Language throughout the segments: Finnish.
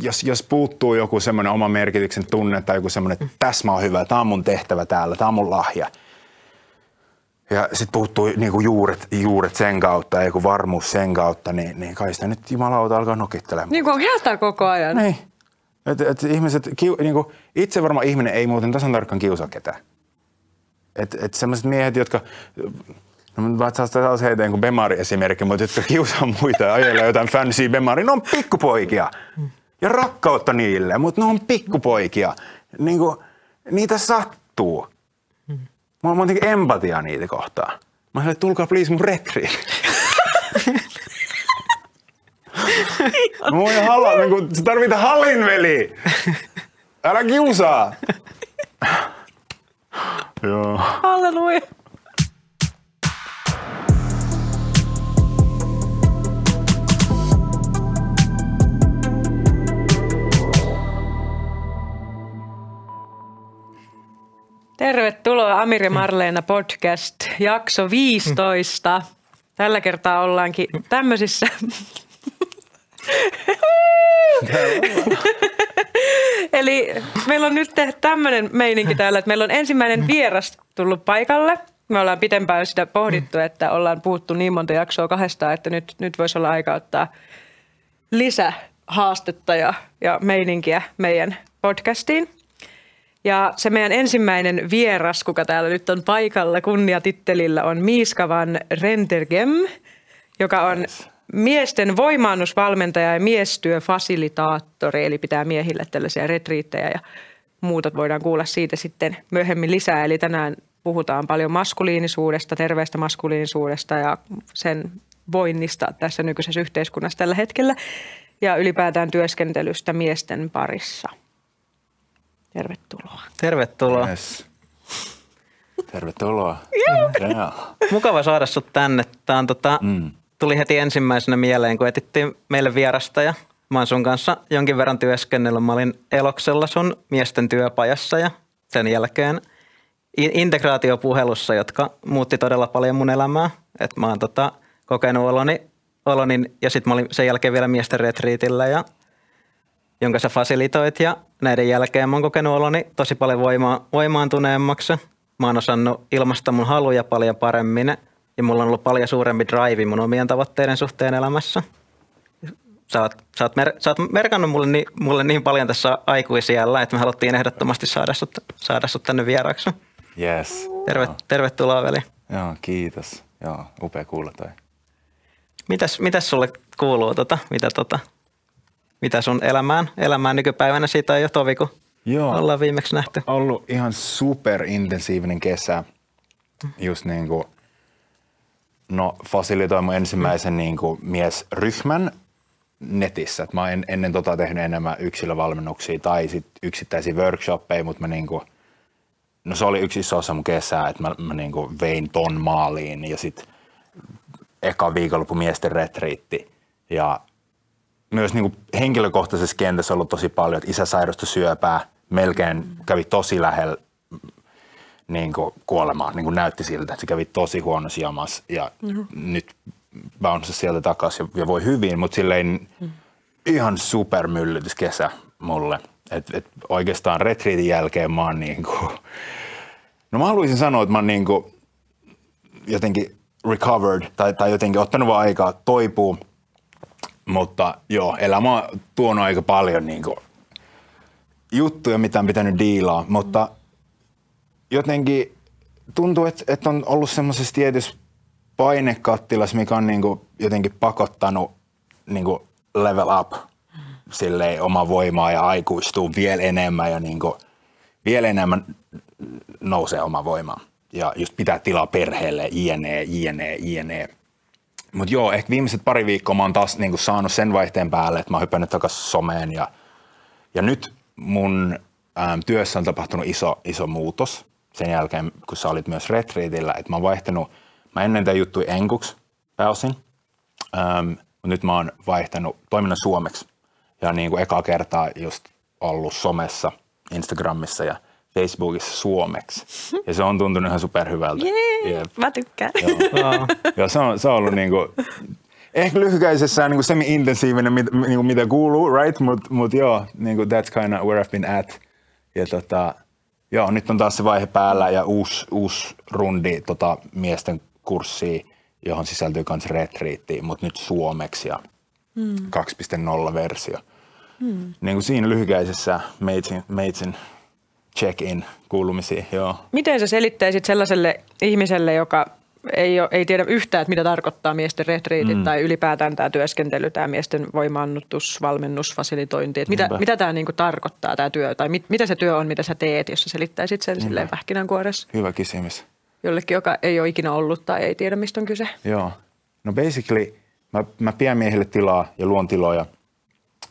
jos, jos puuttuu joku semmoinen oma merkityksen tunne tai joku semmoinen, että tässä mä oon hyvä, tämä on mun tehtävä täällä, tämä on mun lahja. Ja sitten puuttuu niinku juuret, juuret sen kautta ja varmuus sen kautta, niin, niin kai sitä nyt jumalauta alkaa nokittelemaan. Niin kuin hätä koko ajan. Niin. Et, et ihmiset, kiu, niinku, itse varma ihminen ei muuten tasan tarkkaan kiusaa ketään. Et, et sellaiset miehet, jotka, no mä taas taas heitä jonkun Bemari esimerkki, mutta jotka kiusaa muita ja ajelee jotain fancy Bemari, ne on pikkupoikia. Ja rakkautta niille, mutta ne on pikkupoikia. Niinku, niitä sattuu. Mulla on jotenkin empatia niitä kohtaan. Mä sanoin, tulkaa please mun retriin. Mä voin hala, niin kun, sä tarvita hallin, veli. Älä kiusaa. Joo. Halleluja. Tervetuloa Amiri Marleena podcast, jakso 15. Tällä kertaa ollaankin tämmöisissä Eli meillä on nyt tämmöinen meininki täällä, että meillä on ensimmäinen vieras tullut paikalle. Me ollaan pitempään sitä pohdittu, että ollaan puhuttu niin monta jaksoa kahdestaan, että nyt, nyt voisi olla aika ottaa lisähaastetta ja, ja meininkiä meidän podcastiin. Ja se meidän ensimmäinen vieras, kuka täällä nyt on paikalla kunniatittelillä, on Miiskavan Rentergem, joka on miesten voimaannusvalmentaja ja miestyöfasilitaattori, eli pitää miehille tällaisia retriittejä ja muuta voidaan kuulla siitä sitten myöhemmin lisää. Eli tänään puhutaan paljon maskuliinisuudesta, terveestä maskuliinisuudesta ja sen voinnista tässä nykyisessä yhteiskunnassa tällä hetkellä ja ylipäätään työskentelystä miesten parissa. Tervetuloa. Tervetuloa. Yes. Tervetuloa. Yeah. Mukava saada sut tänne. Tää on tota, mm. tuli heti ensimmäisenä mieleen, kun etittiin meille vierasta ja mä oon sun kanssa jonkin verran työskennellyt. Mä olin Eloksella sun miesten työpajassa ja sen jälkeen integraatiopuhelussa, jotka muutti todella paljon mun elämää. Et mä oon tota, kokenut oloni, oloni ja sitten mä olin sen jälkeen vielä miesten retriitillä ja jonka sä fasilitoit ja näiden jälkeen mä oon kokenut oloni tosi paljon voima, voimaantuneemmaksi. Mä oon osannut ilmaista mun haluja paljon paremmin ja mulla on ollut paljon suurempi drive mun omien tavoitteiden suhteen elämässä. Sä oot, sä oot, mer, sä oot merkannut mulle, ni, mulle niin paljon tässä aikuisiellä, että me haluttiin ehdottomasti saada sut, saada sut tänne vieraaksi. Yes. Terve, tervetuloa veli. Joo, kiitos. Joo, upea kuulla toi. Mitäs, mitäs sulle kuuluu, tota, mitä, tota, mitä sun elämään, elämään nykypäivänä siitä on jo tovi, kun Joo. ollaan viimeksi nähty? ollut ihan super intensiivinen kesä. Just niin kuin, no fasilitoin mun ensimmäisen mm. niin kuin miesryhmän netissä. Et mä oon ennen tota tehnyt enemmän yksilövalmennuksia tai sit yksittäisiä workshoppeja, mutta mä niin kuin, no se oli yksi iso osa mun kesää, että mä, mä niin kuin vein ton maaliin ja sitten eka viikonloppu miesten retriitti. Ja myös niin kuin henkilökohtaisessa kentässä ollut tosi paljon, että isä sairastui syöpää, melkein kävi tosi lähellä niin kuin kuolemaa, niin kuin näytti siltä, että se kävi tosi huonossa jamassa ja mm-hmm. nyt bounce sieltä takaisin ja, ja voi hyvin, mutta silleen mm. ihan supermyllytys kesä mulle. Et, et oikeastaan retriitin jälkeen mä oon niin kuin, no mä haluaisin sanoa, että mä oon niin kuin jotenkin recovered tai, tai jotenkin ottanut vaan aikaa toipuu, mutta joo, elämä on tuonut aika paljon niin kuin juttuja, mitä on pitänyt diilaa, mutta jotenkin tuntuu, että, että on ollut semmoisessa tietyssä painekattilassa, mikä on niin kuin jotenkin pakottanut niin kuin level up silleen oma voimaa ja aikuistuu vielä enemmän ja niin kuin vielä enemmän nousee oma voima. Ja just pitää tilaa perheelle, jne, jne, jne. Mutta joo, ehkä viimeiset pari viikkoa mä oon taas niin kuin saanut sen vaihteen päälle, että mä oon hypännyt takaisin someen ja, ja nyt mun äm, työssä on tapahtunut iso, iso muutos sen jälkeen, kun sä olit myös retriitillä, että mä oon vaihtanut, mä ennen tätä juttui enkuksi pääosin, äm, mutta nyt mä oon vaihtanut toiminnan suomeksi. Ja niin kuin eka kertaa just ollut somessa, Instagramissa ja Facebookissa suomeksi. Ja se on tuntunut ihan superhyvältä. Jee, Jep. mä tykkään. Joo. Joo, se, on, se on ollut niin kuin, ehkä lyhykäisessään niin semi-intensiivinen, mit, niin kuin mitä kuuluu, right? Mutta mut joo, niin kuin that's kind of where I've been at. Ja tota, joo, nyt on taas se vaihe päällä ja uusi, uusi rundi tota, miesten kurssia, johon sisältyy myös retriitti, mutta nyt suomeksi ja mm. 2.0-versio. Mm. Niin kuin siinä lyhykäisessä meitsin, meitsin check-in kuulumisiin, joo. Miten sä selittäisit sellaiselle ihmiselle, joka ei, ole, ei tiedä yhtään, että mitä tarkoittaa miesten retriitit mm. tai ylipäätään tämä työskentely, tämä miesten voimaannutus, valmennus, fasilitointi. Että mitä, mitä tämä niinku tarkoittaa tämä työ tai mit, mitä se työ on, mitä sä teet, jos sä selittäisit sen Niinpä. silleen pähkinänkuoressa? Hyvä kysymys. Jollekin, joka ei ole ikinä ollut tai ei tiedä, mistä on kyse. Joo. No basically mä, mä pidän miehille tilaa ja luon tiloja,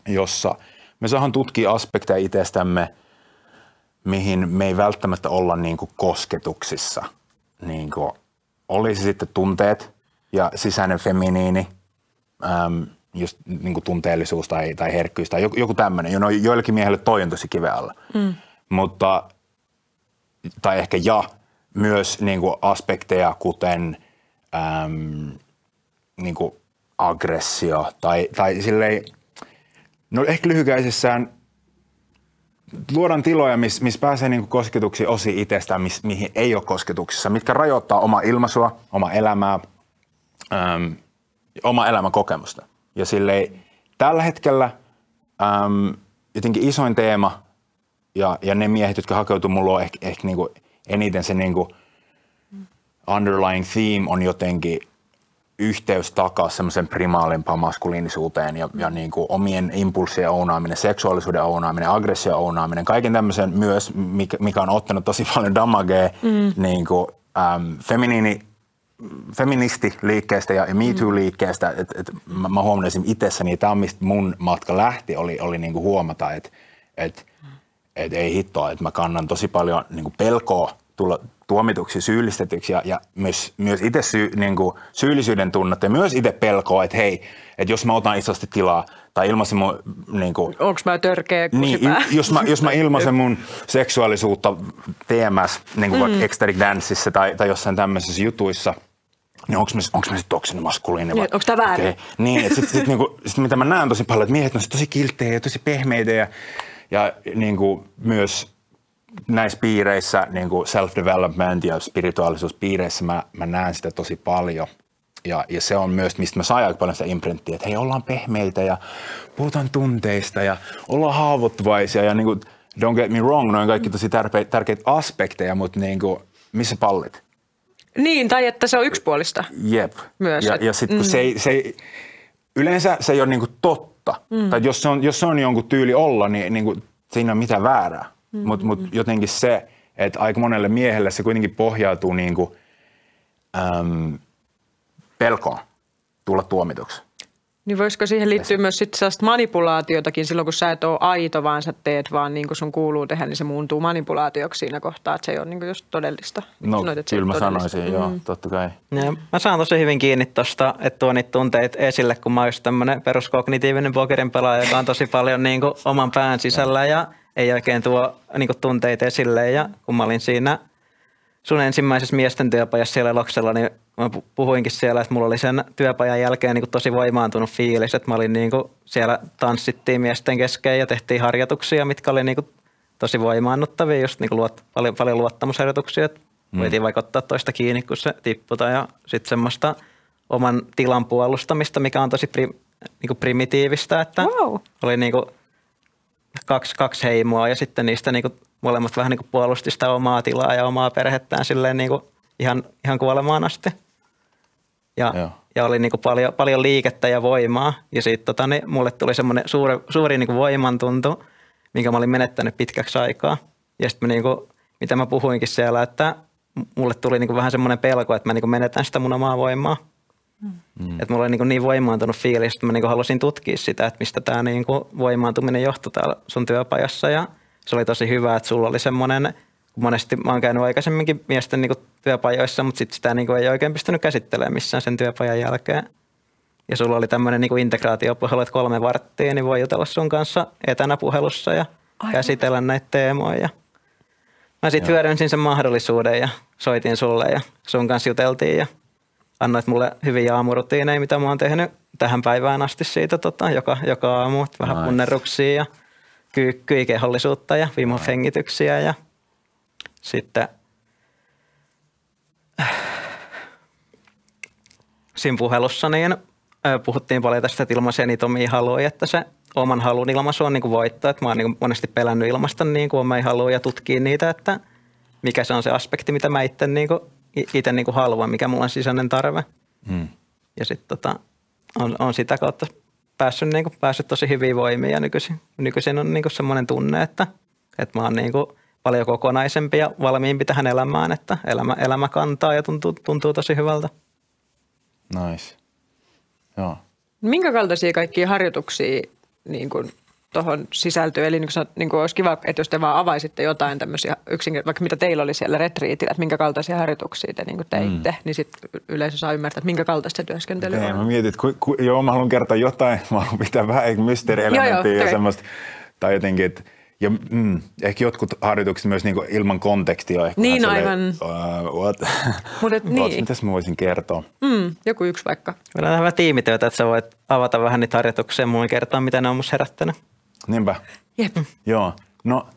jossa me saadaan tutkia aspekteja itsestämme, mihin me ei välttämättä olla niin kuin kosketuksissa. Niin kuin olisi sitten tunteet ja sisäinen feminiini, äm, just niin kuin tunteellisuus tai, tai herkkyys tai joku, joku tämmöinen. No, joillekin miehille toi on tosi kiveä alla. Mm. Mutta, tai ehkä ja, myös niin kuin aspekteja kuten äm, niin kuin aggressio tai, tai silleen, no ehkä lyhykäisessään luodaan tiloja, missä miss pääsee niinku kosketuksiin osi itsestään, miss, mihin ei ole kosketuksissa, mitkä rajoittaa oma ilmaisua, oma elämää, äm, oma elämän kokemusta. Ja silleen, tällä hetkellä äm, jotenkin isoin teema ja, ja ne miehet, jotka hakeutuu mulla on ehkä, ehkä niinku eniten se niinku underlying theme on jotenkin – yhteys takaa semmoisen primaalimpaan maskuliinisuuteen ja, ja niin kuin omien impulssien ounaaminen, seksuaalisuuden ounaaminen, aggression ounaaminen, kaiken tämmöisen myös, mikä, mikä on ottanut tosi paljon damagea mm. niin kuin, äm, feminiini, feministiliikkeestä ja Me Too-liikkeestä, että et, mä, mä huomasin itsessäni, että tämä on mistä mun matka lähti, oli, oli niin kuin huomata, että et, et ei hittoa, että mä kannan tosi paljon niin kuin pelkoa tulla tuomituksi, syyllistetyksi ja, ja myös, myös itse sy, niin kuin syyllisyyden tunnetta ja myös itse pelkoa, että hei, että jos mä otan isosti tilaa tai ilmaisen mun... Niin kuin, Onko mä törkeä niin, jos, mä, jos mä ilmaisen mun seksuaalisuutta TMS, niin kuin mm. vaikka ecstatic danceissa tai, tai jossain tämmöisissä jutuissa, niin onko mä, onko mä sitten toksinen maskuliini? Niin, onko tämä väärin? Okay. Niin, että sit, sit, niinku, sit, mitä mä näen tosi paljon, että miehet on tosi kilttejä ja tosi pehmeitä ja, ja niin kuin myös näissä piireissä, niin kuin self-development ja spirituaalisuuspiireissä, mä, mä näen sitä tosi paljon. Ja, ja se on myös, mistä mä saan aika paljon sitä imprinttiä, että hei, ollaan pehmeitä ja puhutaan tunteista ja ollaan haavoittuvaisia ja niin kuin, don't get me wrong, noin kaikki tosi tärkeitä, tärkeitä aspekteja, mutta niin kuin, missä pallit? Niin, tai että se on yksipuolista. Jep. Myös. Ja, ja sitten kun mm. se, ei, se ei, yleensä se ei ole niin kuin totta. Mm. Tai jos se, on, jos se on jonkun tyyli olla, niin, niin kuin, siinä ole mitään väärää. Mm-hmm. Mutta mut jotenkin se, että aika monelle miehelle se kuitenkin pohjautuu niin kuin, äm, pelkoon tulla tuomituksi. Niin voisiko siihen liittyä myös sitten sellaista manipulaatiotakin silloin, kun sä et ole aito, vaan sä teet vaan niin kuin sun kuuluu tehdä, niin se muuntuu manipulaatioksi siinä kohtaa, että se ei ole niin kuin just todellista. No Sanoit, että kyllä mä sanoisin, mm. joo, totta kai. Ja mä saan tosi hyvin kiinni tuosta, että tuo niitä tunteita esille, kun mä oon just tämmöinen peruskognitiivinen pokerin pelaaja, joka on tosi paljon niin kuin oman pään sisällä ja ei oikein tuo niin kuin tunteita esille. Ja kun mä olin siinä sun ensimmäisessä miesten työpajassa siellä Loksella, niin mä puhuinkin siellä, että mulla oli sen työpajan jälkeen niin kuin tosi voimaantunut fiilis, että mä olin niin kuin, siellä tanssittiin miesten kesken ja tehtiin harjoituksia, mitkä oli niin kuin, tosi voimaannuttavia, just niin kuin luot, paljon, paljon luottamusharjoituksia, että mm. voitiin vaikka ottaa toista kiinni, kun se tippui ja sitten semmoista oman tilan puolustamista, mikä on tosi pri, niin kuin primitiivistä, että wow. oli niin kuin kaksi, kaksi heimoa ja sitten niistä niin kuin molemmat vähän niin kuin puolusti sitä omaa tilaa ja omaa perhettään silleen niin kuin ihan, ihan kuolemaan asti. Ja, ja oli niin kuin paljon, paljon liikettä ja voimaa. Ja sitten tota, niin mulle tuli semmoinen suuri, suuri niin kuin voimantuntu, minkä mä olin menettänyt pitkäksi aikaa. Ja sitten niin kuin, mitä mä puhuinkin siellä, että mulle tuli niin kuin vähän semmoinen pelko, että mä niin kuin menetän sitä mun omaa voimaa. Mm. Että mulla oli niin, niin voimaantunut fiilis, että mä niin halusin tutkia sitä, että mistä tämä niin voimaantuminen johtui täällä sun työpajassa. Ja se oli tosi hyvä, että sulla oli semmoinen, kun monesti mä oon käynyt aikaisemminkin miesten niin työpajoissa, mutta sitten sitä niin ei oikein pystynyt käsittelemään missään sen työpajan jälkeen. Ja sulla oli tämmöinen niin integraatiopuhelu, että kolme varttia, niin voi jutella sun kanssa etänä puhelussa ja Aivan. käsitellä näitä teemoja. Mä sitten hyödynsin sen mahdollisuuden ja soitin sulle ja sun kanssa juteltiin ja annoit mulle hyviä aamurutiineja, mitä mä oon tehnyt tähän päivään asti siitä tota, joka, joka aamu. Vähän Nice. punnerruksia ja kyykkyä, kehollisuutta ja vimofengityksiä ja sitten siinä puhelussa niin puhuttiin paljon tästä, että ilmaisen niitä omia haluja, että se oman halun ilmaisu on niin kuin voitto. Että mä oon niin kuin monesti pelännyt ilmaista niin kuin omia haluja ja tutkia niitä, että mikä se on se aspekti, mitä mä itse niin kuin, itse niin kuin haluan, mikä mulla on sisäinen tarve. Mm. Ja sitten tota, on, on, sitä kautta päässyt, niin kuin, päässyt tosi hyviin voimiin ja nykyisin, nykyisin on niin kuin semmoinen tunne, että, että mä oon niin kuin paljon kokonaisempi ja valmiimpi tähän elämään, että elämä, elämä kantaa ja tuntuu, tuntuu tosi hyvältä. Nice. Joo. Minkä kaltaisia kaikkia harjoituksia niin kuin tuohon sisältyy? Eli niin kuin, niin kuin olisi kiva, että jos te vaan avaisitte jotain tämmöisiä yksinkertaisia, vaikka mitä teillä oli siellä retriitillä, että minkä kaltaisia harjoituksia te niin kuin teitte, mm. niin sitten yleisö saa ymmärtää, että minkä kaltaista se työskentely Okei, on. mä mietin, että ku, ku, joo, mä haluan kertoa jotain, mä haluan pitää vähän Joo, mysteerielementtiä joo, ja okei. semmoista, tai jotenkin, että ja mm, ehkä jotkut harjoitukset myös niinku ilman kontekstia on ehkä Niin, vähän aivan. uh, what? Mut et What? niin. Mitäs mä voisin kertoa? Mm, joku yksi vaikka. Meillä on hyvä tiimityötä, että sä voit avata vähän niitä harjoituksia ja muun kertoa, mitä ne on musta herättänyt. Niinpä, Jep. joo. No,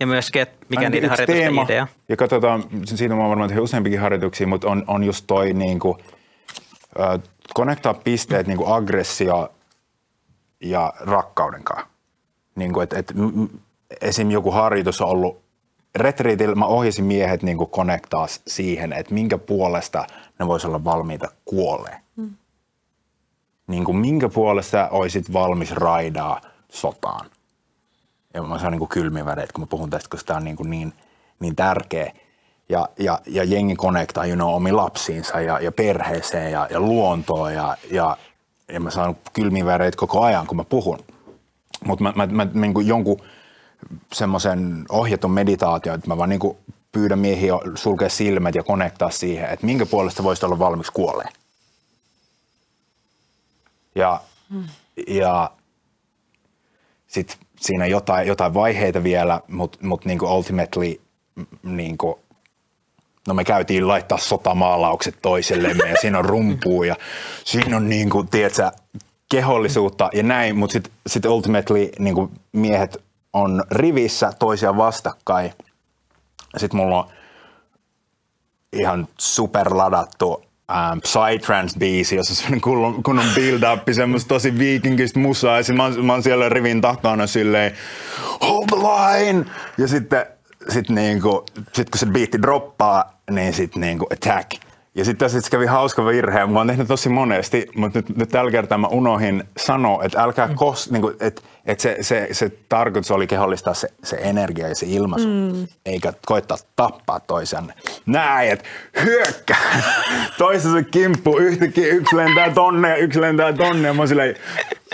Ja myöskin, että mikä niiden harjoitusten teema, idea. Ja katsotaan, siitä mä oon varmaan tehnyt useampikin harjoituksia, mutta on, on just toi niinku, äh, connectaa pisteet niinku aggressio ja rakkauden kanssa. Niinku, et, et, m- m- esim. joku harjoitus on ollut retriitillä, mä ohjasin miehet niinku connectaa s- siihen, että minkä puolesta ne vois olla valmiita kuoleen. Mm. Niin kuin minkä puolesta olisit valmis raidaa sotaan ja mä saan niin kylmiä väreitä, kun mä puhun tästä, koska tämä on niin, niin, niin tärkeä. Ja, ja, ja jengi connectaa you know, omiin lapsiinsa ja, ja perheeseen ja, ja luontoon ja, ja, ja mä saan kylmiä väreitä koko ajan, kun mä puhun. Mutta mä, mä, mä niin kuin jonkun semmoisen ohjatun meditaatio, että mä vaan niin kuin pyydän miehiä sulkea silmät ja connectaa siihen, että minkä puolesta voisi olla valmis kuoleen. Ja, ja sitten siinä jotain, jotain vaiheita vielä, mutta mut niinku ultimately niinku, no me käytiin laittaa sotamaalaukset toisellemme ja siinä on rumpuu ja siinä on niinku, tiedätkö, kehollisuutta ja näin, mutta sitten sit ultimately niinku miehet on rivissä toisia vastakkain. Sitten mulla on ihan superladattu ähm, Psytrance-biisi, jossa on semmoinen kunnon, kunnon build-up, semmoista tosi viikinkistä musaa, ja mä, mä oon siellä rivin takana silleen, hold the line! Ja sitten sit niinku, sit kun se biitti droppaa, niin sitten niinku attack. Ja sitten tässä kävi hauska virhe, mä oon tehnyt tosi monesti, mutta nyt, nyt tällä kertaa mä unohin sanoa, että älkää kos, niinku, että et se, se, se tarkoitus oli kehollistaa se, se energia ja se ilmaisu, mm. eikä koittaa tappaa toisanne. Näin, että hyökkää. Toisensa kimppu, yhtäkkiä yksi lentää tonne ja yksi lentää tonne, ja mä oon silleen,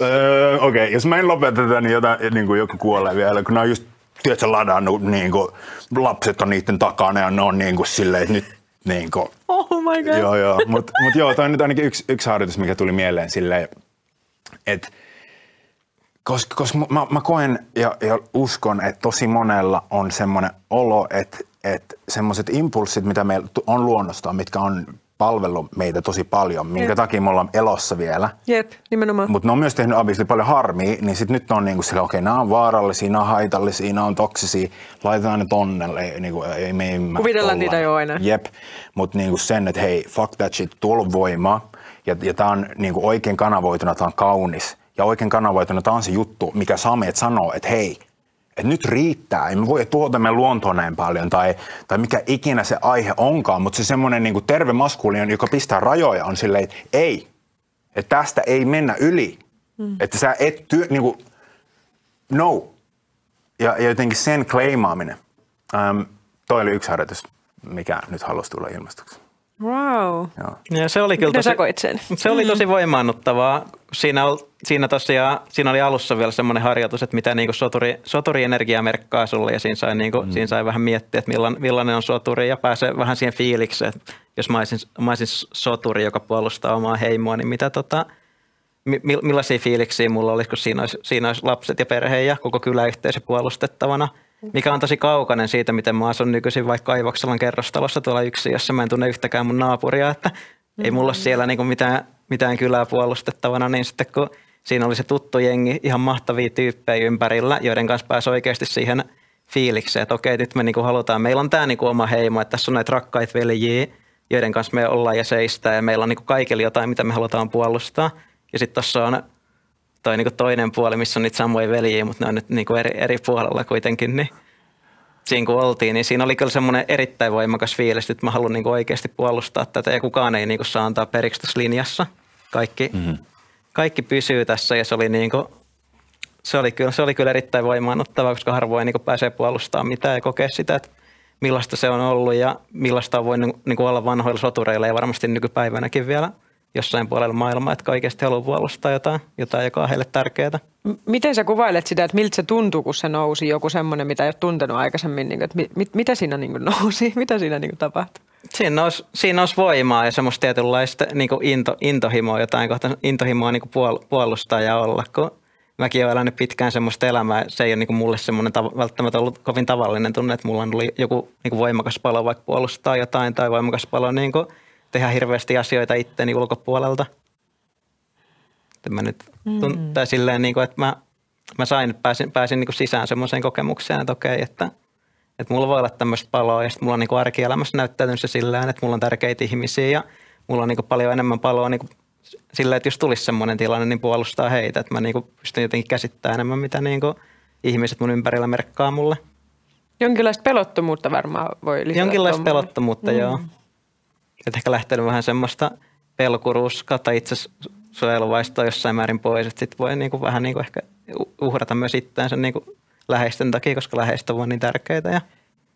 öö, okei, okay, jos mä en lopeta tätä, niin, jotain, niin kuin joku kuolee vielä, kun on just, tiedätkö, ladannut, niin kuin, lapset on niiden takana ja ne on niin kuin silleen, että nyt niin kuin, Oh my god. Joo, joo. Mutta mut joo, toi on nyt ainakin yksi, yksi harjoitus, mikä tuli mieleen silleen, että koska, koska mä, mä koen ja, ja uskon, että tosi monella on semmoinen olo, että, että semmoiset impulssit, mitä meillä on luonnosta, mitkä on palvellut meitä tosi paljon, minkä Jep. takia me ollaan elossa vielä, Jep, nimenomaan. mutta ne on myös tehnyt obviously paljon harmia, niin sitten nyt ne on niinku sillä, okei, okay, nämä on vaarallisia, nämä on haitallisia, nämä on toksisia, laitetaan ne tonnelle, ei, niinku, ei me ei Kuvitellaan, niitä ole enää. Jep, mutta niinku sen, että hei, fuck that shit, tuolla on voimaa, ja, ja tämä on niinku oikein kanavoituna, tämä on kaunis, ja oikein kanavoituna, tämä on se juttu, mikä saa meidät sanoa, että hei, että nyt riittää, ei me voi tuota meidän luontoon näin paljon, tai, tai mikä ikinä se aihe onkaan, mutta se semmoinen niinku terve maskuliini, joka pistää rajoja, on silleen, että ei, että tästä ei mennä yli. Mm. Että sä et työ, niinku, no. Ja, ja jotenkin sen kleimaaminen. Ähm, toi oli yksi harjoitus, mikä nyt halusi tulla ilmastuksi. Wow. Joo. Ja se oli kyllä tosi, sen? Se oli tosi voimaannuttavaa. Siinä, ol, siinä tosiaan, siinä oli alussa vielä semmoinen harjoitus, että mitä niinku soturi, soturienergia merkkaa sulle ja siinä sai, niinku, mm. siinä sai vähän miettiä, että millan, millainen on soturi ja pääsee vähän siihen fiilikseen, että jos mä olisin, mä olisin soturi, joka puolustaa omaa heimoa, niin mitä tota, mi, millaisia fiiliksiä mulla olisi, kun siinä olisi, siinä olisi lapset ja perhe ja koko kyläyhteisö puolustettavana. Mikä on tosi kaukainen siitä, miten mä asun nykyisin vaikka Aivoksalan kerrostalossa tuolla yksi, jossa mä en tunne yhtäkään mun naapuria, että ei mulla ole siellä niinku mitään, mitään kylää puolustettavana, niin sitten kun siinä oli se tuttu jengi, ihan mahtavia tyyppejä ympärillä, joiden kanssa pääsi oikeasti siihen fiilikseen, että okei, nyt me niinku halutaan, meillä on tämä niinku oma heimo, että tässä on näitä rakkaita veljiä, joiden kanssa me ollaan ja seistää ja meillä on niinku kaikille jotain, mitä me halutaan puolustaa. Ja sitten tuossa on toi niinku toinen puoli, missä on niitä samoja veljiä, mutta ne on nyt niinku eri, eri puolella kuitenkin, niin siinä kun oltiin, niin siinä oli kyllä semmoinen erittäin voimakas fiilis, että mä haluan niinku oikeasti puolustaa tätä ja kukaan ei niinku saa antaa periksi tässä linjassa. Kaikki, mm-hmm. kaikki pysyy tässä ja se oli, niinku, se oli, kyllä, se oli kyllä erittäin voimaannuttavaa, koska harvoin niinku pääsee puolustamaan mitään ja kokea sitä, että millaista se on ollut ja millaista on voinut niinku olla vanhoilla sotureilla ja varmasti nykypäivänäkin vielä – jossain puolella maailmaa, että oikeasti haluaa puolustaa jotain, jotain, joka on heille tärkeää. Miten sä kuvailet sitä, että miltä se tuntuu, kun se nousi joku semmoinen, mitä ei ole tuntenut aikaisemmin, niin kuin, että mit, mitä siinä niin kuin nousi, mitä siinä niin kuin tapahtui? Siinä nousi, siinä nousi voimaa ja semmoista tietynlaista niin kuin into, intohimoa, jotain kohta intohimoa niin kuin puol, puolustaa ja olla, kun mäkin olen elänyt pitkään semmoista elämää. Se ei ole niin kuin mulle semmoinen tav- välttämättä ollut kovin tavallinen tunne, että mulla on ollut joku niin kuin voimakas palo vaikka puolustaa jotain tai voimakas palo niin kuin – tehdä hirveästi asioita itteni ulkopuolelta. Että mä nyt, mm. tai silleen, niin kuin, että mä, mä sain, pääsin, pääsin niin kuin sisään semmoiseen kokemukseen, että okei, että, että mulla voi olla tämmöistä paloa ja sitten mulla on niin kuin arkielämässä näyttäytynyt se sillä että mulla on tärkeitä ihmisiä ja mulla on niin kuin paljon enemmän paloa niin kuin sillä, että jos tulisi semmoinen tilanne, niin puolustaa heitä. Että mä niin kuin pystyn jotenkin käsittämään enemmän, mitä niin kuin ihmiset mun ympärillä merkkaa mulle. Jonkinlaista pelottomuutta varmaan voi lisätä. Jonkinlaista pelottomuutta, mm. joo. Et ehkä lähtenyt vähän semmoista pelkuruus kautta itse suojeluvaistoa jossain määrin pois, että sitten voi niinku vähän niinku ehkä uhrata myös itseänsä niinku läheisten takia, koska läheistä on niin tärkeitä. Ja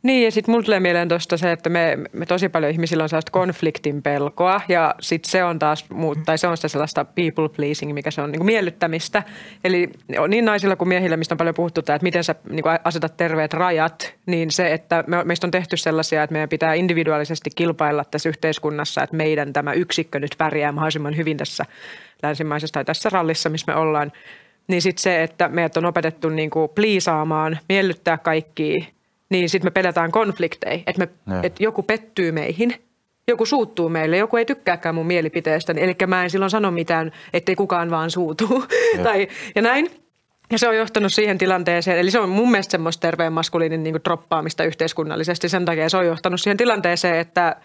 niin ja sitten mulle tulee mieleen tuosta se, että me, me tosi paljon ihmisillä on sellaista konfliktin pelkoa ja sitten se on taas, tai se on sitä sellaista people pleasing, mikä se on niin kuin miellyttämistä. Eli niin naisilla kuin miehillä, mistä on paljon puhuttu, että miten sä niin kuin asetat terveet rajat, niin se, että me, meistä on tehty sellaisia, että meidän pitää individuaalisesti kilpailla tässä yhteiskunnassa, että meidän tämä yksikkö nyt pärjää mahdollisimman hyvin tässä länsimaisessa tai tässä rallissa, missä me ollaan. Niin sitten se, että meidät on opetettu niin kuin pliisaamaan, miellyttää kaikkia niin sitten me pelätään konflikteja, että, me, että joku pettyy meihin, joku suuttuu meille, joku ei tykkääkään mun mielipiteestä, eli mä en silloin sano mitään, ettei kukaan vaan suutu. tai, ja näin. Ja se on johtanut siihen tilanteeseen, eli se on mun mielestä semmoista terveen maskuliinin niin droppaamista yhteiskunnallisesti. Sen takia se on johtanut siihen tilanteeseen, että –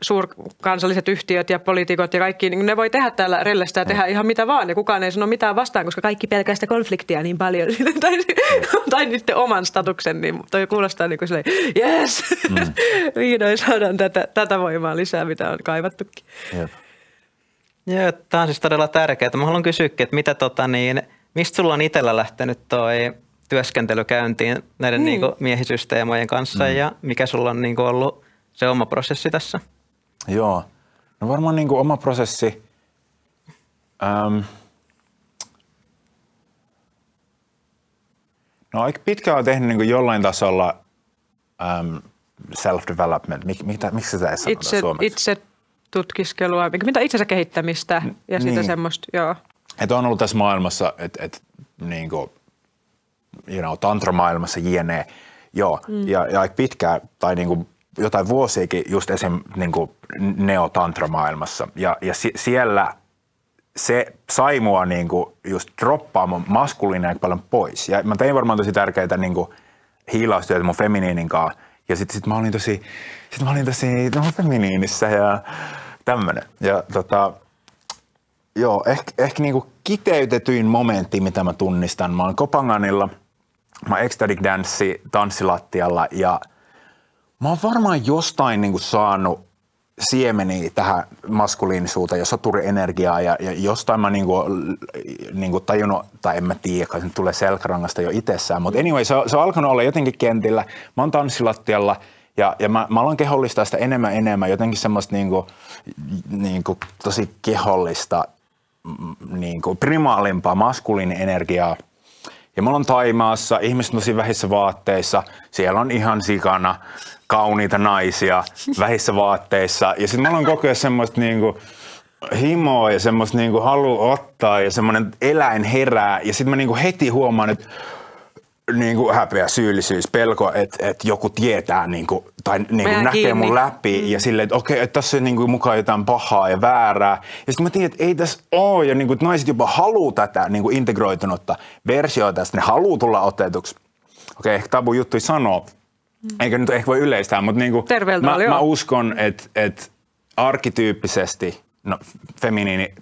suurkansalliset yhtiöt ja poliitikot ja kaikki, niin ne voi tehdä täällä rellestä ja tehdä mm. ihan mitä vaan. Ja kukaan ei sano mitään vastaan, koska kaikki pelkästään konfliktia niin paljon. tai, tai niiden oman statuksen, niin toi kuulostaa niin kuin silleen, yes, mm. vihdoin saadaan tätä, tätä voimaa lisää, mitä on kaivattukin. Jep. Joo, tämä on siis todella tärkeää. Mä haluan kysyäkin, että mitä tota niin, mistä sulla on itsellä lähtenyt toi työskentely käyntiin näiden niin. Niin miehisyysteemojen kanssa mm. ja mikä sulla on niin ollut se oma prosessi tässä? Joo. No varmaan niin kuin oma prosessi. Ähm, no aika pitkään on tehnyt niin kuin jollain tasolla ähm, self-development. Mik, mitä, miksi sitä ei sanota itse, suomeksi? Itse tutkiskelua, mitä itsensä kehittämistä ja sitä niin. semmoista, joo. Että on ollut tässä maailmassa, että et, niin kuin, you know, tantra-maailmassa jne. Joo, mm. ja, ja aika pitkään, tai niin kuin jotain vuosiakin just esim. Niin neotantra-maailmassa. Ja, ja si- siellä se sai mua niin kuin just droppaamaan maskuliinia paljon pois. Ja mä tein varmaan tosi tärkeitä niin kuin hiilaustyötä mun feminiinin kanssa. Ja sitten sit mä olin tosi, sit mä olin tosi no, feminiinissä ja tämmönen. Ja tota, joo, ehkä, ehkä niin kuin kiteytetyin momentti, mitä mä tunnistan. Mä oon Kopanganilla, mä ecstatic dance tanssilattialla ja – Mä oon varmaan jostain niin saanut siemeni tähän maskuliinisuuteen ja soturienergiaa ja, ja jostain mä niinku, niinku tajunnut, tai en mä tiedä, se tulee selkärangasta jo itsessään, mutta anyway, se on, se on alkanut olla jotenkin kentillä. Mä oon tanssilattialla ja, ja mä, mä aloin kehollistaa sitä enemmän enemmän, jotenkin semmoista niinku, niinku tosi kehollista, niinku primaalimpaa maskuliinienergiaa. Ja mä oon Taimaassa, ihmiset tosi vähissä vaatteissa, siellä on ihan sikana kauniita naisia vähissä vaatteissa. Ja sitten mulla on koko ajan semmoista niinku himoa ja semmoista niinku halu ottaa ja semmoinen eläin herää. Ja sitten mä niinku heti huomaan, että niin kuin häpeä, syyllisyys, pelko, että, että joku tietää niin kuin, tai niin kuin näkee kiinni. mun läpi mm. ja silleen, että okei, että tässä on niin kuin mukaan jotain pahaa ja väärää. Ja sitten mä tiedän, että ei tässä ole ja niin kuin, että naiset jopa haluaa tätä niin kuin integroitunutta versiota tästä, ne haluaa tulla otetuksi. Okei, ehkä tabu juttu sanoa, eikä nyt ehkä voi yleistää, mutta niin kuin, Terveeltä mä, oli, mä uskon, että, että arkityyppisesti no, feminiini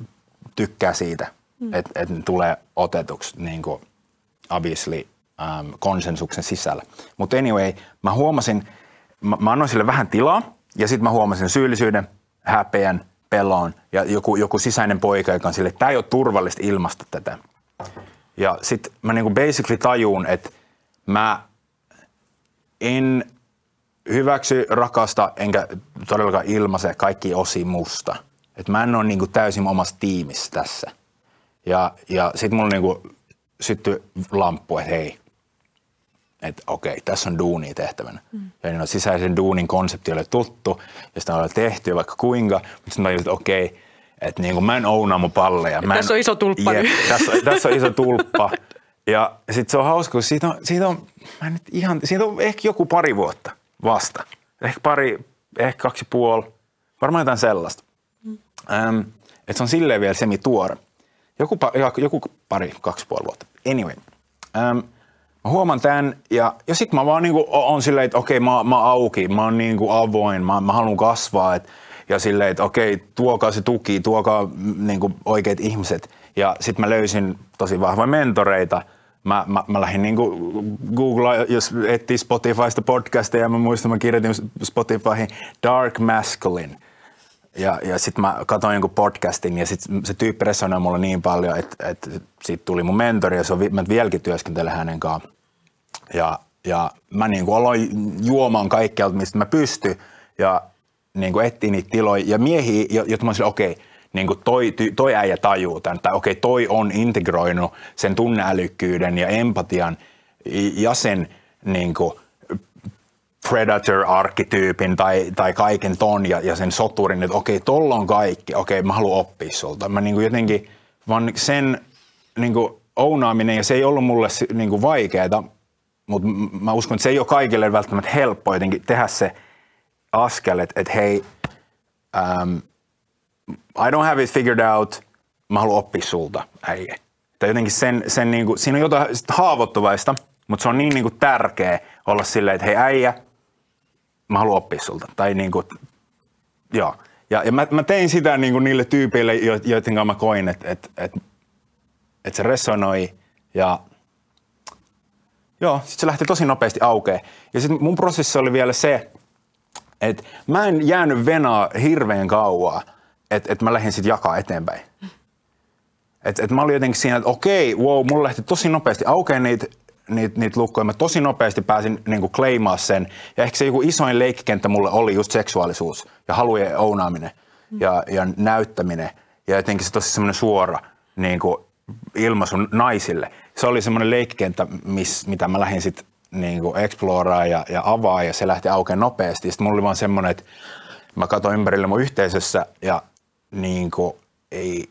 tykkää siitä, mm. että, että ne tulee otetuksi niin kuin obviously um, konsensuksen sisällä. Mutta anyway, mä huomasin, mä, mä annoin sille vähän tilaa ja sitten mä huomasin syyllisyyden, häpeän, pelon ja joku, joku sisäinen poika, joka on sille, että tämä ei ole turvallista ilmasta tätä. Ja sitten mä niinku basically tajuun, että mä en hyväksy, rakasta, enkä todellakaan ilmaise kaikki osi musta. Et mä en ole niinku täysin omassa tiimissä tässä. Ja, ja sitten mulla niinku syttyi lamppu, että hei, että okei, tässä on duunia tehtävänä. Mm. Ja niin on sisäisen duunin konsepti oli tuttu, ja sitä on tehty vaikka kuinka, mutta sitten mä että okei, että niinku mä en ounaa mun palleja. Mä en, tässä on iso tulppa Jep, tässä, tässä on iso tulppa. Ja sitten se on hauska, kun siitä on, siitä on, mä nyt ihan, siitä on ehkä joku pari vuotta vasta. Ehkä pari, ehkä kaksi puoli, varmaan jotain sellaista. Mm. Ähm, että se on silleen vielä semi-tuore. Joku, joku pari, kaksi puoli vuotta. Anyway. Ähm, mä huomaan tämän ja, ja sitten mä vaan niinku on silleen, että okei, mä, mä auki, mä oon niinku avoin, mä, mä haluan kasvaa. Et, ja silleen, että okei, tuokaa se tuki, tuokaa niinku oikeat ihmiset. Ja sitten mä löysin tosi vahvoja mentoreita. Mä, mä, mä lähdin niinku Googlaa, jos etsii Spotifysta podcasteja, mä muistan, mä kirjoitin Spotifyhin Dark Masculine. Ja, ja sitten mä katsoin jonkun podcastin ja sit se tyyppi resonoi mulle niin paljon, että, että siitä tuli mun mentori ja se on, mä vieläkin työskentelen hänen kanssaan. Ja, ja mä niin kuin aloin juomaan kaikkialta, mistä mä pystyn ja niin kuin niitä tiloja ja miehiä, jo- jotka mä olin okei, niin kuin toi, toi äijä tajuu tämän, tai okei, toi on integroinut sen tunneälykkyyden ja empatian ja sen niin kuin predator-arkkityypin tai, tai kaiken ton ja, ja sen soturin, että okei, tolla on kaikki, okei, mä haluan oppia sulta. Mä niin kuin jotenkin, vaan sen niin kuin ounaaminen, ja se ei ollut mulle niin kuin vaikeaa, mutta mä uskon, että se ei ole kaikille välttämättä helppo jotenkin tehdä se askel, että, että hei, um, I don't have it figured out, mä haluan oppia sulta, äijä. Tai jotenkin sen, sen niin kuin, siinä on jotain sit haavoittuvaista, mutta se on niin, niin kuin tärkeä olla silleen, että hei äijä, mä haluan oppia sulta. Tai niin kuin, joo. Ja, ja mä, mä tein sitä niin kuin niille tyypeille, jo- joiden kanssa mä koin, että, että, että, että se resonoi ja joo, sitten se lähti tosi nopeasti aukeen. Ja sitten mun prosessi oli vielä se, että mä en jäänyt venaa hirveän kauaa, että, että mä lähdin sitten jakaa eteenpäin. Et, et mä olin jotenkin siinä, että okei, wow, mulla lähti tosi nopeasti aukeaa niitä niitä, niitä lukkoja. Mä tosi nopeasti pääsin niin kleimaa sen. Ja ehkä se joku isoin leikkikenttä mulle oli just seksuaalisuus ja halujen ounaaminen ja, ja näyttäminen. Ja jotenkin se tosi semmoinen suora niin kuin ilmaisu naisille. Se oli semmoinen leikkikenttä, miss, mitä mä lähdin sitten niin exploraa ja, ja avaa ja se lähti aukeaa nopeasti. Sitten mulla oli vaan semmoinen, että mä katsoin ympärille mun yhteisössä ja niin kuin, ei,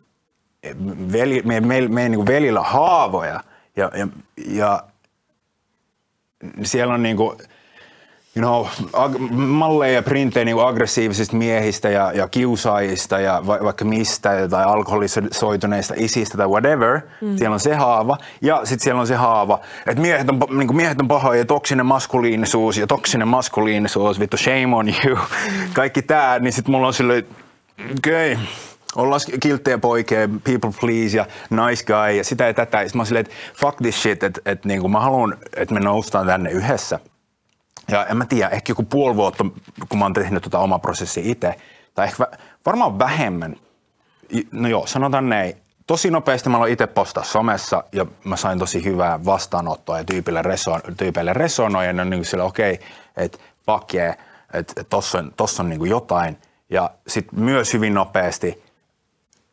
veli, me, me, me niin velillä haavoja ja, ja, ja siellä on niin kuin, you know, ag- malleja ja printtejä niin aggressiivisista miehistä ja, ja kiusaajista ja va, vaikka mistä tai alkoholisoituneista isistä tai whatever. Mm. Siellä on se haava ja sitten siellä on se haava, että miehet on, niin kuin miehet on pahoja ja toksinen maskuliinisuus ja toksinen maskuliinisuus, vittu shame on you. Kaikki tää, niin sitten mulla on silleen, okei, okay, ollaan kilttejä poikia, people please ja nice guy ja sitä ja tätä. Ja mä oon silleen, että fuck this shit, että et, niinku mä haluan, että me noustaan tänne yhdessä. Ja en mä tiedä, ehkä joku puoli vuotta, kun mä oon tehnyt tota omaa prosessia itse, tai ehkä varmaan vähemmän. No joo, sanotaan näin. Tosi nopeasti mä aloin itse postaa somessa ja mä sain tosi hyvää vastaanottoa ja tyypille, reson, tyypeille resonoi ja ne on niin sille okei, okay, että fuck yeah, että et tossa on, tossa on niin jotain. Ja sitten myös hyvin nopeasti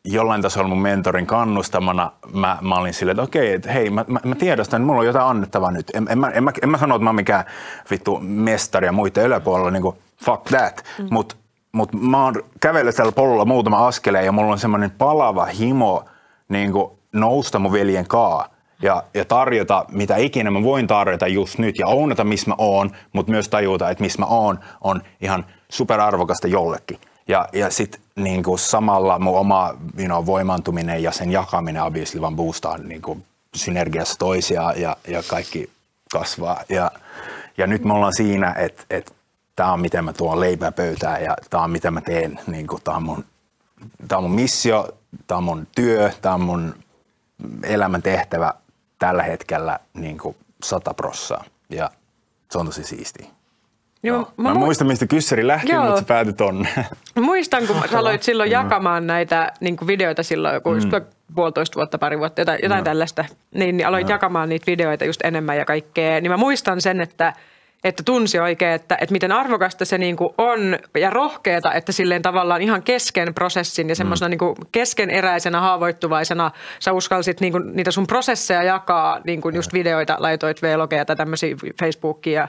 jollain tasolla mun mentorin kannustamana mä, mä olin silleen, että okei, että hei, mä, mä, mä tiedostan, että mulla on jotain annettavaa nyt. En, en, mä, en, mä, en mä sano, että mä oon mikään vittu mestari ja muiden yläpuolella, niin kuin fuck that. Mm. Mutta mut mä oon kävellyt tällä polulla muutama askeleen ja mulla on semmoinen palava himo niin kuin nousta mun veljen kaa ja, ja tarjota mitä ikinä mä voin tarjota just nyt ja ounata missä mä oon, mutta myös tajuta, että missä mä oon on ihan superarvokasta jollekin. Ja, ja sitten niin samalla mun oma you know, voimantuminen ja sen jakaminen obviously vaan boostaa niin synergiassa toisia ja, ja kaikki kasvaa. Ja, ja nyt me ollaan siinä, että, että tämä on miten mä tuon leipää pöytään ja tämä on mitä mä teen. Niin tämä, on mun, tämä on mun missio, tämä on mun työ, tämä on mun elämän tehtävä tällä hetkellä niin kuin sata prossaa. Ja se on tosi siistiä. Joo, mä, mä, mä muistan, mistä kyssäri lähti, Joo. mutta sä tonne. Muistan, kun sä aloit silloin mm. jakamaan näitä niin videoita silloin joku mm. puolitoista vuotta, pari vuotta, jotain, jotain no. tällaista. Niin, niin aloit no. jakamaan niitä videoita just enemmän ja kaikkea. Niin mä muistan sen, että – että tunsi oikein, että, että miten arvokasta se niin kuin on ja rohkeata, että silleen tavallaan ihan kesken prosessin ja semmoisena mm. niin keskeneräisenä, haavoittuvaisena sä uskalsit niin kuin niitä sun prosesseja jakaa, niin kuin just videoita, laitoit vlogeja tai tämmöisiä Facebookia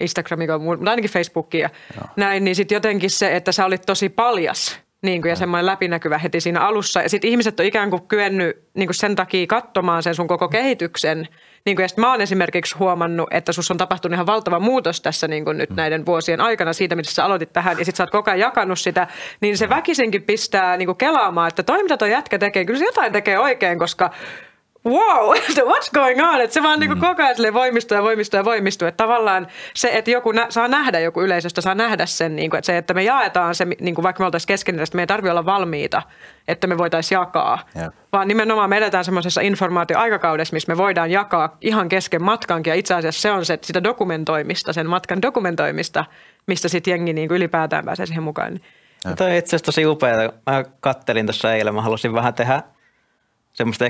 Instagramia, mutta ainakin Facebookia, Joo. näin, niin sitten jotenkin se, että sä olit tosi paljas niin kuin, ja semmoinen läpinäkyvä heti siinä alussa. Ja sitten ihmiset on ikään kuin kyennyt niin kuin sen takia katsomaan sen sun koko kehityksen. Niin kuin, ja mä oon esimerkiksi huomannut, että sus on tapahtunut ihan valtava muutos tässä niin kuin nyt mm. näiden vuosien aikana siitä, mitä sä aloitit tähän. Ja sitten sä oot koko ajan jakanut sitä, niin se väkisinkin pistää niin kuin kelaamaan, että toi mitä toi jätkä tekee, kyllä se jotain tekee oikein, koska wow, what's going on? Että se vaan niinku mm. niin koko ajan voimistuu ja voimistuu ja voimistuu. Että tavallaan se, että joku nä- saa nähdä, joku yleisöstä saa nähdä sen, niin kuin, että se, että me jaetaan se, niin kuin vaikka me oltaisiin keskeneräistä, että me ei tarvitse olla valmiita, että me voitaisiin jakaa. Yep. Vaan nimenomaan me edetään semmoisessa informaatioaikakaudessa, missä me voidaan jakaa ihan kesken matkankin. Ja itse asiassa se on se, sitä dokumentoimista, sen matkan dokumentoimista, mistä sitten jengi niin kuin ylipäätään pääsee siihen mukaan. Tämä on itse asiassa tosi upeaa. Mä kattelin tuossa eilen, mä halusin vähän tehdä semmoista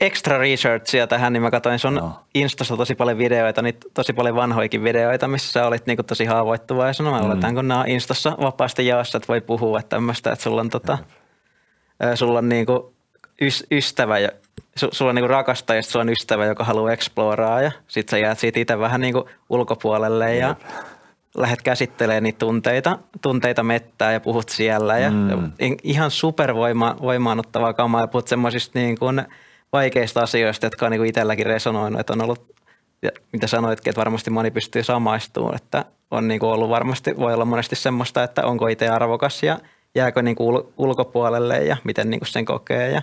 extra researchia tähän, niin mä katsoin sun no. Instassa tosi paljon videoita, niin tosi paljon vanhoikin videoita, missä sä olit niinku tosi haavoittuvaisena. Mä mm. oletan, kun nämä on Instassa vapaasti jaossa, että voi puhua tämmöistä, että sulla on, tota, mm. sulla on niinku ys, ystävä ja su, sulla on niinku rakastaja ja sulla on ystävä, joka haluaa exploraa ja sit sä jäät siitä itse vähän niinku ulkopuolelle ja Jep. lähdet käsittelemään niitä tunteita, tunteita mettää ja puhut siellä ja, mm. ja ihan supervoimaanottavaa kamaa ja puhut semmoisista niin kuin – vaikeista asioista, jotka on niin itselläkin resonoinut, että on ollut, ja mitä sanoitkin, että varmasti moni pystyy samaistumaan, että on niin kuin ollut varmasti, voi olla monesti semmoista, että onko itse arvokas ja jääkö niin kuin ulkopuolelle ja miten niin kuin sen kokee ja,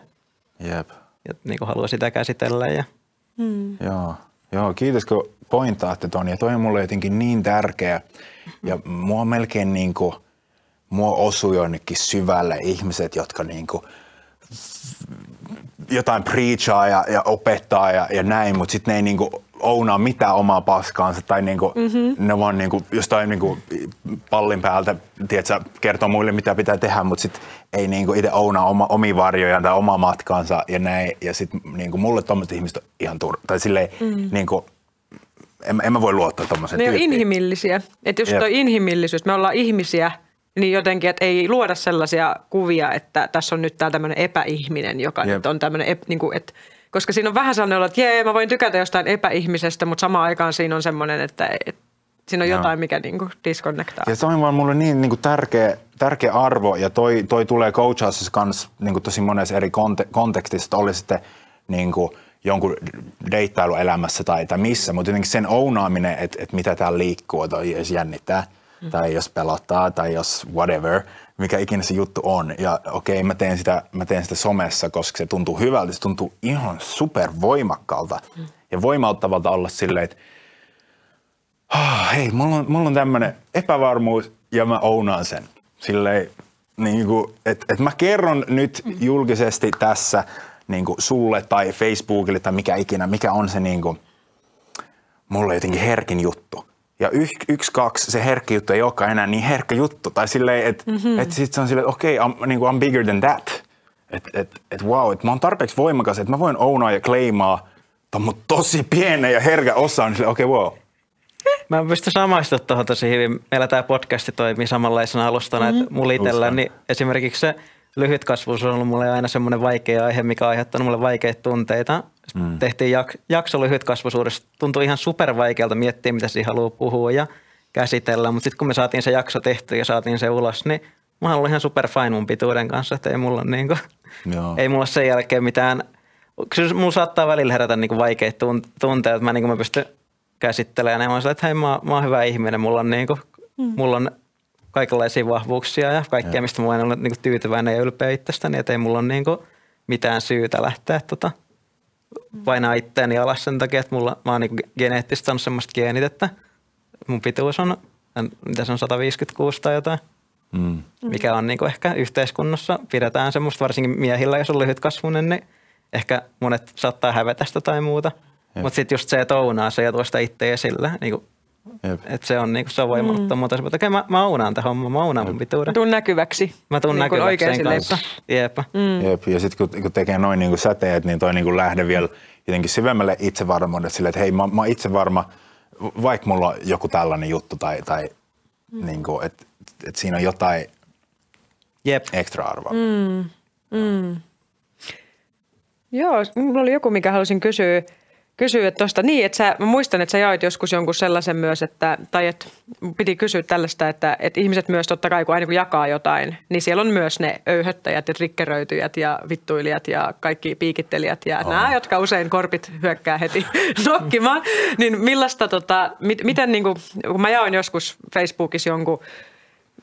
Jep. ja niin kuin haluaa sitä käsitellä. Ja. Hmm. Joo. Joo, kiitos kun pointaatte ton. Ja toi on mulle jotenkin niin tärkeä. Ja mua melkein niin kuin, mua osui jonnekin syvälle ihmiset, jotka niin kuin jotain preachaa ja, ja opettaa ja, ja näin, mutta sitten ne ei niinku ounaa mitään omaa paskaansa tai niinku, mm-hmm. ne vaan niinku jostain niinku pallin päältä tiedätkö, kertoo muille mitä pitää tehdä, mutta sitten ei niinku itse ounaa oma, omia varjojaan tai omaa matkaansa ja näin. Ja sitten niinku mulle tuommoiset ihmiset on ihan tur... Tai silleen mm-hmm. niinku, en, en mä voi luottaa tuommoisen Ne on inhimillisiä. Että jos toi inhimillisyys, me ollaan ihmisiä – niin jotenkin, että ei luoda sellaisia kuvia, että tässä on nyt täällä tämmöinen epäihminen, joka Jep. nyt on tämmöinen, niin kuin, että, koska siinä on vähän sellainen että jee, mä voin tykätä jostain epäihmisestä, mutta samaan aikaan siinä on semmoinen, että, että siinä on Joo. jotain, mikä niin kuin disconnectaa. Ja se on vaan mulle niin, niin kuin tärkeä, tärkeä arvo, ja toi, toi tulee coachausissa kanssa niin kuin tosi monessa eri konte, kontekstissa, oli sitten niin kuin jonkun deittailuelämässä tai, tai missä, mutta jotenkin sen ounaaminen, että, että mitä täällä liikkuu, että jännittää – mm. tai jos pelottaa tai jos whatever, mikä ikinä se juttu on. Ja okei, okay, mä, teen sitä, mä teen sitä somessa, koska se tuntuu hyvältä, se tuntuu ihan super voimakkaalta mm. ja voimauttavalta olla silleen, että oh, hei, mulla on, mulla on tämmöinen epävarmuus ja mä ounaan sen. Silleen, niin kuin, että, että mä kerron nyt julkisesti tässä niin kuin sulle tai Facebookille tai mikä ikinä, mikä on se niin kuin, mulle jotenkin herkin juttu. Ja y, yksi, kaksi, se herkkä juttu ei olekaan enää niin herkkä juttu. Tai silleen, että mm-hmm. et sit se on silleen, että okei, okay, I'm, niin I'm bigger than that. Että et, et wow, että mä oon tarpeeksi voimakas, että mä voin ounaa ja kleimaa ton tosi pienen ja herkä osan. Niin okei, okay, wow. Mä pystyn samaistumaan tuohon tosi hyvin. Meillä tämä podcasti toimii samanlaisena alustana, mm-hmm. että mulla itsellä, niin esimerkiksi se lyhyt kasvuus on ollut mulle aina semmoinen vaikea aihe, mikä on aiheuttanut mulle vaikeita tunteita. Mm. Tehtiin jak- jakso lyhytkasvuisuudesta. Tuntui ihan supervaikealta miettiä, mitä siinä haluaa puhua ja käsitellä. Mutta sitten kun me saatiin se jakso tehty ja saatiin se ulos, niin mä olen ihan super fine mun pituuden kanssa. Että ei mulla, niinku, ei mulla sen jälkeen mitään kyllä mulla saattaa välillä herätä niin vaikeita tunt- tunteita, että mä, niin mä pystyn käsittelemään. Ja mä oon että hei mä, mä oon hyvä ihminen, mulla on, niin kuin, mm. mulla on kaikenlaisia vahvuuksia ja kaikkea, ja. mistä mä voin olla niin kuin tyytyväinen ja ylpeä itsestäni, että ei mulla ole niin kuin mitään syytä lähteä tota, painaa itteeni alas sen takia, että mulla, mä oon niin geneettisesti on semmoista geenit, että mun pituus on, mitä se on, 156 tai jotain. Mm. Mikä on niin kuin ehkä yhteiskunnassa, pidetään semmoista varsinkin miehillä, jos on lyhyt kasvunen, niin ehkä monet saattaa hävetä sitä tai muuta. Mutta sitten just se, että ounaa se ja tuo sitä itse esille, niin kuin, että se on, niin kuin, se on voimallutta mm. muuta. Mutta okay, mä, mä ounaan tämän homman, mä ounaan mun pituuden. Tuun näkyväksi. Mä tuun niin näkyväksi sen kanssa. Jep. Mm. Jep. Ja sitten kun, kun tekee noin niin kuin säteet, niin toi niin kuin lähde vielä jotenkin syvemmälle itsevarmuudelle silleen, että hei mä, mä itse varma, vaikka mulla on joku tällainen juttu tai, tai mm. niin kuin, että, että siinä on jotain Jep. ekstra arvoa. Mm. Mm. Joo, mulla oli joku, mikä halusin kysyä, kysyä että tosta, niin, että sä, mä muistan, että sä jaoit joskus jonkun sellaisen myös, että, tai että piti kysyä tällaista, että, että ihmiset myös totta kai, kun aina kun jakaa jotain, niin siellä on myös ne öyhöttäjät ja trikkeröityjät ja vittuilijat ja kaikki piikittelijät ja oh. nämä, jotka usein korpit hyökkää heti nokkimaan. niin millaista, tota, mit, miten niin kuin, kun mä jaoin joskus Facebookissa jonkun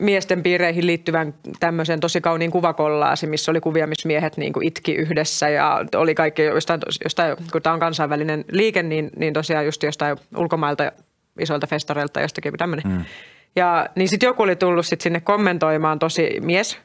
miesten piireihin liittyvän tämmöisen tosi kauniin kuvakollaasi, missä oli kuvia, missä miehet niin kuin itki yhdessä ja oli kaikki jostain, jostain kun tämä on kansainvälinen liike, niin, niin tosiaan just jostain ulkomailta isoilta festareilta jostakin tämmöinen. Mm. Ja niin sitten joku oli tullut sit sinne kommentoimaan tosi mies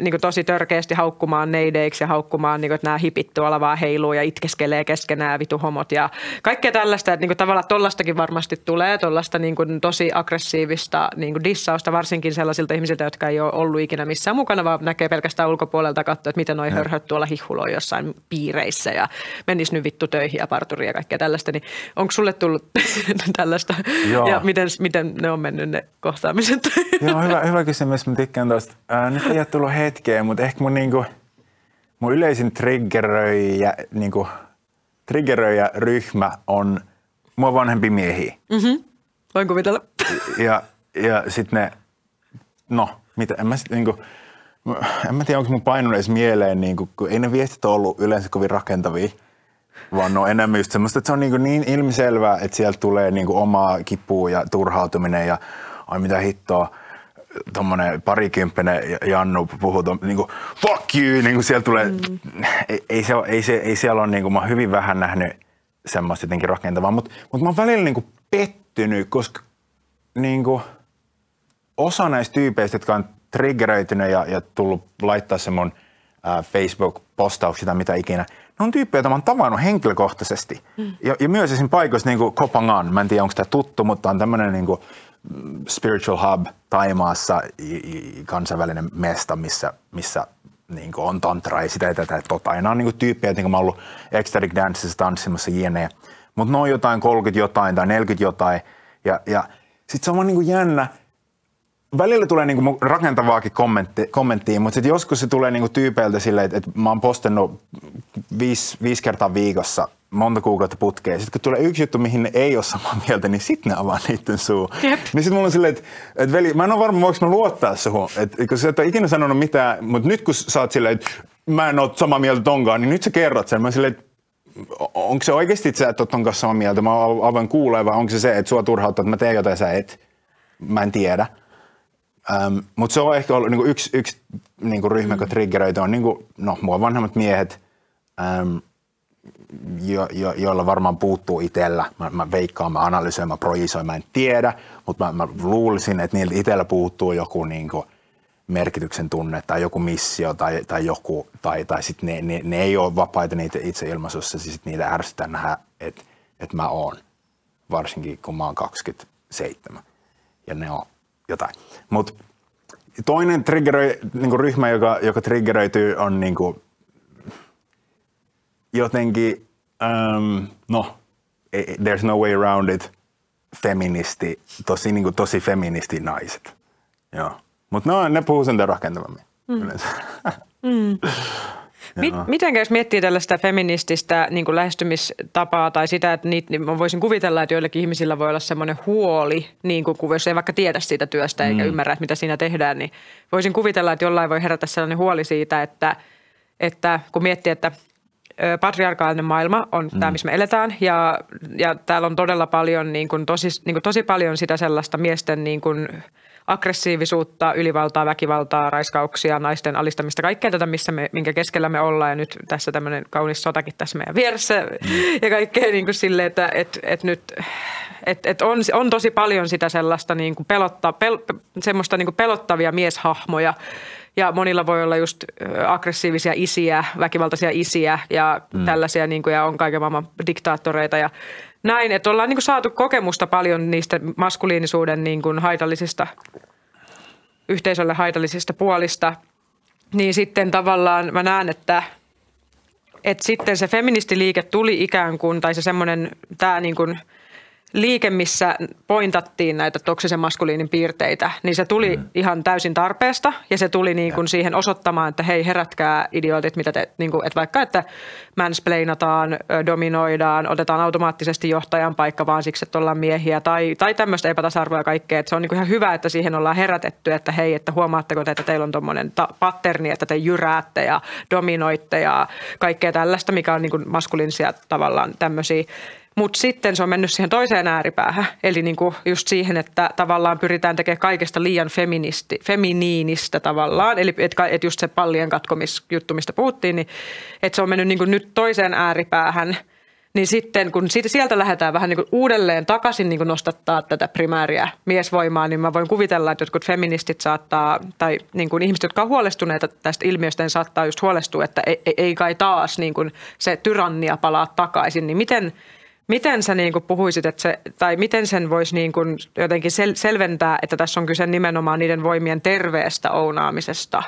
niin kuin tosi törkeästi haukkumaan neideiksi ja haukkumaan, niin kuin, että nämä hipit tuolla vaan heiluu ja itkeskelee keskenään vituhomot ja kaikkea tällaista. Että niin kuin, tavallaan tollastakin varmasti tulee, tollasta niin kuin, tosi aggressiivista niin kuin dissausta, varsinkin sellaisilta ihmisiltä, jotka ei ole ollut ikinä missään mukana, vaan näkee pelkästään ulkopuolelta katsoa, että miten noi hörhöt tuolla hihuloi jossain piireissä ja menis nyt vittu töihin ja parturiin ja kaikkea tällaista. Niin onko sulle tullut tällaista Joo. ja miten, miten ne on mennyt ne kohtaamiset? Joo, hyvä, hyvä kysymys. Mä tykkään tuosta. Äh, nyt ei ole tullut hetkeä, mutta ehkä mun, niinku, mun yleisin triggeröijä, niinku, triggeröijä ryhmä on mua vanhempi miehi. Mm-hmm. Voin kuvitella. Ja, ja sitten ne, no, mitä, en mä sit, niinku, en mä tiedä, onko mun painunut edes mieleen, niinku, kun ei ne viestit ole ollut yleensä kovin rakentavia, vaan no enemmän just semmoista, että se on niinku niin ilmiselvää, että sieltä tulee niinku omaa kipua ja turhautuminen ja ai mitä hittoa tuommoinen parikymppinen Jannu puhuu tuon, niin kuin, fuck you, niin kuin siellä tulee, mm. ei, ei, se, ei, se, ei siellä ole, niin kuin, mä oon hyvin vähän nähnyt semmoista jotenkin rakentavaa, mutta, mutta mä oon välillä niin kuin pettynyt, koska niin kuin, osa näistä tyypeistä, jotka on triggeröitynyt ja, ja tullut laittaa se mun äh, Facebook-postauksia tai mitä ikinä, ne on tyyppejä, joita mä oon tavannut henkilökohtaisesti. Mm. Ja, ja myös esim. paikoissa niin kuin Kopangan, mä en tiedä onko tämä tuttu, mutta on tämmöinen niin kuin, Spiritual Hub Taimaassa, kansainvälinen mesta, missä, missä niin on tantra ja sitä ja tätä. Tota. Ja nämä on niin tyyppejä, että niin mä oon ollut ecstatic danceissa tanssimassa jne. Mutta ne on jotain 30 jotain tai 40 jotain. Ja, ja sitten se on vaan niin jännä. Välillä tulee niin rakentavaakin kommentti, kommenttia, mutta sitten joskus se tulee niin tyypeiltä silleen, että, että mä oon postannut viisi, viisi kertaa viikossa – monta kuukautta putkeen. Sitten kun tulee yksi juttu, mihin ne ei ole samaa mieltä, niin sitten ne avaa niiden suu. Yep. Niin sitten mulla on silleen, että, että veli, mä en ole varma, voiko mä luottaa suhun. Että, kun sä et ole ikinä sanonut mitään, mutta nyt kun sä oot silleen, että mä en ole samaa mieltä tonkaan, niin nyt sä kerrot sen. Mä silleen, että onko se oikeasti, että sä et ole ton kanssa samaa mieltä? Mä oon aivan kuulee, vai onko se se, että sua turhauttaa, että mä teen jotain sä et? Mä en tiedä. Ähm, mutta se on ehkä ollut niin yksi, yksi niin ryhmä, joka triggeröitä on niin kuin, no, mua vanhemmat miehet, ähm, jo, jo, joilla varmaan puuttuu itsellä. Mä, mä veikkaan, mä analysoin, mä projisoin, mä en tiedä, mutta mä, mä luulisin, että niillä itsellä puuttuu joku niin kuin, merkityksen tunne tai joku missio tai, tai joku, tai, tai sitten ne, ne, ne, ei ole vapaita niitä itse ilmaisussa, siis niitä ärsyttää nähdä, että, että mä oon, varsinkin kun mä oon 27 ja ne on jotain. Mutta toinen triggeröi, niin ryhmä, joka, joka triggeröityy, on niin kuin, jotenkin, um, no, there's no way around it, feministi, tosi, niin kuin, tosi feministi naiset. Joo. Mutta no, ne puhuu sen rakentavammin mm. yleensä. Mm. Mit, miten jos miettii tällaista feminististä niin kuin lähestymistapaa tai sitä, että niitä, niin mä voisin kuvitella, että joillekin ihmisillä voi olla semmoinen huoli, niin kuin jos ei vaikka tiedä siitä työstä eikä mm. ymmärrä, että mitä siinä tehdään, niin voisin kuvitella, että jollain voi herätä sellainen huoli siitä, että, että kun miettii, että patriarkaalinen maailma on mm. tämä, missä me eletään ja, ja täällä on todella paljon, niin kuin tosi, niin kuin tosi paljon sitä sellaista miesten niin kuin aggressiivisuutta, ylivaltaa, väkivaltaa, raiskauksia, naisten alistamista, kaikkea tätä, missä me, minkä keskellä me ollaan ja nyt tässä tämmöinen kaunis sotakin tässä meidän vieressä mm. ja kaikkea niin kuin silleen, että et, et nyt et, et on, on tosi paljon sitä sellaista niin kuin pelotta, pel, semmoista niin kuin pelottavia mieshahmoja, ja monilla voi olla just aggressiivisia isiä, väkivaltaisia isiä ja mm. tällaisia niin kuin, ja on kaiken maailman diktaattoreita ja näin. Että ollaan niin kuin saatu kokemusta paljon niistä maskuliinisuuden niin kuin haitallisista, yhteisölle haitallisista puolista. Niin sitten tavallaan mä näen, että, että sitten se feministiliike tuli ikään kuin, tai se semmoinen, tämä niin kuin – liike, missä pointattiin näitä toksisen maskuliinin piirteitä, niin se tuli mm. ihan täysin tarpeesta ja se tuli niin kuin siihen osoittamaan, että hei herätkää idiotit, mitä te, niin kuin, että vaikka että mansplainataan, dominoidaan, otetaan automaattisesti johtajan paikka vaan siksi, että ollaan miehiä tai, tai tämmöistä epätasa-arvoa ja kaikkea. Että se on niin kuin ihan hyvä, että siihen ollaan herätetty, että hei, että huomaatteko te, että teillä on tuommoinen ta- patterni, että te jyräätte ja dominoitte ja kaikkea tällaista, mikä on niin kuin maskuliinisia tavallaan tämmöisiä mutta sitten se on mennyt siihen toiseen ääripäähän, eli niinku just siihen, että tavallaan pyritään tekemään kaikesta liian feministi, feminiinistä tavallaan. Eli että et just se pallien katkomisjuttu, mistä puhuttiin, niin että se on mennyt niinku nyt toiseen ääripäähän – niin sitten kun sieltä lähdetään vähän niin kuin uudelleen takaisin niin nostattaa tätä primääriä miesvoimaa, niin mä voin kuvitella, että jotkut feministit saattaa, tai niin kuin ihmiset, jotka on huolestuneita tästä ilmiöstä, niin saattaa just huolestua, että ei, ei kai taas niin se tyrannia palaa takaisin. Niin miten, Miten sä niin kuin puhuisit, että se, tai miten sen voisi niin kuin jotenkin sel- selventää, että tässä on kyse nimenomaan niiden voimien terveestä ounaamisesta?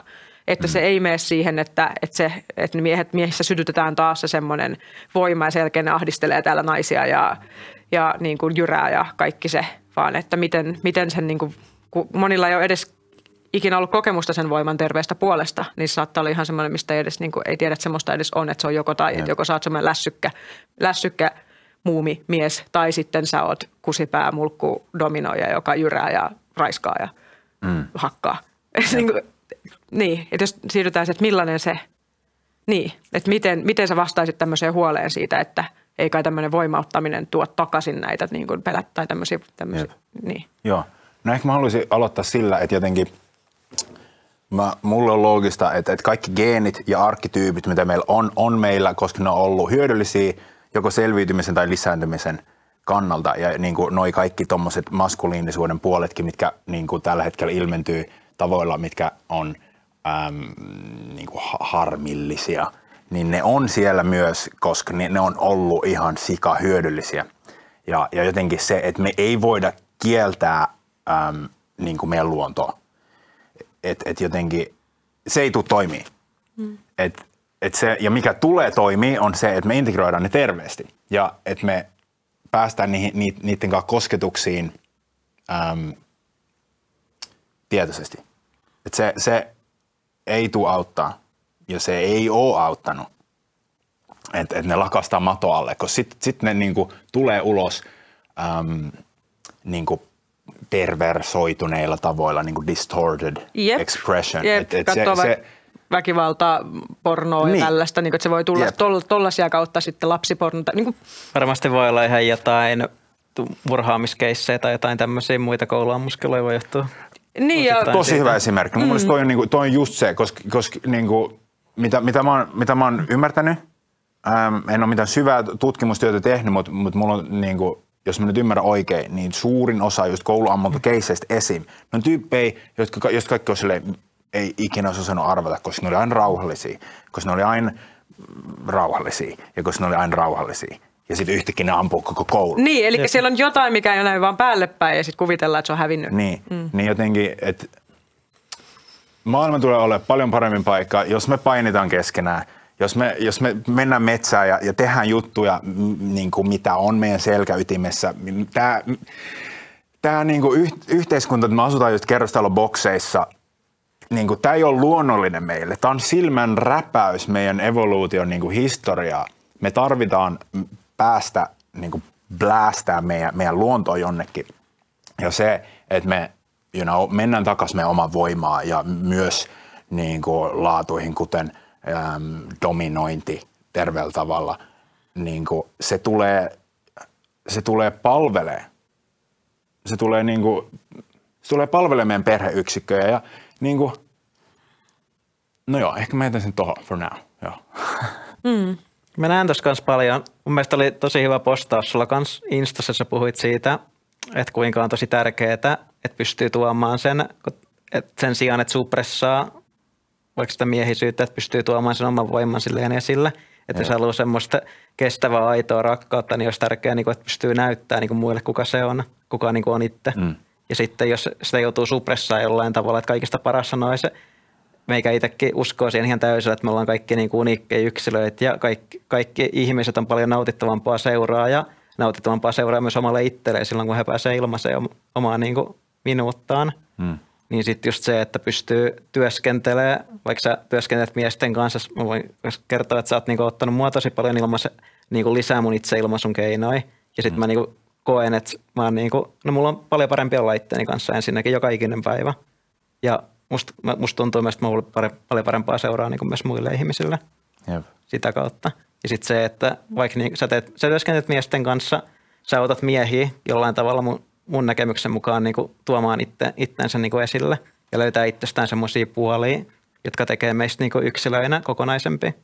Että se ei mene siihen, että, että, se, että miehet, miehissä sytytetään taas se semmoinen voima ja selkeä ahdistelee täällä naisia ja, ja niin kuin jyrää ja kaikki se, vaan että miten, miten sen, niin kuin, kun monilla ei ole edes ikinä ollut kokemusta sen voiman terveestä puolesta, niin saattaa olla ihan semmoinen, mistä ei, edes, niin kuin, ei tiedä, että semmoista edes on, että se on joko tai, että joko sä oot semmoinen lässykkä, lässykkä – muumi mies tai sitten sä oot kusipää, mulkku, dominoija, joka jyrää ja raiskaa ja mm. hakkaa. niin, kuin, niin, että jos siirrytään että millainen se, niin, että miten, miten sä vastaisit tämmöiseen huoleen siitä, että ei kai tämmöinen voimauttaminen tuo takaisin näitä niin kuin pelät tai tämmöisiä, tämmöisiä niin. Joo. No ehkä mä haluaisin aloittaa sillä, että jotenkin mä, mulle on loogista, että, että kaikki geenit ja arkkityypit, mitä meillä on, on meillä, koska ne on ollut hyödyllisiä – joko selviytymisen tai lisääntymisen kannalta. Ja niin kuin noi kaikki tuommoiset maskuliinisuuden puoletkin, mitkä niin kuin tällä hetkellä ilmentyy tavoilla, mitkä on äm, niin kuin harmillisia, niin ne on siellä myös, koska ne, ne on ollut ihan sika hyödyllisiä. Ja, ja jotenkin se, että me ei voida kieltää äm, niin kuin meidän luontoa. Että et jotenkin se ei tule toimii. Mm. Et et se, ja mikä tulee toimii, on se, että me integroidaan ne terveesti ja että me päästään niihin, niiden kanssa kosketuksiin äm, tietoisesti. Et se, se ei tule auttaa ja se ei ole auttanut, että et ne lakastaa mato alle, koska sitten sit ne niinku tulee ulos äm, niinku perversoituneilla tavoilla, niinku distorted Jep. expression. Jep. Et, et se, se, väkivalta, pornoa niin. ja tällaista, niin kuin, että se voi tulla tol, tollaisia kautta sitten lapsipornota. Niin kuin. Varmasti voi olla ihan jotain murhaamiskeissejä tai jotain tämmöisiä muita kouluammuskeluja voi johtua. Niin ja, Tosi siitä. hyvä esimerkki. Mun mm. mielestä toi on, niin kuin, toi on just se, koska, koska niin kuin, mitä, mitä, mä oon, mitä mä oon ymmärtänyt, äm, en ole mitään syvää tutkimustyötä tehnyt, mutta, mutta mulla on niin kuin, jos mä nyt ymmärrän oikein, niin suurin osa just kouluammuntokeisseistä esim. Ne on tyyppejä, jotka, jotka kaikki on silleen, ei ikinä olisi osannut arvata, koska ne oli aina rauhallisia, koska ne oli aina rauhallisia ja koska ne oli aina rauhallisia. Ja sitten yhtäkkiä ne ampuu koko koulu. Niin, eli Jep. siellä on jotain, mikä ei ole vaan päälle päin ja sitten kuvitellaan, että se on hävinnyt. Niin, mm. niin jotenkin, että maailma tulee olemaan paljon paremmin paikka, jos me painitaan keskenään, jos me, jos me mennään metsään ja, ja tehdään juttuja, niin kuin mitä on meidän selkäytimessä. Tämä, tämä niin kuin yhteiskunta, että me asutaan just kerrostalobokseissa – niin kuin, tämä ei ole luonnollinen meille. Tämä on silmän räpäys meidän evoluution niin kuin historiaa. Me tarvitaan päästä niin kuin blästää meidän, meidän luontoa jonnekin. Ja se, että me you know, mennään takaisin meidän oman voimaa ja myös niin kuin, laatuihin, kuten äm, dominointi, terveellä tavalla, niin kuin se tulee, se tulee palvelee. Se tulee, niin kuin, se tulee palvelemaan meidän perheyksikköjä ja niin kuin, no joo, ehkä mä jätän sen tuohon for now. Joo. Mä näen tuossa kanssa paljon. Mun mielestä oli tosi hyvä postaus sulla kanssa Instassa, sä puhuit siitä, että kuinka on tosi tärkeää, että pystyy tuomaan sen, että sen sijaan, että suppressaa vaikka sitä miehisyyttä, että pystyy tuomaan sen oman voiman silleen esille. Että jos Joo. haluaa semmoista kestävää, aitoa rakkautta, niin olisi tärkeää, niin kuin, että pystyy näyttämään niin kuin muille, kuka se on, kuka niin kuin on itse. Mm. Ja sitten jos sitä joutuu suppressaa jollain tavalla, että kaikista paras sanoa se, meikä itsekin uskoo siihen ihan täysillä, että me ollaan kaikki niin kuin uniikkeja yksilöitä ja kaikki, kaikki ihmiset on paljon nautittavampaa seuraa ja nautittavampaa seuraa myös omalle itselleen silloin, kun he pääsevät ilmaiseen om- omaan niin kuin minuuttaan. Mm. Niin sitten just se, että pystyy työskentelemään, vaikka sä työskentelet miesten kanssa, mä voin kertoa, että sä oot niinku ottanut mua tosi paljon ilmaise, niinku lisää mun itseilmaisun keinoja. Ja sitten mm. mä niinku koen, että mä oon niinku, no mulla on paljon parempi olla itteni kanssa ensinnäkin joka ikinen päivä. Ja musta, musta tuntuu myös, että mulla on paljon parempaa seuraa niinku myös muille ihmisille Jep. sitä kautta. Ja sitten se, että vaikka niin, sä, teet, sä työskentelet miesten kanssa, sä otat miehiä jollain tavalla mun, mun näkemyksen mukaan niin kuin tuomaan itse, itsensä niin kuin esille ja löytää itsestään semmoisia puolia, jotka tekee meistä niin kuin yksilöinä kokonaisempi.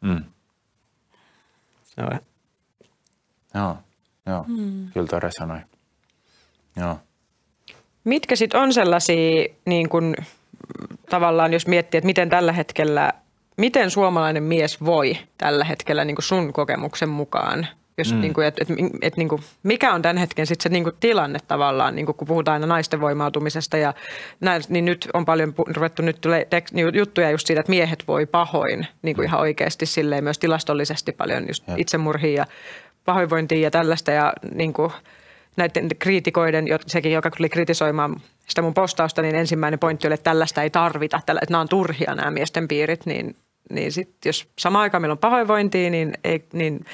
Mm. Se on, Joo, joo. Mm. kyllä toi resonoi. Joo. Mitkä sitten on sellaisia, niin kun, tavallaan jos miettii, että miten tällä hetkellä, miten suomalainen mies voi tällä hetkellä niin sun kokemuksen mukaan? Jos, mm. niin kun, et, et, et, niin kun, mikä on tämän hetken sit se niin kun tilanne tavallaan, niin kun, kun puhutaan aina naisten voimautumisesta ja näin, niin nyt on paljon ruvettu nyt tulee tek, niin juttuja just siitä, että miehet voi pahoin niin kuin ihan oikeasti silleen myös tilastollisesti paljon just Jep. itsemurhia ja pahoinvointia ja tällaista ja niin kuin, näiden kriitikoiden, sekin joka tuli kritisoimaan sitä mun postausta, niin ensimmäinen pointti oli, että tällaista ei tarvita, että nämä on turhia nämä miesten piirit, niin, niin sitten jos samaan aikaan meillä on pahoinvointia, niin, ei, niin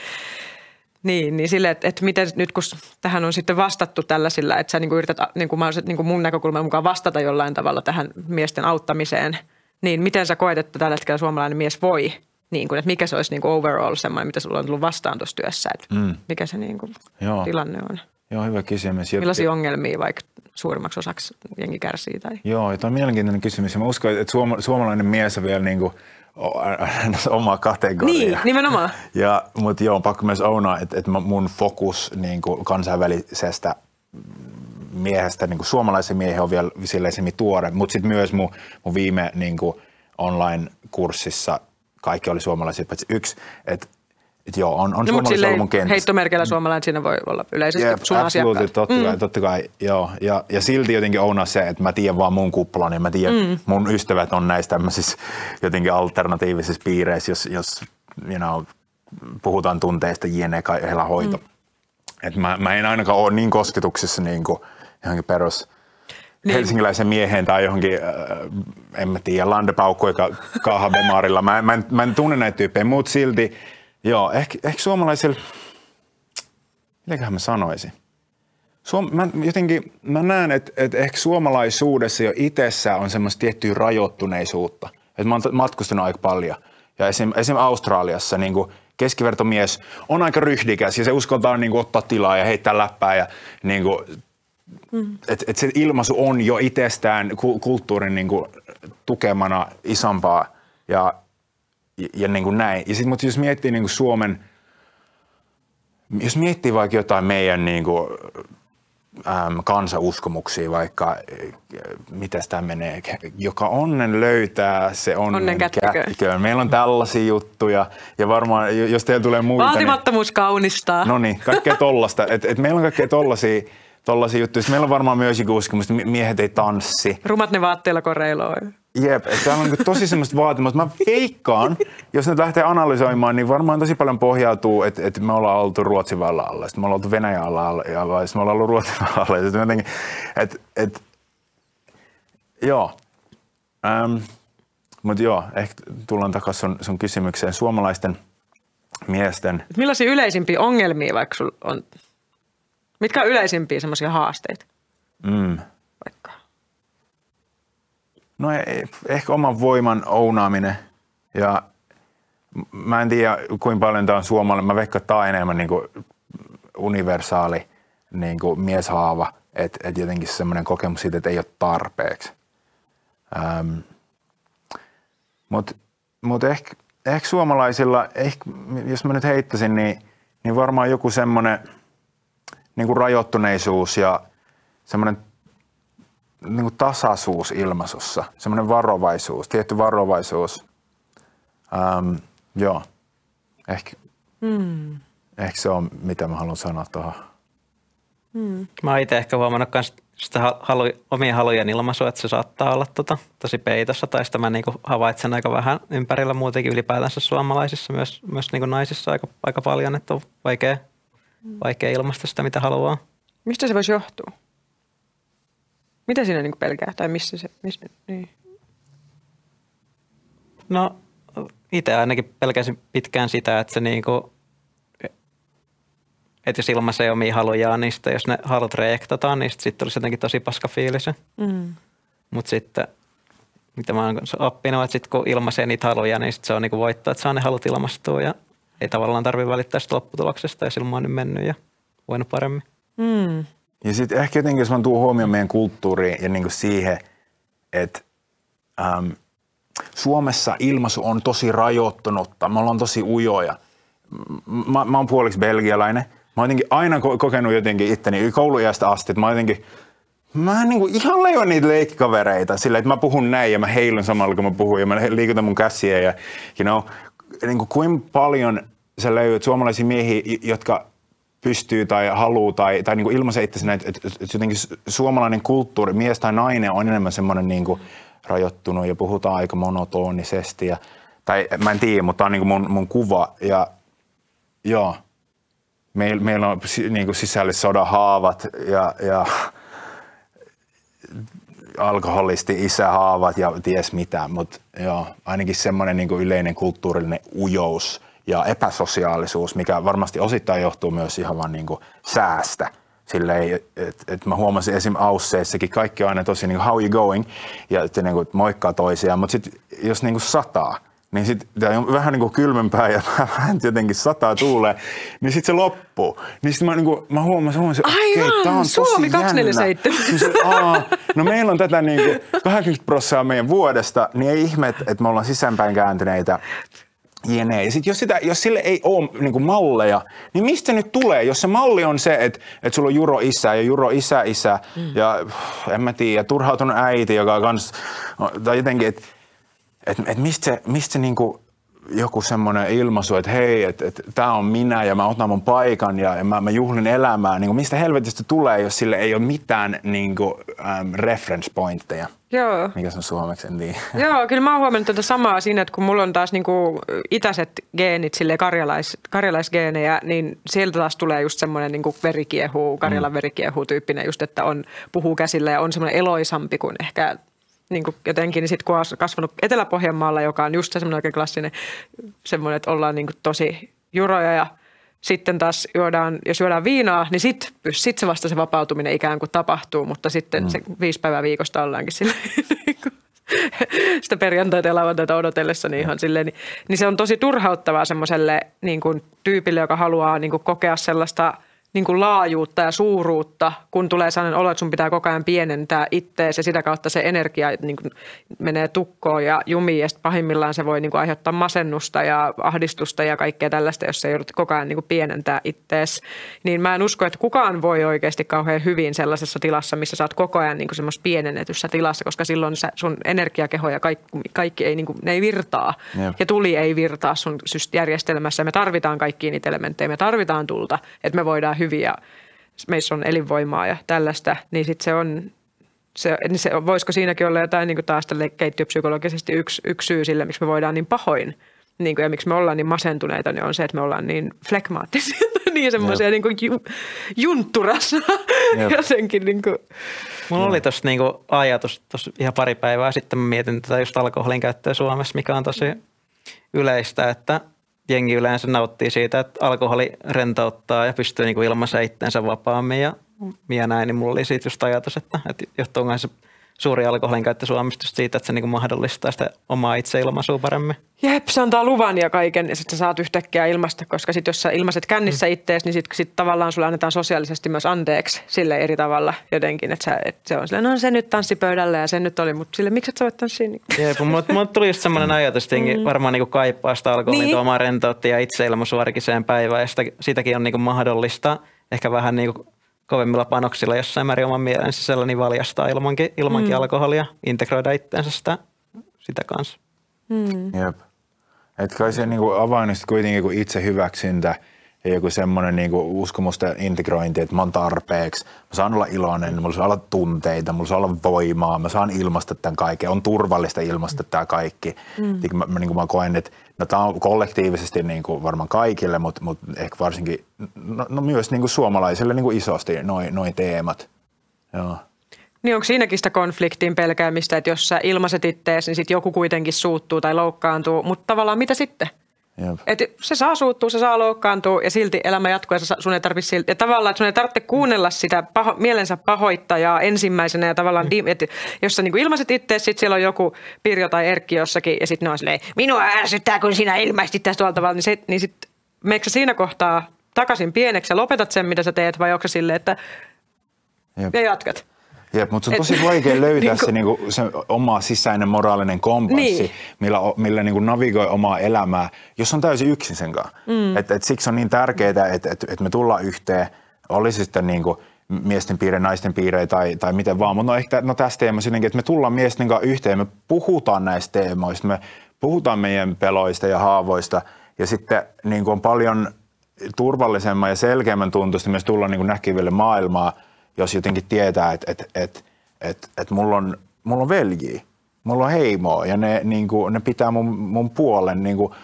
niin, niin sille, että, että miten nyt kun tähän on sitten vastattu tällaisilla, että sä niin kuin yrität niin kuin niin kuin mun näkökulman mukaan vastata jollain tavalla tähän miesten auttamiseen, niin miten sä koet, että tällä hetkellä suomalainen mies voi, niin kuin, että mikä se olisi niin kuin overall semmoinen, mitä sulla on tullut vastaan tuossa työssä, että Mm. mikä se niin kuin Joo. tilanne on. Joo, hyvä kysymys. Millaisia ongelmia vaikka suurimmaksi osaksi jengi kärsii? Tai? Joo, ja tämä on mielenkiintoinen kysymys. Mä uskon, että suoma, suomalainen mies on vielä niin kuin, oma kategoria. Niin, nimenomaan. Ja, mutta joo, on pakko myös ounaa, että, että mun fokus niin kuin kansainvälisestä miehestä, niin kuin suomalaisen miehen on vielä silleen tuore, mutta sitten myös mun, mun viime niin kuin online-kurssissa kaikki oli suomalaisia, paitsi yksi, että et joo, on, on No, mutta suomalaisia ollut silleen mun kentässä. heittomerkeillä suomalainen siinä voi olla yleisesti Jep, sun asiakkaat. totta, kai, totta kai, joo. Ja, ja silti jotenkin ounaa se, että mä tiedän vaan mun kuplan ja mä tiedän, mm. mun ystävät on näissä tämmöisissä jotenkin alternatiivisissa piireissä, jos, jos you know, puhutaan tunteista, jne, heillä hoito. Mm. Et mä, mä en ainakaan ole niin kosketuksissa niin kuin johonkin perus niin. helsinkiläisen mieheen tai johonkin, äh, en mä tiedä, landepaukku, joka kaahaa bemarilla. Mä, mä, mä en tunne näitä tyyppejä, mutta silti, joo, ehkä, ehkä suomalaisilla, mitäköhän mä sanoisin? Suom, mä jotenkin, mä näen, että, että ehkä suomalaisuudessa jo itsessään on semmoista tiettyä rajoittuneisuutta. Että mä oon matkustanut aika paljon. Ja esim, esim. Australiassa niin keskivertomies on aika ryhdikäs ja se uskaltaa niin kuin, ottaa tilaa ja heittää läppää. Ja, niin kuin, mm. että et se ilmaisu on jo itsestään ku, kulttuurin niin kuin, tukemana isompaa ja, ja, ja niin kuin näin. Ja sit, mutta jos miettii niin kuin Suomen, jos miettii vaikka jotain meidän niin kuin, äm, kansanuskomuksia, vaikka miten tämä menee, joka onnen löytää, se onnen, Onnen kättiköön. Meillä on tällaisia juttuja ja varmaan, jo- jos teillä tulee muita, niin, Vaatimattomuus kaunistaa. no niin, kaikkea tollasta. Et, et meillä on kaikkea tollasia, tollasia juttuja. Sitten meillä on varmaan myös joku uskomus, että miehet ei tanssi. Rumat ne vaatteilla koreiloo. Jep, täällä on niinku tosi semmoista vaatimusta. Mä veikkaan, jos nyt lähtee analysoimaan, niin varmaan tosi paljon pohjautuu, että, että me ollaan oltu Ruotsin vallan alla, sitten me ollaan oltu Venäjän alla, ja vai sitten me ollaan ollut Ruotsin alla. Ja sitten jotenkin, että, että, joo. Ähm, mutta joo, ehkä tullaan takaisin sun, sun kysymykseen. Suomalaisten miesten, Millaisia yleisimpiä ongelmia vaikka sul on? Mitkä on yleisimpiä semmoisia haasteita mm, vaikka? No e- ehkä oman voiman ounaaminen ja mä en tiedä kuinka paljon tämä on suomalainen. Mä veikkaan, että tämä on enemmän niin kuin universaali niin kuin mieshaava, että et jotenkin semmoinen kokemus siitä, että ei ole tarpeeksi. Ähm, Mutta mut ehkä, ehkä suomalaisilla, ehkä, jos mä nyt heittäisin, niin, niin varmaan joku semmoinen niin kuin rajoittuneisuus ja semmoinen niin kuin tasaisuus ilmaisussa, semmoinen varovaisuus, tietty varovaisuus. Ähm, joo, ehkä, mm. ehkä se on, mitä mä haluan sanoa tuohon. Mm. Mä oon itse ehkä huomannut myös sitä halu, omien halujen ilmaisua, että se saattaa olla tota, tosi peitossa, tai sitä mä niinku havaitsen aika vähän ympärillä muutenkin ylipäätänsä suomalaisissa, myös, myös niinku naisissa aika, aika paljon, että on vaikea, vaikea ilmaista sitä, mitä haluaa. Mistä se voisi johtua? Mitä siinä niinku pelkää, tai missä se, missä, niin? No itse ainakin pelkäsin pitkään sitä, että se niinku, että jos ilmaisee omia halujaan, niin sitten jos ne halut reaktataan, niin sitten tulisi jotenkin tosi paska fiilis. Mm. Mutta sitten, mitä mä oon oppinut, että sitten kun ilmaisee niitä haluja, niin sit se on niinku voittaa, että saa ne halut ilmastua ja ei tavallaan tarvitse välittää sitä lopputuloksesta ja silloin mä oon nyt mennyt ja voinut paremmin. Mm. Ja sitten ehkä jotenkin, jos mä tuun huomioon meidän kulttuuriin ja niinku siihen, että ähm, Suomessa ilmaisu on tosi rajoittunutta, me ollaan tosi ujoja. Mä, mä oon puoliksi belgialainen – Mä oon jotenkin aina kokenut jotenkin itteni kouluiästä asti, että mä jotenkin, mä en niin kuin ihan leijon niitä leikkikavereita sillä, että mä puhun näin ja mä heilun samalla kun mä puhun ja mä liikutan mun käsiä ja you know, niin kuin kuinka paljon sä löydät suomalaisia miehiä, jotka pystyy tai haluaa tai, tai niin ilmaisee itse että, että, että jotenkin suomalainen kulttuuri, mies tai nainen on enemmän semmoinen niin kuin rajoittunut ja puhutaan aika monotonisesti. Ja, tai mä en tiedä, mutta tämä on niin kuin mun, mun kuva. Ja joo, meillä, meillä on niin kuin sisällissodan haavat ja, ja alkoholisti isähaavat ja ties mitä, mutta joo, ainakin semmoinen niin yleinen kulttuurillinen ujous ja epäsosiaalisuus, mikä varmasti osittain johtuu myös ihan vaan niin kuin säästä. Silleen, että et mä huomasin esim. Ausseissakin, kaikki on aina tosi niin kuin, how you going, ja että niin kuin, moikkaa toisiaan, mutta sitten jos niin kuin sataa, niin sitten tämä on vähän niin kuin kylmempää ja vähän jotenkin sataa tuulee, niin sitten se loppuu. Niin sitten mä, niin kuin, mä huomasin, että okei, okay, tämä on Suomi tosi 247. Niin se, aa, no meillä on tätä niin kuin 80 prosenttia meidän vuodesta, niin ei ihme, että me ollaan sisäänpäin kääntyneitä. Jene. Ja sitten jos, sitä, jos sille ei ole niin kuin malleja, niin mistä nyt tulee? Jos se malli on se, että, että sulla on juro isä ja juro isä isä mm. ja en mä tiedä, turhautunut äiti, joka on kans, tai jotenkin, että että et mistä se, mistä se niinku joku semmoinen ilmaisu, että hei, että et, tämä on minä ja mä otan mun paikan ja, ja mä, mä juhlin elämää. Niin mistä helvetistä tulee, jos sille ei ole mitään niin kuin, ähm, reference pointteja? Joo. Mikä se on suomeksi, en tiedä. Joo, kyllä mä oon huomannut tätä samaa siinä, että kun mulla on taas niinku itäiset geenit, sille karjalais, karjalaisgeenejä, niin sieltä taas tulee just semmoinen niinku verikiehuu, Karjalan mm. verikiehuu tyyppinen just, että on, puhuu käsillä ja on semmoinen eloisampi kuin ehkä niin kuin jotenkin, niin sitten kun on kasvanut Etelä-Pohjanmaalla, joka on just semmoinen oikein klassinen semmoinen, että ollaan niin kuin tosi juroja ja sitten taas juodaan, jos juodaan viinaa, niin sitten sit se vasta se vapautuminen ikään kuin tapahtuu, mutta sitten mm. se viisi päivää viikosta ollaankin sille niinku sitä perjantaita ja lauantaita odotellessa, niin ihan silleen, niin, niin se on tosi turhauttavaa semmoiselle niin kuin tyypille, joka haluaa niin kuin kokea sellaista – niin kuin laajuutta ja suuruutta, kun tulee sellainen olo, että sun pitää koko ajan pienentää ittees ja sitä kautta se energia niin kuin menee tukkoon ja jumiin ja pahimmillaan se voi niin kuin aiheuttaa masennusta ja ahdistusta ja kaikkea tällaista, jos se joudut koko ajan niin kuin pienentää ittees. Niin mä en usko, että kukaan voi oikeasti kauhean hyvin sellaisessa tilassa, missä sä oot koko ajan niin semmoisessa pienennetyssä tilassa, koska silloin sun energiakeho ja kaikki, kaikki ei, niin kuin, ne ei virtaa. Jep. Ja tuli ei virtaa sun järjestelmässä. Me tarvitaan kaikkiin niitä elementtejä, me tarvitaan tulta, että me voidaan hyviä, meissä on elinvoimaa ja tällaista, niin sitten se on, se, niin se, voisiko siinäkin olla jotain niin kuin taas keittiöpsykologisesti yksi, yksi syy sille, miksi me voidaan niin pahoin niin kuin, ja miksi me ollaan niin masentuneita, niin on se, että me ollaan niin flekmaattisia, niin semmoisia niin kuin ju, juntturassa jotenkin. Niin kuin. Mulla oli tuossa niin ajatus tuossa ihan pari päivää sitten, mä mietin tätä just alkoholin käyttöä Suomessa, mikä on tosi yleistä, että jengi yleensä nauttii siitä, että alkoholi rentouttaa ja pystyy niin ilmaisemaan itseensä vapaammin ja, ja näin, niin mulla oli siitä just ajatus, että, että johtuuko se suuri alkoholin käyttö Suomessa just siitä, että se niin kuin mahdollistaa sitä omaa itseilmaisua paremmin. Jep, se antaa luvan ja kaiken ja sitten sä saat yhtäkkiä ilmasta, koska sitten jos sä ilmaiset kännissä mm. ittees, niin sitten sit tavallaan sulle annetaan sosiaalisesti myös anteeksi sille eri tavalla jotenkin, että, että se on silleen, no se nyt tanssi pöydällä ja se nyt oli, mutta sille miksi et sä voit tanssia? Niin? Jep, mutta mulle tuli just semmoinen ajatus, että mm. varmaan niin kuin kaipaa sitä alkoholin niin. tuomaa rentoutta ja itseilmaisua arkiseen päivään ja sitä, sitäkin on niin kuin mahdollista ehkä vähän niin kuin kovemmilla panoksilla jossain määrin oman mielen sisällä, niin valjastaa ilmankin, ilmankin mm. alkoholia, integroida itseensä sitä, sitä kanssa. Mm. Jep. Että kai se niinku avain kuitenkin kuin itse hyväksyntä ja joku semmoinen niinku uskomusta integrointi, että mä oon tarpeeksi, mä saan olla iloinen, mulla saa olla tunteita, mulla saa olla voimaa, mä saan ilmaista tämän kaiken, on turvallista ilmaista tämä kaikki. Mm. Mä, mä, niin mä koen, että no, tämä on kollektiivisesti niin kuin varmaan kaikille, mutta, mutta ehkä varsinkin no, no myös niin kuin suomalaisille niin kuin isosti noin noi teemat. Joo. Niin onko siinäkin sitä konfliktin pelkäämistä, että jos sä ilmaiset ittees, niin sitten joku kuitenkin suuttuu tai loukkaantuu, mutta tavallaan mitä sitten? Et se saa suuttua, se saa loukkaantua ja silti elämä jatkuu ja sun ei tarvitse silti. Ja tavallaan, että sun ei tarvitse kuunnella sitä paho, mielensä pahoittajaa ensimmäisenä ja tavallaan, mm. että jos sä niin ilmaiset itse, sitten siellä on joku Pirjo tai Erkki jossakin ja sitten ne on silleen, minua ärsyttää, kun sinä ilmaistit tästä tuolta tavalla, niin, se, niin sitten meneekö siinä kohtaa takaisin pieneksi ja lopetat sen, mitä sä teet vai onko se silleen, että Jep. ja jatkat? Jep, mutta se on tosi Et, vaikea löytää niinku, se, niinku, se oma sisäinen moraalinen kompassi, niin. millä, millä niinku navigoi omaa elämää, jos on täysin yksin sen kanssa. Mm. Et, et siksi on niin tärkeää, että et, et me tullaan yhteen, olisi sitten niinku miesten piire, naisten piire tai, tai miten vaan. Mutta no ehkä no tässä teemassa että me tullaan miesten kanssa yhteen, me puhutaan näistä teemoista, me puhutaan meidän peloista ja haavoista ja sitten niin on paljon turvallisemman ja selkeämmän tuntuista myös tulla niin näkiville maailmaa – jos jotenkin tietää, että et, et, et, et mulla, on, mulla on veljiä, mulla on heimoa ja ne, niin kuin, ne pitää mun, mun puolen. Niin kuin,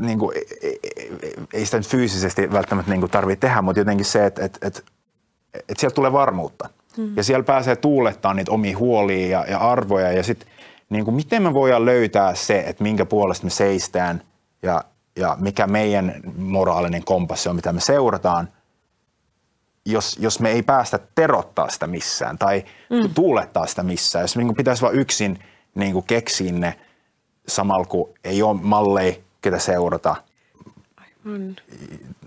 niin kuin, ei sitä nyt fyysisesti välttämättä niin tarvitse tehdä, mutta jotenkin se, että että että että sieltä tulee varmuutta. Mm. Ja siellä pääsee tuulettaa niitä omia huolia ja, ja arvoja. Ja sitten niin kuin, miten me voidaan löytää se, että minkä puolesta me seistään ja, ja mikä meidän moraalinen kompassi on, mitä me seurataan – jos, jos me ei päästä terottaa sitä missään tai mm. tuulettaa sitä missään, jos niin pitäisi vain yksin niin kuin keksiä ne samalla kun ei ole malleja, ketä seurata. Aivan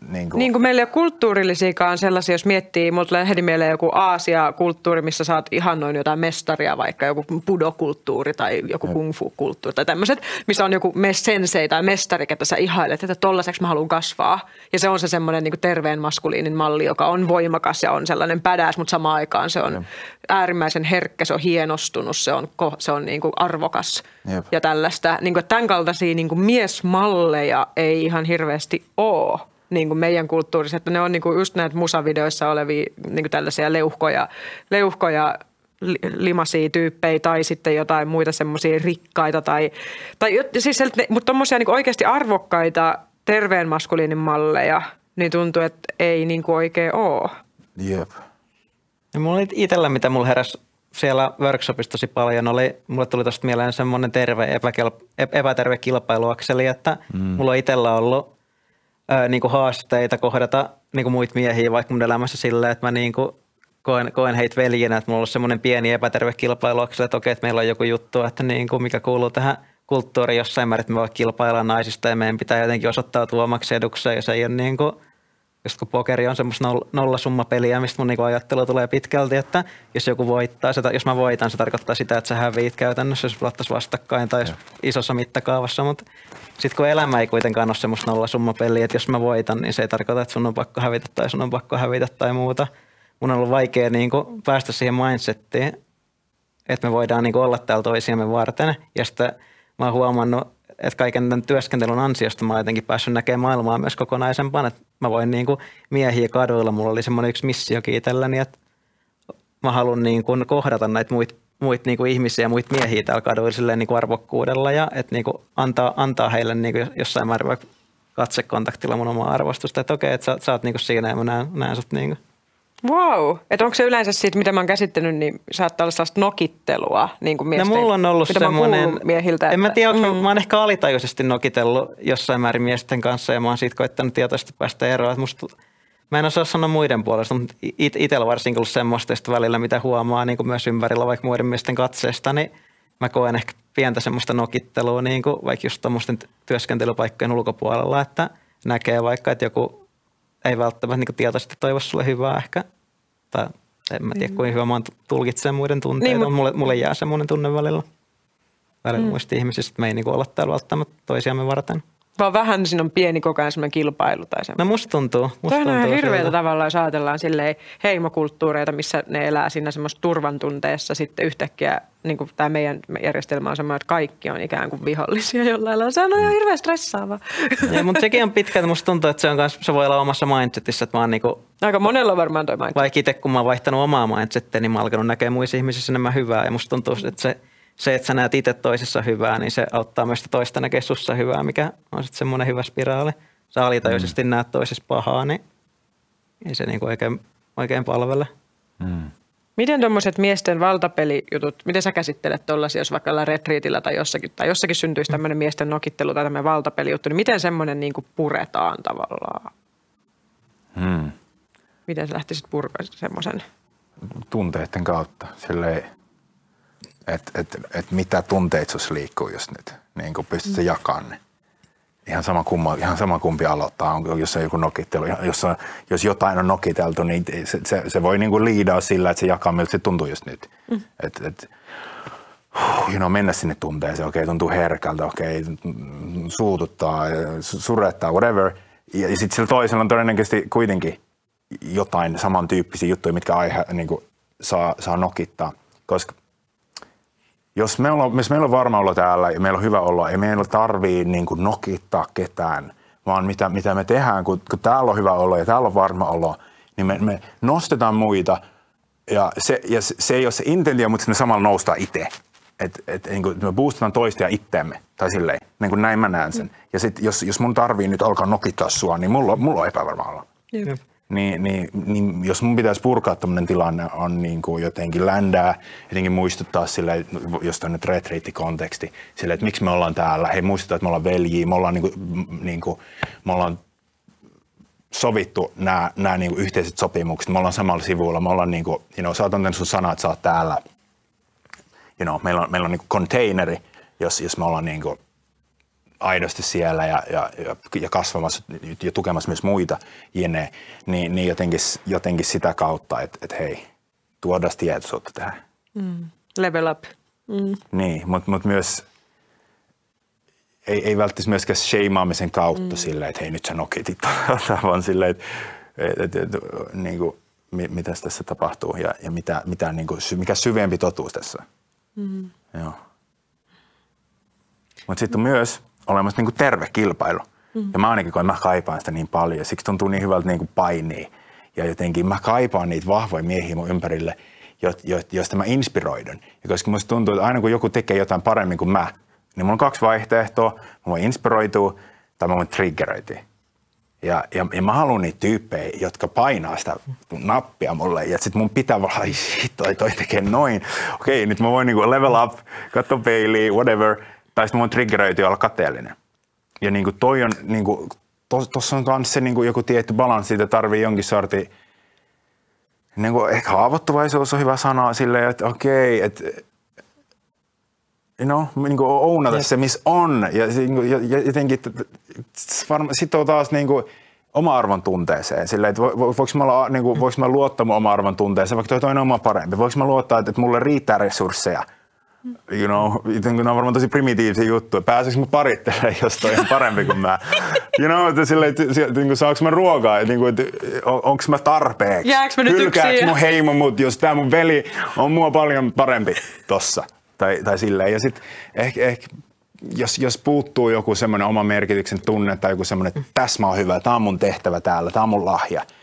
niin kuin... Niin kuin meillä ei ole kulttuurillisiakaan sellaisia, jos miettii, mulla tulee heti mieleen joku Aasia-kulttuuri, missä saat ihan noin jotain mestaria, vaikka joku pudokulttuuri tai joku kung fu-kulttuuri tai tämmöiset, missä on joku sensei tai mestari, ketä sä ihailet, että tollaiseksi mä haluan kasvaa. Ja se on se semmoinen niin terveen maskuliinin malli, joka on voimakas ja on sellainen pädäs, mutta samaan aikaan se on Jep. äärimmäisen herkkä, se on hienostunut, se on, se on niin kuin arvokas Jep. ja tällaista. Niin kuin, tämän kaltaisia niin kuin miesmalleja ei ihan hirveästi ole niin kuin meidän kulttuurissa, että ne on niin kuin just näitä musavideoissa olevia niin kuin tällaisia leuhkoja, leuhkoja limasia tyyppejä tai sitten jotain muita semmoisia rikkaita tai, tai siis, mutta tuommoisia niin oikeasti arvokkaita terveen maskuliinin malleja, niin tuntuu, että ei niin kuin oikein ole. Jep. Ja mulla oli itsellä, mitä mulla heräsi siellä workshopissa tosi paljon, oli, mulle tuli tuosta mieleen semmoinen terve, epäkelp, epäterve kilpailuakseli, että mm. mulla on itsellä ollut ää, niin kuin haasteita kohdata niin kuin muita miehiä vaikka mun elämässä silleen, että mä niin kuin koen, koen heitä veljenä, että mulla on semmoinen pieni epäterve kilpailu, että okei, että meillä on joku juttu, että niin kuin mikä kuuluu tähän kulttuuriin jossain määrin, että me voi kilpailla naisista ja meidän pitää jotenkin osoittautua omaksi edukseen ja se ei ole niin kuin, just kun pokeri on semmoista nollasummapeliä, mistä mun niinku ajattelu tulee pitkälti, että jos joku voittaa, se, jos mä voitan, se tarkoittaa sitä, että sä häviit käytännössä, jos pelattaisiin vastakkain tai isossa mittakaavassa, mutta sitten kun elämä ei kuitenkaan ole semmoista nollasummapeliä, että jos mä voitan, niin se ei tarkoita, että sun on pakko hävitä tai sun on pakko hävitä tai muuta. Mun on ollut vaikea niin kuin päästä siihen mindsettiin, että me voidaan niin kuin olla täällä toisiamme varten. Ja sitten mä oon huomannut, että kaiken tämän työskentelyn ansiosta mä oon jotenkin päässyt näkemään maailmaa myös kokonaisempana. Että mä voin niin kuin miehiä kaduilla, mulla oli semmoinen yksi missiokin itselläni, että mä haluan niin kuin kohdata näitä muita niin kuin ihmisiä ja muita miehiä täällä kaduilla niin kuin arvokkuudella ja että kuin antaa, antaa heille niin kuin jossain määrin katsekontaktilla mun omaa arvostusta, että okei, että sä, sä oot niin kuin siinä ja mä näen, näen sut niin kuin. Wow. Että onko se yleensä siitä, mitä mä oon käsittänyt, niin saattaa olla sellaista nokittelua niin kuin miesten, no, mulla on ollut semmoinen, miehiltä. En mä tiedä, mm. mä oon ehkä alitajuisesti nokitellut jossain määrin miesten kanssa ja mä oon siitä koittanut tietoisesti päästä eroon. Että musta Mä en osaa sanoa muiden puolesta, mutta it, itsellä varsinkin ollut semmoista että välillä, mitä huomaa niin kuin myös ympärillä vaikka muiden miesten katseesta, niin mä koen ehkä pientä semmoista nokittelua niin kuin vaikka just tuommoisten työskentelypaikkojen ulkopuolella, että näkee vaikka, että joku ei välttämättä niin tietoisesti toivo sulle hyvää ehkä. Tai en mä tiedä, kuinka hyvä mä oon tulkitsemaan muiden tunteita. Niin, mutta... mulle, mulle jää semmoinen tunne välillä. Välillä mm. muista ihmisistä, että me ei niin olla täällä välttämättä toisiamme varten vaan vähän siinä on pieni koko ajan semmoinen kilpailu tai semmoinen. No musta tuntuu. Musta Tämä on ihan hirveätä tavalla, jos ajatellaan silleen heimokulttuureita, missä ne elää siinä semmoista turvantunteessa sitten yhtäkkiä, niin kuin tämä meidän järjestelmä on semmoinen, että kaikki on ikään kuin vihollisia jollain lailla. Se on ihan hirveän stressaava. Ja, mutta sekin on pitkä, että musta tuntuu, että se, on kans, se voi olla omassa mindsetissä, että mä oon niinku, Aika monella on varmaan toi mindset. Vaikka itse kun mä oon vaihtanut omaa mindsettiä, niin mä oon alkanut näkemään muissa ihmisissä enemmän hyvää ja musta tuntuu, että se – se, että sä näet itse toisessa hyvää, niin se auttaa myös toista näkee sussa hyvää, mikä on sitten semmoinen hyvä spiraali. Sä alitajuisesti mm. näet toisessa pahaa, niin ei se niinku oikein, oikein palvele. Mm. Miten tuommoiset miesten valtapelijutut, miten sä käsittelet tuollaisia, jos vaikka retriitillä tai jossakin, tai jossakin syntyisi tämmöinen miesten nokittelu tai tämmöinen valtapelijuttu, niin miten semmoinen niinku puretaan tavallaan? Hmm. Miten sä lähtisit purkaa semmoisen? Tunteiden kautta. Silleen, että et, et mitä tunteet sinussa liikkuu just nyt, niin kun pystyt mm. jakamaan ne. Ihan sama, kumma, ihan sama kumpi aloittaa, on, jos on joku nokittelu. Jos, on, jos jotain on nokiteltu, niin se, se, se voi niin kuin liidaa sillä, että se jakaa, miltä se tuntuu just nyt. Mm. Et, et, you know, mennä sinne tunteeseen, okei, okay, tuntuu herkältä, okei, okay, suututtaa, surettaa, whatever. Ja, ja sitten sillä toisella on todennäköisesti kuitenkin jotain samantyyppisiä juttuja, mitkä aihe, niin kuin saa, saa nokittaa. Koska jos, me ollaan, jos meillä on varma olo täällä ja meillä on hyvä olla, ei meillä tarvii niin kuin nokittaa ketään, vaan mitä, mitä me tehdään, kun, kun täällä on hyvä olo ja täällä on varma olo, niin me, me nostetaan muita ja se, ja se ei ole se intentio, mutta me samalla noustaan itse. Että et, niin kuin, me boostataan toista ja itteemme, tai silleen, niin kuin näin mä näen sen. Ja sitten jos, jos mun tarvii nyt alkaa nokittaa sua, niin mulla, mulla on epävarma olo. Jep niin, niin, niin jos mun pitäisi purkaa tämmöinen tilanne, on niin kuin jotenkin ländää, jotenkin muistuttaa sille, jos on nyt retriittikonteksti, sille, että miksi me ollaan täällä. Hei, muistuttaa, että me ollaan veljiä, me ollaan, niin kuin, niin kuin, me ollaan sovittu nämä, nämä niin kuin yhteiset sopimukset, me ollaan samalla sivulla, me ollaan niin kuin, you know, sä oot sun sanat, sä oot täällä. You know, meillä on, meillä on niin kuin containeri, jos, jos me ollaan niin kuin, aidosti siellä ja, ja, ja kasvamassa ja tukemassa myös muita jene, niin, niin jotenkin, jotenkin sitä kautta, että, että hei, tuodaan tietoisuutta tähän. Mm. Level up. Mm. Niin, mutta mut myös ei, ei välttämättä myöskään sheimaamisen kautta mm. silleen, että hei nyt sä nokitit, vaan silleen, että et, et, et, niin kuin, mitä tässä tapahtuu ja, ja mitä, mitä, niin kuin, mikä syvempi totuus tässä. Mm. Joo. Mutta sitten myös olemassa niin kuin terve kilpailu. Mm. Ja mä ainakin koen, mä kaipaan sitä niin paljon. Siksi tuntuu niin hyvältä niin kuin painia. Ja jotenkin mä kaipaan niitä vahvoja miehiä mun ympärille, joista mä inspiroidun. Ja koska musta tuntuu, että aina kun joku tekee jotain paremmin kuin mä, niin mulla on kaksi vaihtoehtoa. Mä voin inspiroitua tai mä voin triggeroitua. Ja, ja, ja mä haluan niitä tyyppejä, jotka painaa sitä nappia mulle. Ja sit mun pitää vaan, ai shit, toi, toi tekee noin. Okei, nyt mä voin niinku level up, katso peiliin, whatever – tai sitten mä voin triggeröityä olla kateellinen. Ja niin kuin toi on, niin kuin, tuossa on myös se niin kuin joku tietty balanssi, että tarvii jonkin sorti, niin kuin ehkä haavoittuvaisuus on hyvä sana silleen, että okei, että you know, niin kuin ounata se, missä on. Ja, niinku, ja, ja jotenkin sitoo taas niin kuin, oma-arvon tunteeseen. Silleen, että voiko mä, olla, niin kuin, voiko mä luottaa mun oma-arvon tunteeseen, vaikka toi toinen on oma parempi. Voiko mä luottaa, että, että mulle riittää resursseja – you know, nämä on varmaan tosi primitiivisiä juttuja. Pääseekö mä parittelemaan, jos toi on parempi kuin mä? You know, että silleen, että, että, että saanko mä ruokaa, että, että, että on, onko mä tarpeeksi? Jääkö mä nyt yksin? mun heimo mut, jos tää mun veli on mua paljon parempi tossa? Tai, tai silleen. Ja sitten ehkä, ehkä jos, jos puuttuu joku semmoinen oma merkityksen tunne tai joku semmoinen, että tässä mä oon hyvä, tämä on mun tehtävä täällä, tämä on mun lahja –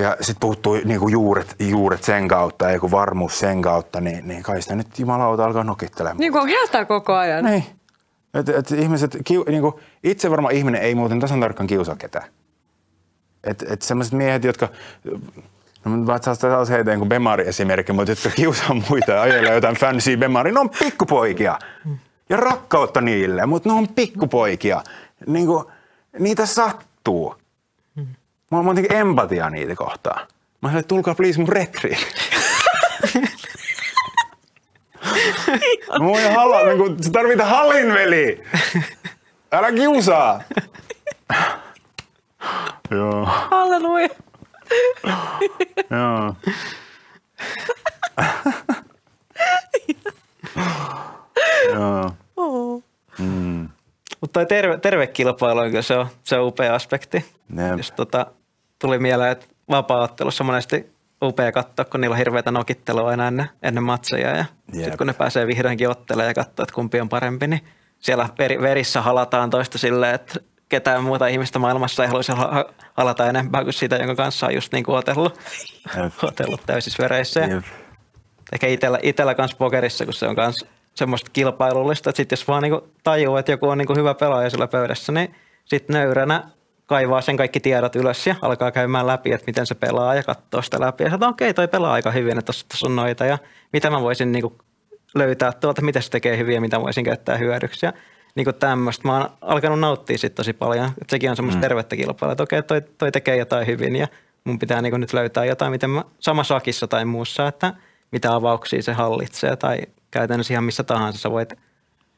ja sitten puuttuu niinku juuret, juuret sen kautta ja joku varmuus sen kautta, niin, niin kai sitä nyt jumalauta alkaa nokittelemaan. Niin kuin on koko ajan. Niin. Et, et ihmiset, kiu, niinku, itse varma ihminen ei muuten tasan tarkkaan kiusaa ketään. Että et sellaiset miehet, jotka, no mä taas heitä jonkun Bemari esimerkki, mutta jotka kiusaa muita ja ajelee jotain fancy Bemari, ne on pikkupoikia. Ja rakkautta niille, mutta ne on pikkupoikia. Niinku, niitä sattuu Mulla on jotenkin empatiaa niitä kohtaan. Mä sanoin, että tulkaa please mun retriin. Mä voin hala, niin kun, sä tarvita hallin, veli. Älä kiusaa. Joo, Halleluja. joo. Joo. Mutta toi terve, terve kilpailu se on, se on upea aspekti. Jep. Just tota, tuli mieleen, että vapaa-ottelussa monesti upea katsoa, kun niillä on hirveätä nokittelua aina ennen, ennen matseja. Ja sitten kun ne pääsee vihdoinkin ottelemaan ja katsoa, että kumpi on parempi, niin siellä veri, verissä halataan toista silleen, että ketään muuta ihmistä maailmassa ei haluaisi ha- halata enempää kuin sitä, jonka kanssa on just niin kuin otellut, otellut täysissä vereissä. Jep. Ehkä itellä, itellä kanssa pokerissa, kun se on kans semmoista kilpailullista, että sit jos vaan niinku tajuu, että joku on niinku hyvä pelaaja sillä pöydässä, niin sitten nöyränä kaivaa sen kaikki tiedot ylös ja alkaa käymään läpi, että miten se pelaa ja katsoo sitä läpi. Ja sanotaan, okei, okay, toi pelaa aika hyvin, että tossa on noita ja mitä mä voisin niinku löytää tuolta, mitä se tekee hyvin ja mitä voisin käyttää hyödyksi. Ja niinku tämmöistä. Mä oon alkanut nauttia siitä tosi paljon. Että sekin on semmoista mm. tervettä kilpailua, että okei, okay, toi, toi tekee jotain hyvin ja mun pitää niinku nyt löytää jotain, miten mä samassa sakissa tai muussa, että mitä avauksia se hallitsee tai käytännössä ihan missä tahansa sä voit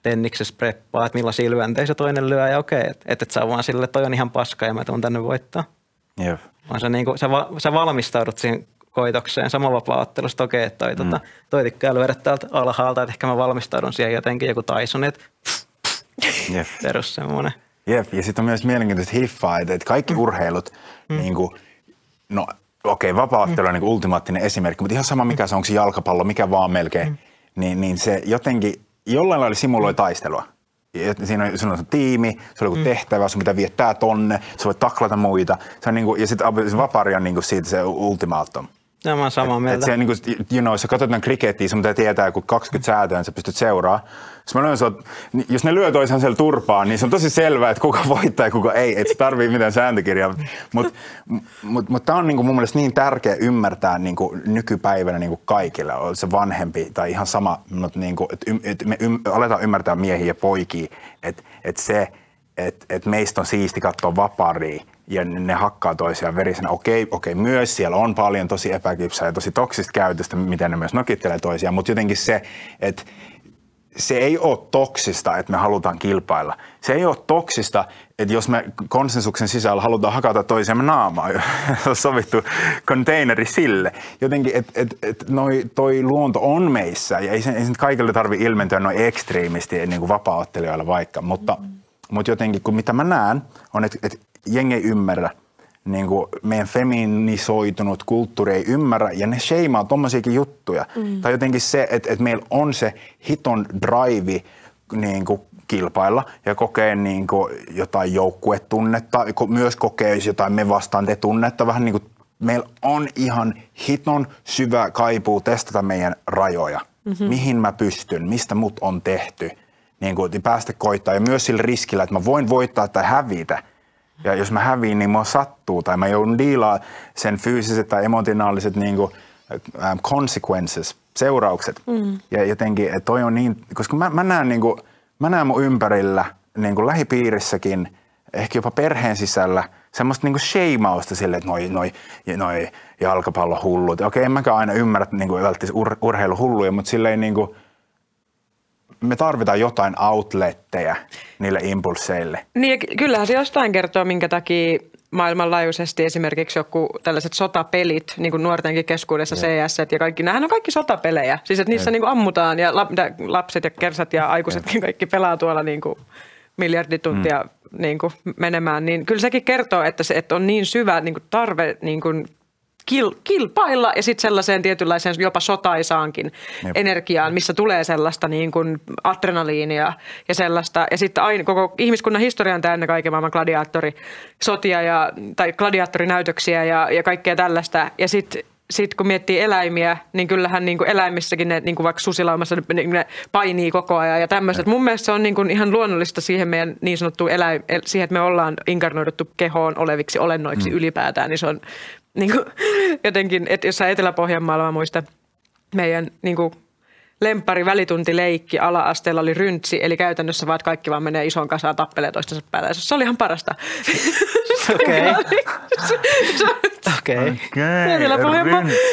tenniksessä preppaa, että millaisia lyöntejä se toinen lyö ja okei, että et, et sä vaan sille, että toi on ihan paska ja mä tuun tänne voittaa. Jep. Vaan sä, niinku, sä, va, sä valmistaudut siihen koitokseen sama vapaa-ottelusta, okei, että toi, mm. tota, toi tykkää lyödä täältä alhaalta, että ehkä mä valmistaudun siihen jotenkin joku Tyson, että Jep. perus semmoinen. Jep, ja sitten on myös mielenkiintoista hiffaa, että, että kaikki urheilut, mm. niin kuin, no okei, okay, vapaattelu on niin ultimaattinen esimerkki, mutta ihan sama mikä se on, onko se jalkapallo, mikä vaan melkein, mm. niin, niin se jotenkin jollain lailla simuloi taistelua. Siinä on, siinä on tiimi, se on joku tehtävä, sun pitää viettää tonne, sä voit taklata muita. Se on niin kuin, ja sitten se vapaari on niin kuin siitä se ultimaatum. No, mä oon samaa Et mieltä. se, niin kuin, you know, sä katsot jotain krikettiä, sun pitää tietää, kun 20 sääntöä, niin sä pystyt seuraa. Jos, mä sut, niin jos ne lyö toisen siellä turpaan, niin se on tosi selvää, että kuka voittaa ja kuka ei. Et se tarvii mitään sääntökirjaa. Mutta mut, mut tämä on niin kuin mun mielestä niin tärkeä ymmärtää niin kuin nykypäivänä niin kuin kaikille. On se vanhempi tai ihan sama, mutta niin kuin, että et me ym, aletaan ymmärtää miehiä ja poikia, että et se, että et meistä on siisti katsoa vaparia ja ne ne hakkaa toisiaan verisenä. Okei, okei, myös siellä on paljon tosi epäkypsää ja tosi toksista käytöstä, miten ne myös nokittelee toisiaan, mutta jotenkin se, että se ei ole toksista, että me halutaan kilpailla. Se ei ole toksista, että jos me konsensuksen sisällä halutaan hakata toisiamme naamaa, on sovittu containeri sille. Jotenkin, että et, et toi luonto on meissä ja ei sen, ei sen kaikille tarvi ilmentyä noin ekstriimisti niin kuin vapaa-ottelijoilla vaikka, mutta, mutta jotenkin kun mitä mä näen on, että, että jengi ei ymmärrä, niin kuin meidän feminisoitunut kulttuuri ei ymmärrä ja ne sheimaa tommosiakin juttuja. Mm. Tai jotenkin se, että, että meillä on se hiton drive niin kuin kilpailla ja kokee niin kuin jotain joukkuetunnetta, myös kokee jotain me vastaan te tunnetta, vähän niin kuin meillä on ihan hiton syvä kaipuu testata meidän rajoja. Mm-hmm. Mihin mä pystyn, mistä mut on tehty, niin kuin päästä koittaa ja myös sillä riskillä, että mä voin voittaa tai hävitä. Ja jos mä häviin, niin mua sattuu tai mä joudun diilaa sen fyysiset tai emotionaaliset niin kuin, ähm, consequences, seuraukset. Mm. Ja jotenkin, että toi on niin, koska mä, mä näen, niin kuin, mä näen mun ympärillä niin kuin lähipiirissäkin, ehkä jopa perheen sisällä, semmoista niin sheimausta sille, että noi, noi, noi jalkapallohullut. Okei, en mäkään aina ymmärrä niin kuin, välttämättä ur, urheiluhulluja, mutta silleen niin kuin, me tarvitaan jotain outletteja niille impulseille. Niin ja ky- kyllähän se jostain kertoo, minkä takia maailmanlaajuisesti esimerkiksi joku tällaiset sotapelit, niin kuin nuortenkin keskuudessa CS ja kaikki, nämähän on kaikki sotapelejä. Siis että niissä niin kuin ammutaan ja lapset ja kersat ja aikuisetkin kaikki pelaa tuolla niin kuin miljardituntia mm. niin kuin menemään, niin kyllä sekin kertoo, että, se, että on niin syvä niin kuin tarve niin kuin kil, kilpailla ja sitten sellaiseen tietynlaiseen jopa sotaisaankin Jep. energiaan, missä tulee sellaista niin kuin adrenaliinia ja sellaista. Ja sitten aina koko ihmiskunnan historia on täynnä kaiken maailman gladiaattorisotia ja, tai gladiaattorinäytöksiä ja, ja kaikkea tällaista. Ja sitten sit kun miettii eläimiä, niin kyllähän niin kuin eläimissäkin ne niin kuin vaikka susilaumassa ne, ne painii koko ajan ja tämmöiset. Mun mielestä se on niin kuin ihan luonnollista siihen meidän niin sanottuun eläim, el- siihen, että me ollaan inkarnoiduttu kehoon oleviksi olennoiksi mm. ylipäätään, niin se on niin kuin, jotenkin, että jossain Etelä-Pohjanmaalla mä muistan meidän niin kuin, lempari välituntileikki ala-asteella oli ryntsi, eli käytännössä vaan että kaikki vaan menee isoon kasaan tappelee toistensa päällä. Ja Se oli ihan parasta. Okei. Okei.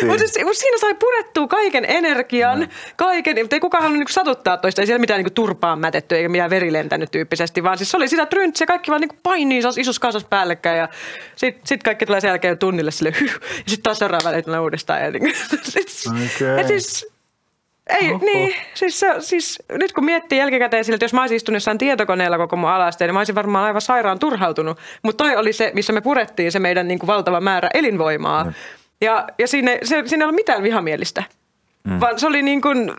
Mutta siis, siinä sai purettua kaiken energian, kaiken, mutta ei kukaan halunnut niinku satuttaa toista, ei siellä mitään niinku turpaan mätetty eikä mitään veri lentänyt tyyppisesti, vaan siis se oli sitä tryntsiä, kaikki vaan niinku painii isossa kasassa päällekkäin ja sitten sit kaikki tulee sen jälkeen tunnille sille hyh, ja sitten taas seuraava välitunne uudestaan. Ja, niinku, sit, Okei. ja siis, ei, Oho. niin, siis, se, siis nyt kun miettii jälkikäteen siltä, että jos mä olisin istunut jossain tietokoneella koko mun alasteen, niin mä olisin varmaan aivan sairaan turhautunut. Mutta toi oli se, missä me purettiin se meidän niin kuin valtava määrä elinvoimaa. Ja, ja siinä, se, siinä ei ollut mitään vihamielistä, mm. vaan se oli niin kuin,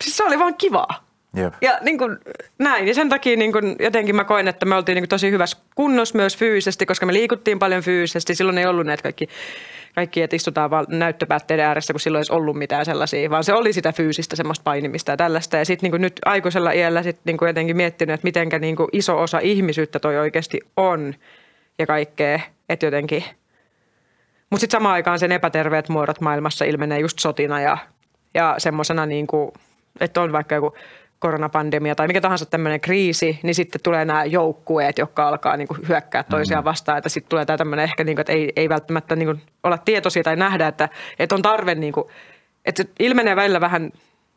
siis se oli vaan kivaa. Jep. Ja niin kuin, näin. Ja sen takia niin kuin, jotenkin mä koin, että me oltiin niin kuin, tosi hyvässä kunnossa myös fyysisesti, koska me liikuttiin paljon fyysisesti. Silloin ei ollut näitä kaikki, kaikki että istutaan vaan näyttöpäätteiden ääressä, kun silloin ei ollut mitään sellaisia, vaan se oli sitä fyysistä semmoista painimista ja tällaista. Ja sitten niin nyt aikuisella iällä sit, niin kuin jotenkin miettinyt, että mitenkä niin kuin iso osa ihmisyyttä toi oikeasti on ja kaikkea. Että jotenkin mutta sitten samaan aikaan sen epäterveet muodot maailmassa ilmenee just sotina ja, ja semmoisena, niin että on vaikka joku koronapandemia tai mikä tahansa tämmöinen kriisi, niin sitten tulee nämä joukkueet, jotka alkaa niin kuin hyökkää toisiaan vastaan. Että sitten tulee tämä tämmöinen ehkä, niin kuin, että ei, ei välttämättä niin kuin olla tietoisia tai nähdä, että, että on tarve, niin kuin, että se ilmenee välillä vähän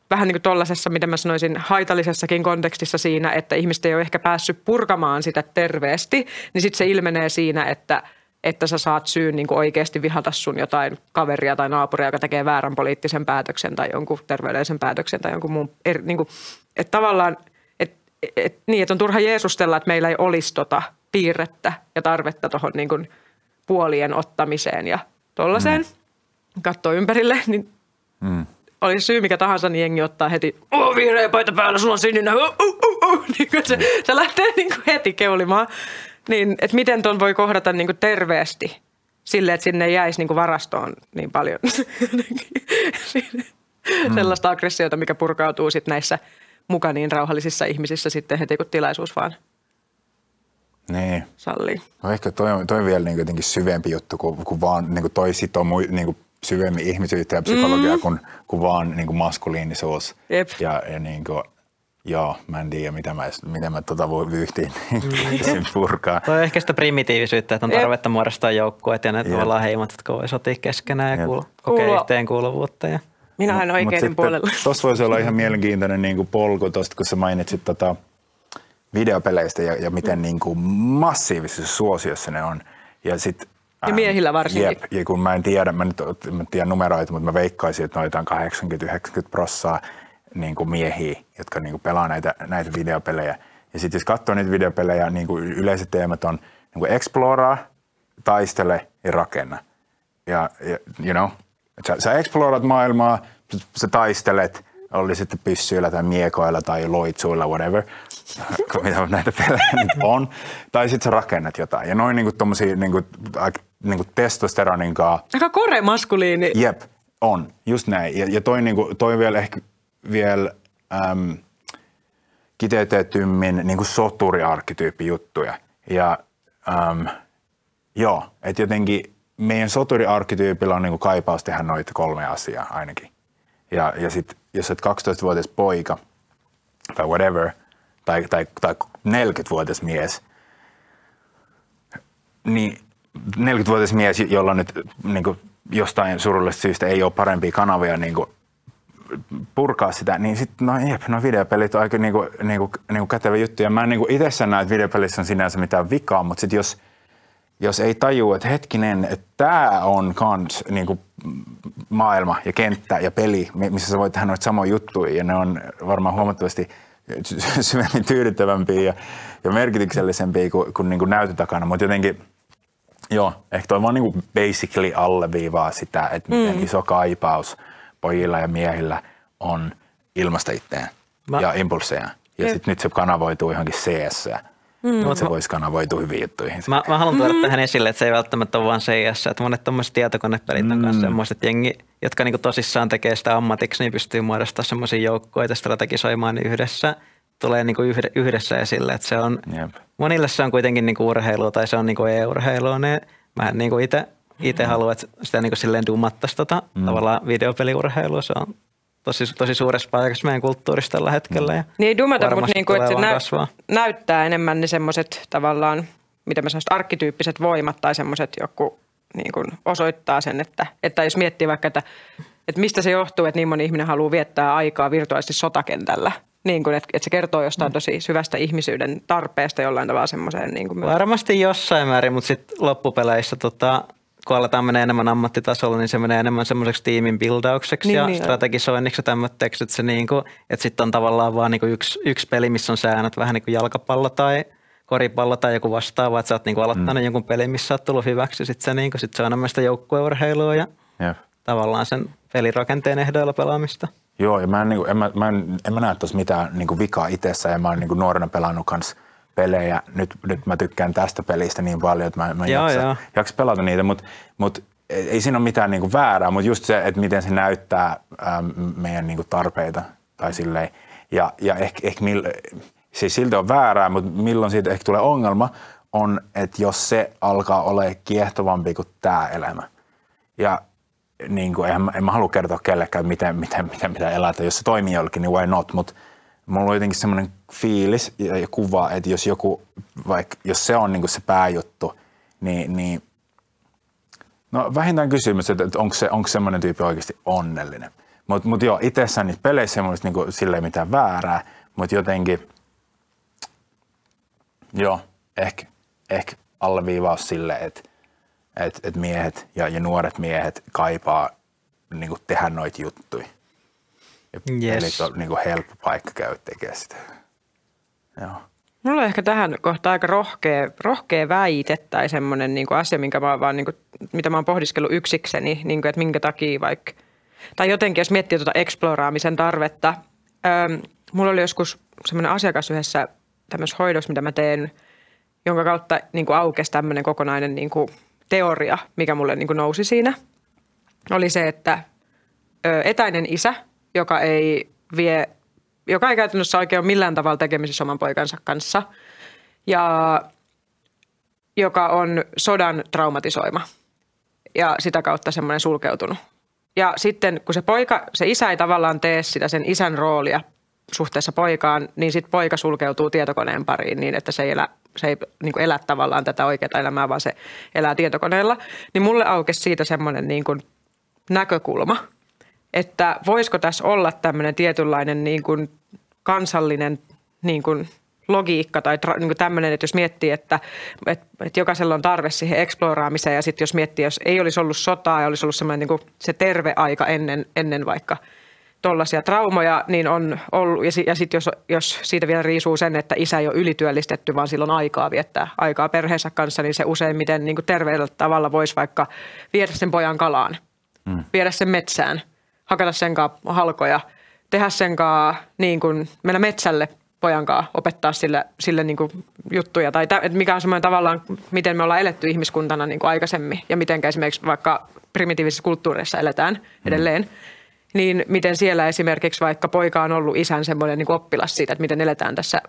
vähän niin kuin tuollaisessa, mitä mä sanoisin, haitallisessakin kontekstissa siinä, että ihmiset ei ole ehkä päässyt purkamaan sitä terveesti, niin sitten se ilmenee siinä, että, että sä saat syyn niin kuin oikeasti vihata sun jotain kaveria tai naapuria, joka tekee väärän poliittisen päätöksen tai jonkun terveydellisen päätöksen tai jonkun muun. Er, niin kuin, että tavallaan, et, et, niin, että on turha jeesustella, että meillä ei olisi tota piirrettä ja tarvetta tuohon niin kuin puolien ottamiseen ja tuollaiseen. Mm. Katsoo ympärille, niin Mm. oli syy mikä tahansa, niin jengi ottaa heti, oh, vihreä paita päällä, sulla on sininen, oh, oh, oh, oh. Niin kuin se, se lähtee niin kuin heti keulimaan. Niin, että miten ton voi kohdata niin kuin terveesti sille, että sinne jäisi niin kuin varastoon niin paljon sellaista aggressiota, mikä purkautuu sitten näissä muka niin rauhallisissa ihmisissä sitten heti, kun tilaisuus vaan Niin. sallii. No ehkä toi on, toi on vielä niin jotenkin syvempi juttu, kun, kun vaan niin kuin toi sitoo niin kuin syvemmin ihmisyyttä ja psykologiaa mm. kuin, kuin vaan niin kuin maskuliinisuus. Jep. Ja, ja niin kuin, joo, mä en tiedä, mitä mä, miten mä tota voi vyyhtiin niin purkaa. Toi on ehkä sitä primitiivisyyttä, että on tarvetta muodostaa joukkueet ja ne tavallaan heimot, jotka voi sotia keskenään ja Jep. kuulu, kokea yhteenkuuluvuutta. Ja Minä olen oikeiden puolella. Tuossa voisi olla ihan mielenkiintoinen niin kuin polku tuosta, kun sä mainitsit tota videopeleistä ja, ja miten niin kuin massiivisessa suosiossa ne on. Ja, sit, Ja miehillä varsinkin. Jep, ja kun mä en tiedä, mä nyt mä en tiedä numeroita, mutta mä veikkaisin, että noita on 80-90 prossaa niin kuin miehiä, jotka niin kuin pelaa näitä, näitä videopelejä. Ja sitten jos katsoo niitä videopelejä, niin kuin yleiset teemat on niin kuin exploraa, taistele ja rakenna. Ja, ja you know, sä, sä explorat maailmaa, sä, taistelet, oli sitten pyssyillä tai miekoilla tai loitsuilla, whatever, mitä näitä pelejä nyt on. Tai sitten sä rakennat jotain. Ja noin niinku tommosia niinku, niinku testosteronin kanssa Aika kore maskuliini. Jep, on. Just näin. Ja, ja toi, niinku, toi vielä ehkä vielä äm, kiteytetymmin niinku soturiarkkityyppi juttuja. Ja äm, joo, että jotenkin meidän soturiarkkityypillä on niinku kaipaus tehdä noita kolme asiaa ainakin. Ja, ja sit, jos olet 12-vuotias poika tai whatever, tai, tai, tai 40-vuotias mies, niin 40-vuotias mies, jolla nyt niin kuin, jostain surullisesta syystä ei ole parempia kanavia niin kuin, purkaa sitä, niin sitten no, jep, no videopelit on aika niinku, niinku, niinku kätevä juttu. Ja mä en niinku itsessään näe, että videopelissä on sinänsä mitään vikaa, mutta sitten jos, jos ei tajua, että hetkinen, että tämä on kans niinku, maailma ja kenttä ja peli, mi- missä sä voit tehdä noita samoja juttuja ja ne on varmaan huomattavasti sy- syvemmin tyydyttävämpiä ja, ja merkityksellisempiä kuin, kuin niinku näytön takana, mutta jotenkin Joo, ehkä toi vaan niinku basically alleviivaa sitä, että miten iso kaipaus pojilla ja miehillä on ilmasta itseään Mä- ja impulseja. Ja sitten nyt se kanavoituu johonkin CS. Mm. Mutta se voisi kanavoitua hyviin juttuihin. Mä, mä haluan tuoda tähän esille, että se ei välttämättä ole vaan CS, että monet tommoset tietokonepelit on myös semmoiset jengi, jotka niinku tosissaan tekee sitä ammatiksi, niin pystyy muodostamaan semmoisia joukkoja strategisoimaan niin yhdessä. Tulee niinku yhde, yhdessä esille, että se on, Jep. monille se on kuitenkin niinku urheilua tai se on niinku e-urheilua, niin mä niinku itse itse haluan, että sitä niinku silleen dummattaisi tota, tavallaan videopeliurheilua, se on tosi, tosi suuressa paikassa meidän kulttuurissa tällä hetkellä. Ja Niin dumata, mutta niin kuin, että näy, kasvaa. näyttää enemmän ne semmoiset tavallaan, mitä mä sanoisin, arkkityyppiset voimat tai semmoiset joku niin kuin osoittaa sen, että, että jos miettii vaikka, että, että mistä se johtuu, että niin moni ihminen haluaa viettää aikaa virtuaalisesti sotakentällä. Niin kuin, että, että se kertoo jostain tosi syvästä ihmisyyden tarpeesta jollain tavalla semmoiseen. Niin kuin Varmasti jossain määrin, mutta sitten loppupeleissä tota, kun aletaan menee enemmän ammattitasolla, niin se menee enemmän semmoiseksi tiimin bildaukseksi Niin, ja niin, strategisoinniksi ja tämmöiseksi, että, se niinku, että sitten on tavallaan vaan niinku yksi, yksi peli, missä on säännöt, vähän niin kuin jalkapallo tai koripallo tai joku vastaava, että sä oot niinku aloittanut mm. jonkun pelin, missä oot tullut hyväksi, sitten se, niinku, sit se on enemmän sitä joukkueurheilua ja Jep. tavallaan sen pelirakenteen ehdoilla pelaamista. Joo, ja mä en, niin en, mä, mä en, en mä näe tuossa mitään niin vikaa itsessä, ja mä oon niin nuorena pelannut kans pelejä. Nyt, nyt mä tykkään tästä pelistä niin paljon, että mä, mä Joo, jaksa, jaksa pelata niitä, mutta mut, ei siinä ole mitään niin väärää, mutta just se, että miten se näyttää ähm, meidän niin tarpeita tai silleen. Ja, ja ehkä, ehkä mill, siis silti on väärää, mutta milloin siitä ehkä tulee ongelma, on, että jos se alkaa olla kiehtovampi kuin tämä elämä. Ja niin kuin, en, en mä halua kertoa kellekään, miten, miten, miten pitää elää, että jos se toimii jollekin, niin why not, mutta mulla on jotenkin semmoinen fiilis ja, kuva, että jos joku, vaikka jos se on niin se pääjuttu, niin, niin no vähintään kysymys, että, että onko, se, onko semmoinen tyyppi oikeasti onnellinen. Mutta mut joo, itsessään niissä peleissä ei mun mielestä niin silleen mitään väärää, mutta jotenkin, joo, ehkä, ehkä alleviivaus sille, että että et miehet ja, ja nuoret miehet kaipaa niin kuin tehdä noita juttuja. Ja Yes. pelit on niin kuin helppo paikka käydä tekemään sitä. Joo. Mulla on ehkä tähän kohtaan aika rohkea, rohkea väite tai semmoinen niin asia, minkä mä oon vaan, niin kuin, mitä mä oon pohdiskellut yksikseni, niin kuin, että minkä takia vaikka, tai jotenkin jos miettii tuota eksploraamisen tarvetta. Öm, mulla oli joskus semmoinen asiakas yhdessä tämmöisessä hoidossa, mitä mä teen, jonka kautta niin kuin aukesi tämmöinen kokonainen niin kuin teoria, mikä mulle niin kuin nousi siinä. Oli se, että ö, etäinen isä, joka ei vie, joka ei käytännössä oikein ole millään tavalla tekemisissä oman poikansa kanssa ja joka on sodan traumatisoima ja sitä kautta semmoinen sulkeutunut. Ja sitten kun se poika, se isä ei tavallaan tee sitä sen isän roolia suhteessa poikaan, niin sitten poika sulkeutuu tietokoneen pariin niin, että se ei elä, se ei niin elä tavallaan tätä oikeaa elämää, vaan se elää tietokoneella. Niin mulle aukesi siitä semmoinen niin kuin näkökulma, että voisiko tässä olla tämmöinen tietynlainen niin kuin kansallinen niin kuin logiikka tai tra, niin kuin tämmöinen, että jos miettii, että, että, että jokaisella on tarve siihen eksploraamiseen ja sitten jos miettii, jos ei olisi ollut sotaa ja olisi ollut semmoinen niin kuin se terve aika ennen, ennen vaikka tuollaisia traumoja, niin on ollut, ja, ja sitten jos, jos siitä vielä riisuu sen, että isä ei ole ylityöllistetty, vaan silloin aikaa viettää aikaa perheensä kanssa, niin se useimmiten niin kuin terveellä tavalla voisi vaikka viedä sen pojan kalaan, mm. viedä sen metsään, hakata sen kanssa halkoja, tehdä sen kanssa niin kuin mennä metsälle pojan kanssa, opettaa sille, sille niin kuin juttuja. Tai tä, että mikä on semmoinen tavallaan, miten me ollaan eletty ihmiskuntana niin kuin aikaisemmin ja miten esimerkiksi vaikka primitiivisissa kulttuureissa eletään edelleen. Niin miten siellä esimerkiksi vaikka poika on ollut isän semmoinen niin oppilas siitä, että miten eletään tässä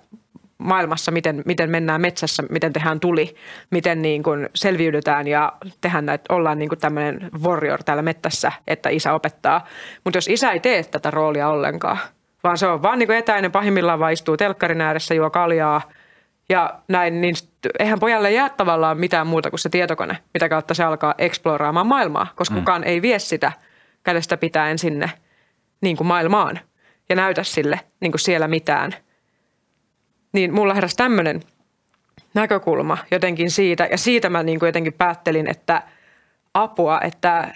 maailmassa, miten, miten mennään metsässä, miten tehdään tuli, miten niin kuin selviydytään ja tehdään näitä, ollaan niin kuin tämmöinen warrior täällä mettässä, että isä opettaa. Mutta jos isä ei tee tätä roolia ollenkaan, vaan se on vaan niin kuin etäinen, pahimmillaan vaan istuu telkkarin ääressä, juo kaljaa ja näin, niin eihän pojalle jää tavallaan mitään muuta kuin se tietokone, mitä kautta se alkaa eksploraamaan maailmaa, koska mm. kukaan ei vie sitä kädestä pitäen sinne niin kuin maailmaan ja näytä sille niin kuin siellä mitään – niin mulla heräsi tämmöinen näkökulma jotenkin siitä, ja siitä mä niin kuin jotenkin päättelin, että apua, että,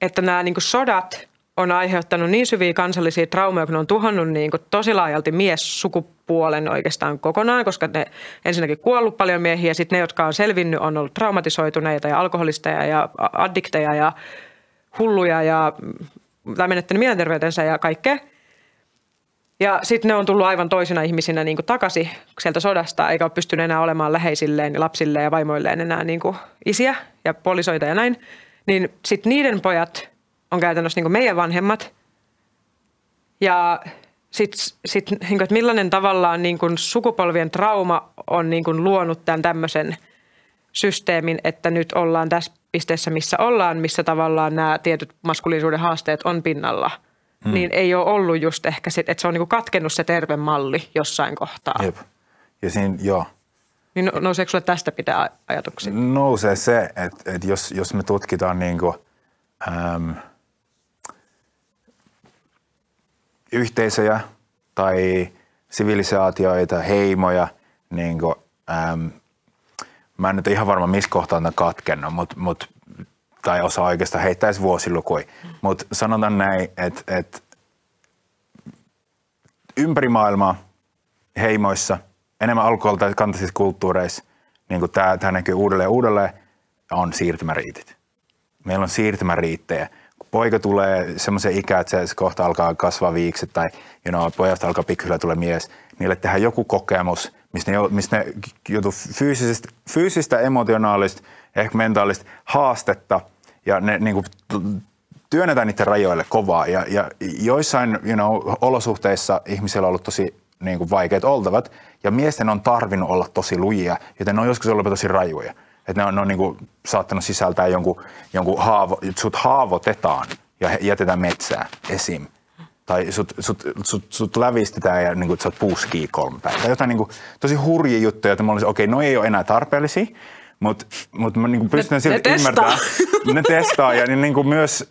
että nämä niin kuin sodat on aiheuttanut niin syviä kansallisia traumeja, kun ne on tuhannut niin kuin tosi laajalti miessukupuolen oikeastaan kokonaan, koska ne ensinnäkin kuollut paljon miehiä, sitten ne, jotka on selvinnyt, on ollut traumatisoituneita ja alkoholisteja ja addikteja ja hulluja ja tai menettänyt mielenterveytensä ja kaikkea. Ja sitten ne on tullut aivan toisina ihmisinä niin takaisin sieltä sodasta, eikä ole pystynyt enää olemaan läheisilleen ja lapsilleen ja vaimoilleen enää niin isiä ja polisoita ja näin. Niin sitten niiden pojat on käytännössä niin meidän vanhemmat. Ja sitten, sit, niin että millainen tavallaan niin sukupolvien trauma on niin luonut tämän tämmöisen systeemin, että nyt ollaan tässä pisteessä, missä ollaan, missä tavallaan nämä tietyt maskuliisuuden haasteet on pinnalla – mm. niin ei ole ollut just ehkä sit, että se on niinku katkennut se terve malli jossain kohtaa. Jep. Ja siinä, joo. Niin no- nouseeko sulle tästä pitää ajatuksia? Nousee se, että, että jos, jos me tutkitaan niin kuin, äm, yhteisöjä tai sivilisaatioita, heimoja, niin kuin, äm, mä en nyt ihan varma missä kohtaa on katkennut, mutta mut, tai osaa oikeastaan heittää edes vuosilukui. Mutta sanotaan näin, että, että ympäri maailmaa heimoissa, enemmän alkohol- tai kantaisissa kulttuureissa, niin kuin tämä, näkyy uudelleen ja uudelleen, on siirtymäriitit. Meillä on siirtymäriittejä. Kun poika tulee semmoisen ikään, että se kohta alkaa kasvaa viikset tai you know, pojasta alkaa pikkuhiljaa tulee mies, niille tehdään joku kokemus, mistä ne, mistä ne joutuu fyysistä, fyysistä, emotionaalista, ehkä mentaalista haastetta ja ne niin kuin, työnnetään niiden rajoille kovaa. Ja, ja joissain you know, olosuhteissa ihmisillä on ollut tosi niin kuin vaikeat oltavat ja miesten on tarvinnut olla tosi lujia, joten ne on joskus ollut tosi rajuja. Että ne on, ne on niin kuin, saattanut sisältää jonkun, jonkun haavo, sut haavoitetaan ja jätetään metsää esim. Tai sut, sut, sut, sut lävistetään ja niin kuin, sä oot puuskii kolme päivää. jotain niin kuin, tosi hurjia juttuja, että mä olisin, okei, okay, no ei ole enää tarpeellisia, mutta mut mä niin kuin pystyn ne, silti ne ymmärtämään. Ne testaa ja niin, niin kuin myös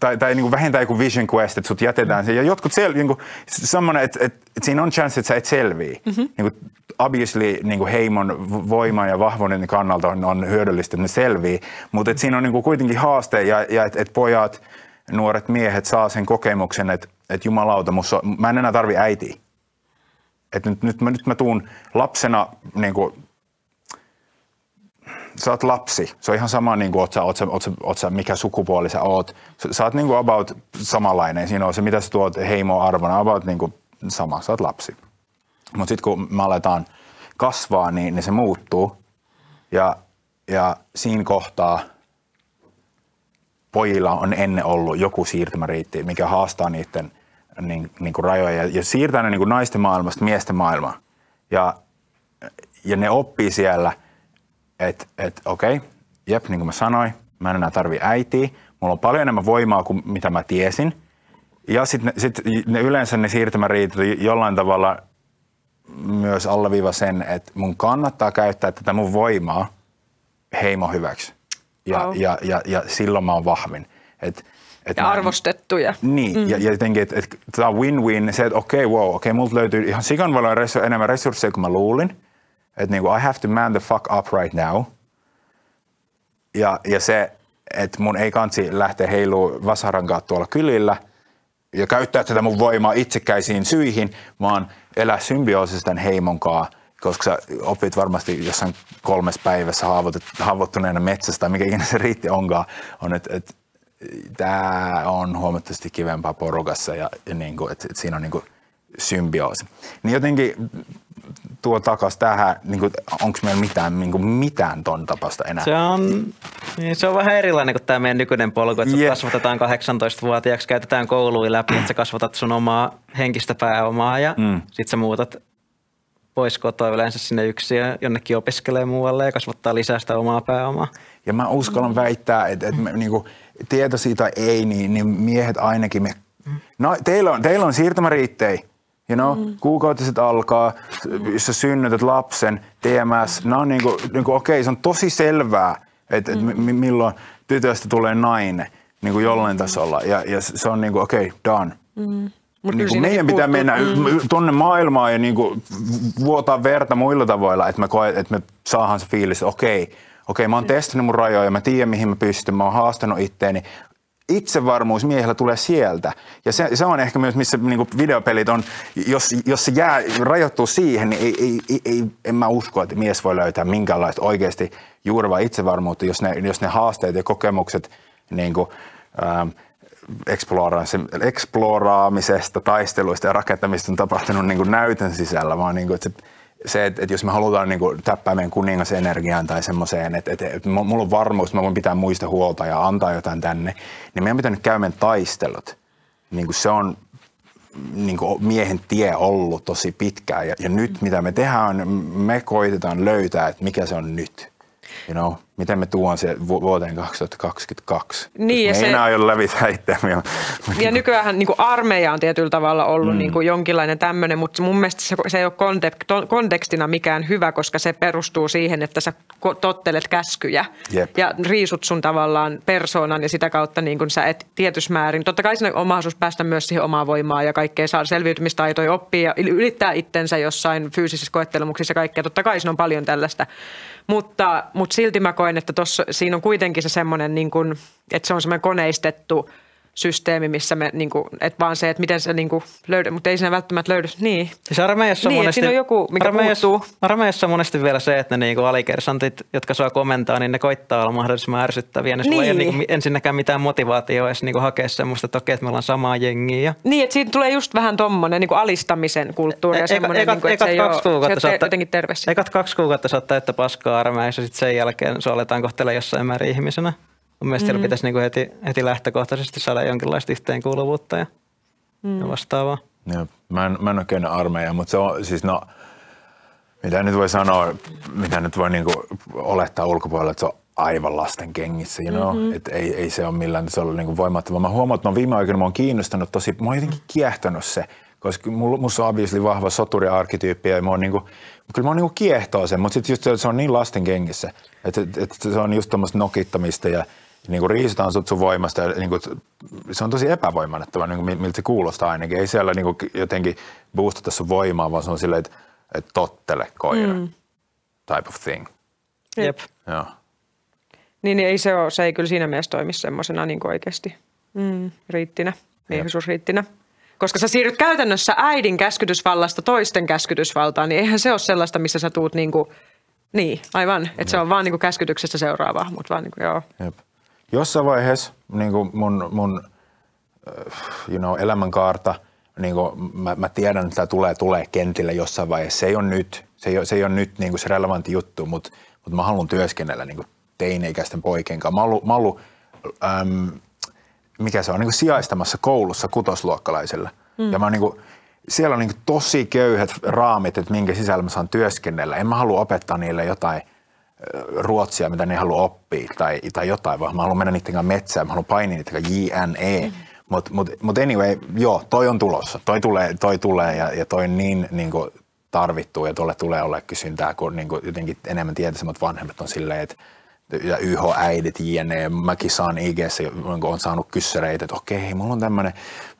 tai, tai niin vähintään joku vision quest, että sut jätetään siihen. Ja jotkut sel, niin kuin, semmoinen, että, että, että siinä on chance, että sä et selviä. Mm-hmm. Niin kuin, obviously niin kuin heimon voima ja vahvuuden kannalta on, on hyödyllistä, että ne selvii. Mutta että siinä on niin kuin kuitenkin haaste ja, ja että, että pojat, nuoret miehet saa sen kokemuksen, että, että jumalauta, musta, mä en enää tarvi äitiä. Että nyt, nyt, mä, nyt mä tuun lapsena niin kuin, sä oot lapsi. Se on ihan sama, niin kuin, oot, sä, oot, sä, oot, sä, oot sä, mikä sukupuoli sä oot. Sä, sä oot niin kuin about samanlainen. Siinä on se, mitä sä tuot heimo-arvona, about niin kuin sama. Sä oot lapsi. Mutta sitten kun me aletaan kasvaa, niin, niin se muuttuu. Ja, ja siinä kohtaa pojilla on ennen ollut joku siirtymäriitti, mikä haastaa niiden niin, niin kuin rajoja ja, ja siirtää ne niin kuin naisten maailmasta miesten maailmaan. Ja, ja ne oppii siellä – että et, okei, okay, jep, niin kuin mä sanoin, mä en enää tarvi äitiä, mulla on paljon enemmän voimaa kuin mitä mä tiesin. Ja sitten sit ne yleensä ne siirtymäriitit jollain tavalla myös alleviiva sen, että mun kannattaa käyttää tätä mun voimaa heimo hyväksi. Ja, oh. ja, ja, ja silloin mä oon vahvin. Et, et ja mä, arvostettuja. Niin, mm. ja, ja jotenkin, että et, tämä on win-win, se, että okei, okay, wow, okei, okay, multa löytyy ihan sikan paljon enemmän resursseja kuin mä luulin. Että niin kuin, I have to man the fuck up right now. Ja, ja se, että mun ei kansi lähteä heiluu vasarankaa tuolla kylillä ja käyttää tätä mun voimaa itsekäisiin syihin, vaan elää symbioosissa tämän heimon kanssa, koska sä opit varmasti jossain kolmes päivässä haavoittuneena metsästä mikä ikinä se riitti onkaan, on, että, että tämä on huomattavasti kivempaa porukassa ja, ja niin että, että siinä on niin symbioosi. Niin jotenkin tuo takaisin tähän, niin onko meillä mitään, niin kuin mitään ton tapasta enää? Se on, niin se on vähän erilainen kuin tämä meidän nykyinen polku, että yeah. kasvatetaan 18-vuotiaaksi, käytetään kouluja läpi, että sä kasvatat sun omaa henkistä pääomaa ja mm. sit sä muutat pois kotoa yleensä sinne yksi ja jonnekin opiskelee muualle ja kasvattaa lisää sitä omaa pääomaa. Ja mä uskallan väittää, että, että me, niin kuin, tieto siitä ei, niin, niin miehet ainakin, me, no, teillä on, teillä on siirtymäriittejä, You know, mm. kuukautiset alkaa, jos sä synnytät lapsen, TMS, no on niinku, niinku okei, okay, se on tosi selvää, että et mm. milloin tytöstä tulee nainen niinku jollain tasolla. Ja, ja se on niinku okei, okay, done. Mm. niin kuin meidän pitää mennä mm. tuonne maailmaan ja niin kuin vuotaa verta muilla tavoilla, että me, koe, että me saadaan se fiilis, okei, okay, okei, okay, mä oon testannut mun rajoja, mä tiedän mihin mä pystyn, mä oon haastanut itteeni, itsevarmuus miehellä tulee sieltä. Ja se, se on ehkä myös, missä niin videopelit on, jos, jos se jää, rajoittuu siihen, niin ei, ei, ei, en mä usko, että mies voi löytää minkäänlaista oikeasti juurevaa itsevarmuutta, jos ne, jos ne haasteet ja kokemukset niin kuin, ähm, eksploraamisesta, taisteluista ja rakentamista on tapahtunut niin näytön sisällä, vaan niin kuin, että se se, että, että jos me halutaan niin kuin, täppää meidän kuningasenergiaan tai semmoiseen, että, että, että mulla on varmuus, että mä voin pitää muista huolta ja antaa jotain tänne, niin meidän pitää nyt käydä meidän taistelut. Niin kuin se on niin kuin miehen tie ollut tosi pitkään ja, ja nyt mitä me tehdään, me koitetaan löytää, että mikä se on nyt. You know? Miten me tuon se vu- vuoteen 2022. Niin, ja me se- ei enää aio lävitä itseämme. Ja nykyään niin armeija on tietyllä tavalla ollut mm. niin kuin jonkinlainen tämmöinen, mutta mun mielestä se, se ei ole kontek- kontekstina mikään hyvä, koska se perustuu siihen, että sä tottelet käskyjä Jep. ja riisut sun tavallaan persoonan ja sitä kautta niin kuin sä et tietyssä määrin. Totta kai siinä on mahdollisuus päästä myös siihen omaan voimaan ja kaikkea saada selviytymistaitoja, oppia ja yl- ylittää itsensä jossain fyysisissä koettelemuksissa ja kaikkea. Totta kai siinä on paljon tällaista. Mutta, mutta silti mä koen, että tossa, siinä on kuitenkin se semmoinen, niin että se on semmoinen koneistettu systeemi, missä me, niin kuin, että vaan se, että miten se niin kuin löydä, mutta ei siinä välttämättä löydy. Niin. Siis armeijassa on Niin, että monesti, siinä on joku, mikä armeijassa, puuttuu. armeijassa on monesti vielä se, että ne niinku alikersantit, jotka saa komentaa, niin ne koittaa olla mahdollisimman ärsyttäviä. Niin, sulla ei ole Niin. niinku ensinnäkään mitään motivaatioa edes niinku hakea semmoista, että okei, että me ollaan samaa jengiä. Ja Niin, että siitä tulee just vähän tommonen niin kuin alistamisen kulttuuri ja Eka- semmoinen, ekat- niin kuin, että se ei kaksi ole, kuukautta se saatte- jotenkin terve. siinä. Ekat kaksi kuukautta oot täyttä paskaa armeijassa, sitten sen jälkeen sua aletaan kohtelemaan jossain määrin ihmisenä. Mun mielestä mm. pitäisi niinku heti, heti lähtökohtaisesti saada jonkinlaista yhteenkuuluvuutta ja, mm. ja vastaavaa. Jep. Mä en, mä en ole käynyt armeijaa, mutta se on siis no, mitä nyt voi sanoa, mitä nyt voi niinku olettaa ulkopuolella, että se on aivan lasten kengissä, you know? mm-hmm. Et ei, ei se ole millään se on niinku voimattava. Mä huomaan, että mä viime aikoina mä oon kiinnostanut tosi, mä oon jotenkin kiehtonut se, koska mulla, musta on obviously vahva soturi-arkkityyppi ja mä oon niinku, kyllä mä oon niinku kiehtoo sen, mutta sitten just se, että se on niin lasten kengissä, että, että, että se on just tuommoista nokittamista ja niin kuin riisutaan sut sun voimasta ja niin kuin, se on tosi epävoimannettava, niin kuin, miltä se kuulostaa ainakin. Ei siellä niin kuin, jotenkin boostata sun voimaa, vaan se on silleen, että, että tottele koira mm. type of thing. Jep. Joo. Niin, niin ei se, ole, se ei kyllä siinä mielessä toimi semmoisena niin oikeasti mm, riittinä, miehisysriittinä. Koska sä siirryt käytännössä äidin käskytysvallasta toisten käskytysvaltaan, niin eihän se ole sellaista, missä sä tuut niin kuin, niin, aivan. Että se on vaan niin kuin käskytyksestä seuraava, mutta vaan niin kuin, joo. Jep. Jossain vaiheessa niin kuin mun, mun äh, you know, elämänkaarta, niin kuin mä, mä, tiedän, että tämä tulee, tulee kentille jossain vaiheessa. Se ei ole nyt, se ei ole, se ei ole nyt niin kuin se relevantti juttu, mutta, mutta mä haluan työskennellä niin kuin teini-ikäisten poikien kanssa. Mä oon ollut, mä ollut äm, mikä se on, niin kuin sijaistamassa koulussa kutosluokkalaisille. Mm. Ja mä niin kuin, siellä on niin kuin tosi köyhät raamit, että minkä sisällä mä saan työskennellä. En mä halua opettaa niille jotain ruotsia, mitä ne ei halua oppia tai, tai jotain, vaan mä haluan mennä niiden kanssa metsään, mä haluan painia niiden kanssa JNE. Mm. Mutta mut, mut anyway, joo, toi on tulossa. Toi tulee, toi tulee ja, ja toi niin, niin kuin tarvittu ja tuolle tulee olla kysyntää, kun niin kuin jotenkin enemmän tietäisemmät vanhemmat on silleen, että ja YH-äidit, jne. Mäkin saan IGssä, kun on saanut kyssäreitä, että okei, mulla on tämmöinen,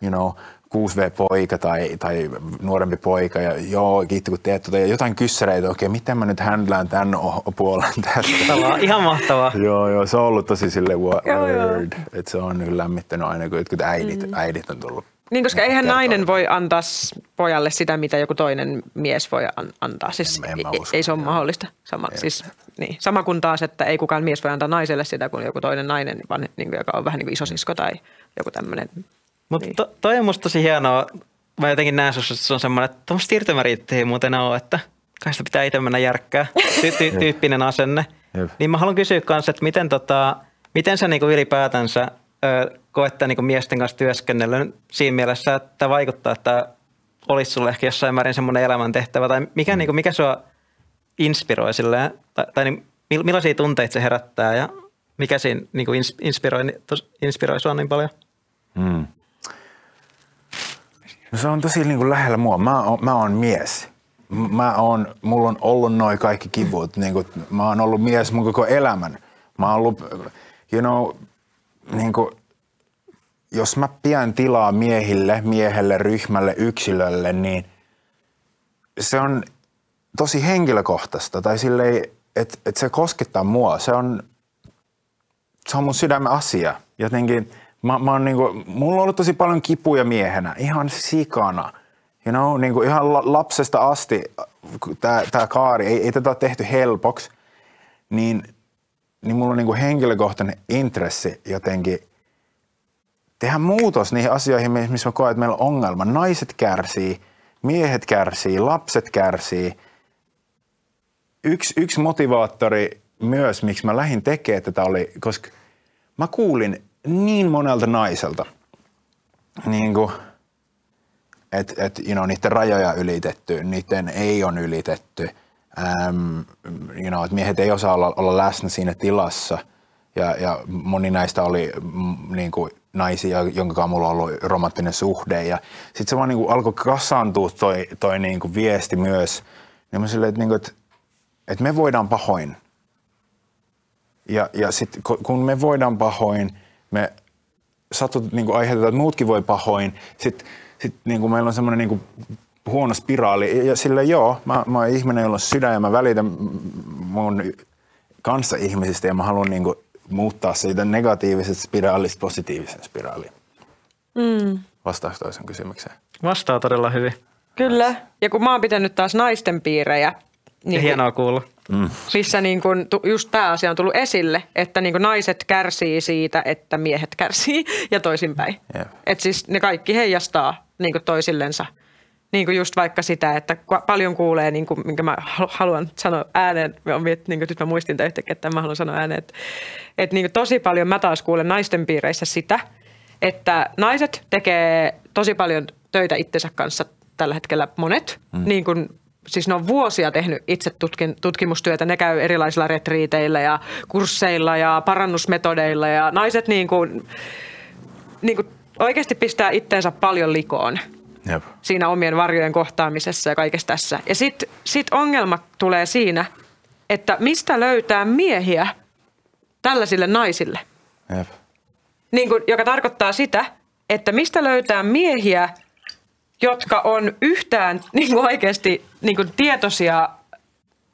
you know, 6V-poika tai, tai nuorempi poika ja joo, kiitti kun teet tuota, ja jotain kyssäreitä, okei, miten mä nyt handlaan tämän puolen tästä. Ihan mahtavaa. joo, joo, se on ollut tosi sille word, että se on nyt lämmittänyt aina, kun jotkut äidit, mm. äidit on tullut. Niin, koska eihän kertoo. nainen voi antaa pojalle sitä, mitä joku toinen mies voi an- antaa. Siis En- en mä ei, usko, ei se ole joo. mahdollista. Sama, siis, niin. Sama kuin taas, että ei kukaan mies voi antaa naiselle sitä kuin joku toinen nainen, vaan niin kuin, joka on vähän niin kuin isosisko tai joku tämmöinen. Mutta Niin. to, toi on musta tosi hienoa. Mä jotenkin näen sussa, että se on semmoinen, että tuommoista siirtymäriittiä ei muuten ole, että kai sitä pitää itse mennä järkkää. Ty, ty, tyyppinen asenne. Jep. Niin mä haluan kysyä kanssa, että miten, tota, miten sä niinku ylipäätänsä ö, koettaa niinku miesten kanssa työskennellä siinä mielessä, että vaikuttaa, että olisi sulle ehkä jossain määrin semmoinen elämäntehtävä, tai mikä, mm. niinku, mikä sua inspiroi silleen, tai, tai niin, mil- millaisia tunteita se herättää, ja mikä siinä niinku ins, inspiroi, inspiroi sua niin paljon? Mm. No se on tosi niin kuin lähellä mua. Mä oon, mä oon mies. Mä oon, mulla on ollut noin kaikki kivut. Niin kuin, mä oon ollut mies mun koko elämän. Mä oon ollut, you know, niin kuin, jos mä pidän tilaa miehille, miehelle, ryhmälle, yksilölle, niin se on tosi henkilökohtaista. Tai silleen, että et se koskettaa mua. Se on, se on mun sydämen asia. Jotenkin mä, mä oon niinku, mulla on ollut tosi paljon kipuja miehenä, ihan sikana. You know, niinku ihan la, lapsesta asti tämä tää kaari, ei, ei tätä ole tehty helpoksi, niin, niin mulla on niinku henkilökohtainen intressi jotenkin tehdä muutos niihin asioihin, missä mä koen, että meillä on ongelma. Naiset kärsii, miehet kärsii, lapset kärsii. Yksi, yksi motivaattori myös, miksi mä lähdin tekemään tätä oli, koska mä kuulin niin monelta naiselta, niin kuin, että et, you know, niiden rajoja ylitetty, niiden ei on ylitetty, äm, you know, että miehet ei osaa olla, olla läsnä siinä tilassa. Ja, ja moni näistä oli niin kuin naisia, jonka kanssa mulla on ollut romanttinen suhde. Ja sitten se vaan niin kuin alkoi kasaantua toi, toi niin kuin viesti myös. Niin mä silleen, että, niin kuin, että, että me voidaan pahoin. Ja, ja sitten kun me voidaan pahoin, me satut, niin kuin aiheutetaan, että muutkin voi pahoin. Sitten sit, niin kuin meillä on semmoinen niin kuin huono spiraali. Ja sille joo, mä, mä oon ihminen, jolla on sydän ja mä välitän mun kanssa ihmisistä ja mä haluan niin kuin muuttaa siitä negatiivisesta spiraalista positiivisen spiraaliin. Mm. Vastaako toisen kysymykseen? Vastaa todella hyvin. Kyllä. Ja kun mä oon pitänyt taas naisten piirejä. Niin Hienoa kuulla. Mm. Missä niin kun, just tämä asia on tullut esille, että niin naiset kärsii siitä, että miehet kärsii ja toisinpäin. Yeah. Että siis ne kaikki heijastaa niin toisillensa – niin kuin just vaikka sitä, että paljon kuulee, niin kuin, minkä mä haluan sanoa ääneen, mä miet, niin kuin, nyt mä muistin tämän yhtäkkiä, että mä haluan sanoa ääneen, että, että niin kuin tosi paljon mä taas kuulen naisten piireissä sitä, että naiset tekee tosi paljon töitä itsensä kanssa tällä hetkellä monet, mm. niin kuin siis ne on vuosia tehnyt itse tutkin, tutkimustyötä. Ne käy erilaisilla retriiteillä ja kursseilla ja parannusmetodeilla ja naiset niin kuin, niin kuin oikeasti pistää itteensä paljon likoon. Jep. siinä omien varjojen kohtaamisessa ja kaikessa tässä. Ja sitten sit ongelma tulee siinä, että mistä löytää miehiä tällaisille naisille. Jep. Niin kun, joka tarkoittaa sitä, että mistä löytää miehiä, jotka on yhtään niin kuin oikeasti niin kuin tietoisia,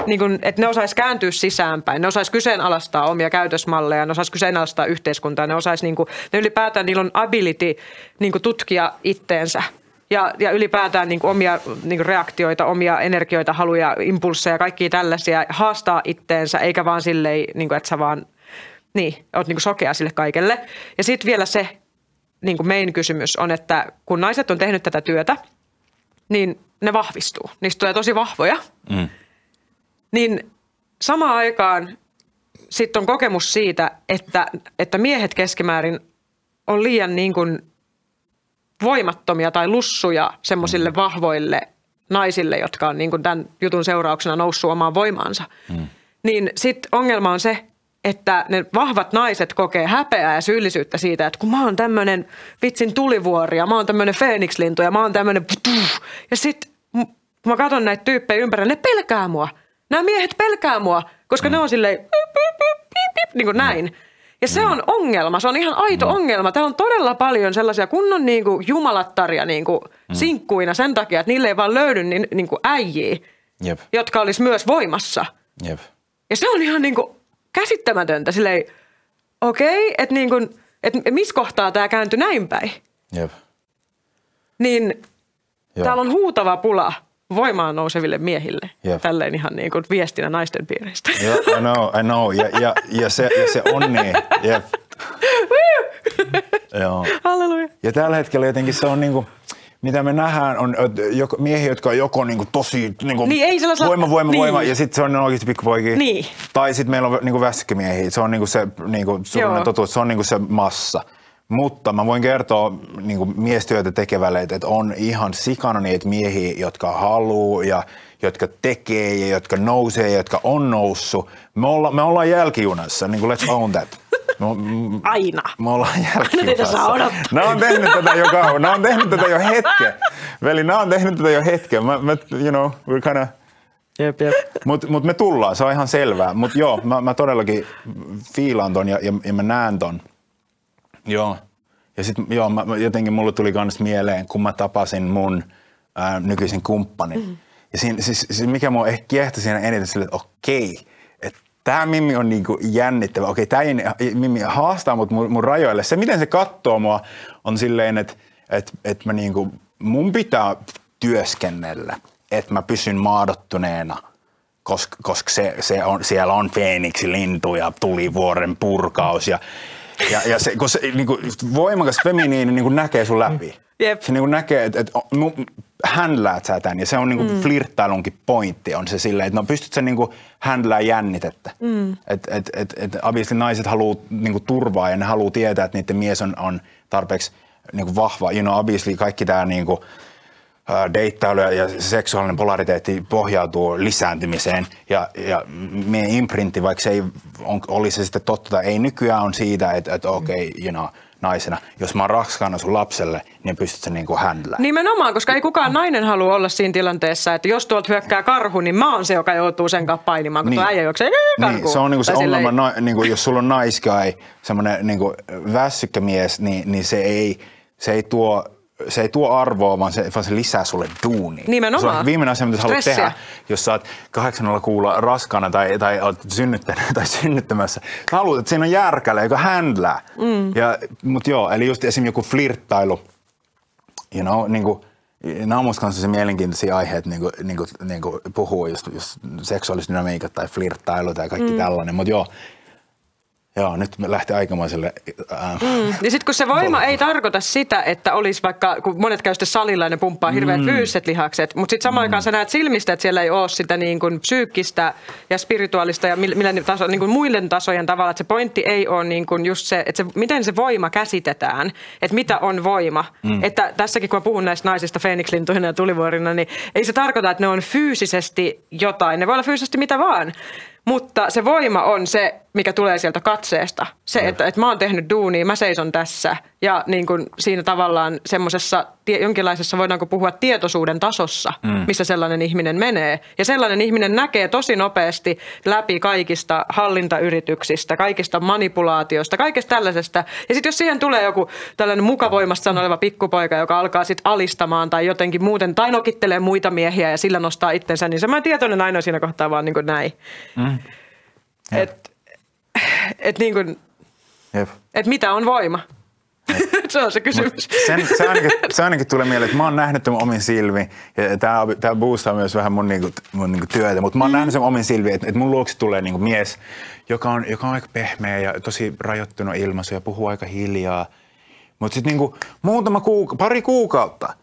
niin kuin, että ne osaisi kääntyä sisäänpäin, ne osaisi kyseenalaistaa omia käytösmalleja, ne osaisi kyseenalaistaa yhteiskuntaa, ne osaisi, niin kuin, ne ylipäätään niillä on ability niin kuin tutkia itteensä – ja, ja ylipäätään niin kuin omia niin kuin reaktioita, omia energioita, haluja, impulsseja, kaikkia tällaisia, haastaa itteensä, eikä vaan silleen, niin kuin, että sä vaan niin, oot niin kuin sokea sille kaikelle. Ja sitten vielä se niin kuin main kysymys on, että kun naiset on tehnyt tätä työtä, niin ne vahvistuu. Niistä tulee tosi vahvoja. Mm. Niin samaan aikaan sitten on kokemus siitä, että, että miehet keskimäärin on liian niin kuin voimattomia tai lussuja semmoisille mm. vahvoille naisille, jotka on niin kuin tämän jutun seurauksena noussut omaan voimaansa. Mm. Niin sitten ongelma on se, että ne vahvat naiset kokee häpeää ja syyllisyyttä siitä, että kun mä oon tämmöinen vitsin tulivuori ja mä oon tämmöinen feenikslintu ja mä oon tämmöinen ja sitten kun mä katson näitä tyyppejä ympärillä, ne pelkää mua. Nämä miehet pelkää mua, koska mm. ne on silleen niin kuin näin. Ja se on ongelma, se on ihan aito mm. ongelma. Täällä on todella paljon sellaisia kunnon niin kuin jumalattaria niin kuin mm. sinkkuina sen takia, että niille ei vaan löydy niin, niin kuin äijiä, Jep. jotka olisi myös voimassa. Jep. Ja se on ihan niin kuin käsittämätöntä. Silleen, okei, okay, että niin kuin, että missä kohtaa tämä kääntyi näin päin. Jep. Niin Joo. täällä on huutava pula voimaan nouseville miehille. Yep. Tälleen ihan niin kuin viestinä naisten piiristä. Yeah, I know, I know. Ja, ja, ja, se, ja se on niin. Yep. Joo. Halleluja. Ja tällä hetkellä jotenkin se on niin kuin, mitä me nähdään, on joko, miehiä, jotka on joko niin kuin tosi niin kuin niin, ei voima, voima, niin. voima, ja sitten se on oikeasti pikkupoikia. Niin. Tai sitten meillä on niin kuin vässäkkimiehiä. Se on niin kuin se niin kuin, totuus, se on niin kuin se massa. Mutta mä voin kertoa niin kuin miestyötä tekevälle, että on ihan sikana niitä miehiä, jotka haluaa ja jotka tekee ja jotka nousee ja jotka on noussut. Me, olla, me ollaan jälkijunassa, niin kuin let's own that. Me, Aina. Me ollaan. Aina Nämä on tehnyt tätä jo kauan. Nämä on tehnyt tätä jo hetken. Veli, nämä on tehnyt tätä jo hetken. Mä, mä, you know, we're kind of Jep, jep. Mutta mut me tullaan, se on ihan selvää. Mutta joo, mä, mä todellakin fiilaan ton ja, ja, ja mä näen ton. Joo. Ja sitten joo, mä, jotenkin mulle tuli myös mieleen, kun mä tapasin mun ää, nykyisen kumppanin. Mm. Ja siinä, siis, siis mikä mua ehkä kiehtoi siinä eniten sille, että okei, että tämä Mimmi on niinku jännittävä. Okei, tämä ei Mimmi haastaa mut mun, mun rajoille. Se, miten se katsoo mua, on silleen, että et, et mä niinku, mun pitää työskennellä, että mä pysyn maadottuneena – koska, koska se, se on, siellä on Feeniksi lintu ja tulivuoren purkaus ja ja, ja se, kun se niin kuin, voimakas feminiini niin kuin näkee sun läpi. Jep. Se niin kuin näkee, että, että händläät sä tämän. Ja se on niin kuin mm. flirttailunkin pointti. On se silleen, että no pystyt sä niin kuin händlää jännitettä. Mm. Että et, et, et, obviously naiset haluaa niin kuin turvaa ja ne haluaa tietää, että niiden mies on, on tarpeeksi niin kuin vahva. You know, obviously kaikki tämä niin kuin, ää, deittailu ja seksuaalinen polariteetti pohjautuu lisääntymiseen ja, ja meidän imprintti, vaikka se ei on, olisi se sitten totta tai ei nykyään on siitä, että, että okei, okay, you know, naisena, jos mä oon raskaana sun lapselle, niin pystyt sä niinku händlää. Nimenomaan, koska ei kukaan nainen halua olla siinä tilanteessa, että jos tuolta hyökkää karhu, niin mä oon se, joka joutuu sen kanssa painimaan, kun niin. äijä juoksee karhu. Niin, se on niinku se ongelma, no, niinku, jos sulla on naiskai, semmoinen niinku väsykkämies, niin, niin se, ei, se ei tuo se ei tuo arvoa, vaan se, vaan se lisää sulle duunia. Nimenomaan. Se on viimeinen asia, mitä sä haluat tehdä, jos sä oot kahdeksannella kuulla raskaana tai, tai oot tai synnyttämässä. Sä haluat, että siinä on järkäle, joka händlää. Mm. Ja, mut joo, eli just esimerkiksi joku flirttailu, you know, niin kuin, Nämä on musta se mielenkiintoisia aiheita niin kuin, niin kuin, niin kuin puhuu just, just seksuaalisdynamiikat tai flirttailu tai kaikki mm. tällainen. Mutta joo, Joo, nyt me lähtee aikamoiselle... Äh, mm. Ja sitten kun se voima ei tarkoita sitä, että olisi vaikka, kun monet käy sitten salilla ja ne pumppaa hirveät mm. fyysiset lihakset, mutta sitten samaan mm. aikaan sä näet silmistä, että siellä ei ole sitä niin kuin psyykkistä ja spirituaalista ja millä taso, niin kuin muille tasojen tavalla, että se pointti ei ole niin kuin just se, että se, miten se voima käsitetään, että mitä on voima. Mm. Että tässäkin kun puhun näistä naisista Feenixlintuina ja tulivuorina, niin ei se tarkoita, että ne on fyysisesti jotain, ne voi olla fyysisesti mitä vaan. Mutta se voima on se, mikä tulee sieltä katseesta. Se, että, että mä oon tehnyt duunia, mä seison tässä. Ja niin kuin siinä tavallaan semmoisessa jonkinlaisessa, voidaanko puhua tietoisuuden tasossa, mm. missä sellainen ihminen menee. Ja sellainen ihminen näkee tosi nopeasti läpi kaikista hallintayrityksistä, kaikista manipulaatiosta, kaikesta tällaisesta. Ja sitten jos siihen tulee joku tällainen mukavoimasta sanoleva pikkupoika, joka alkaa sitten alistamaan tai jotenkin muuten, tai nokittelee muita miehiä ja sillä nostaa itsensä, niin semmoinen tietoinen aina siinä kohtaa vaan niin kuin näin. Mm. Et, et niin kuin, et mitä on voima? se on se kysymys. sen, se, ainakin, se ainakin tulee mieleen, että mä oon nähnyt tämän omin silmi, ja tämä, tämä boostaa myös vähän mun, niinku, mun niinku työtä, mutta mä oon mm. nähnyt sen omin silmi, että, että mun luokse tulee niinku mies, joka on, joka on aika pehmeä ja tosi rajoittunut ilmaisu ja puhuu aika hiljaa. Mutta sitten niinku, muutama kuuka, pari kuukautta,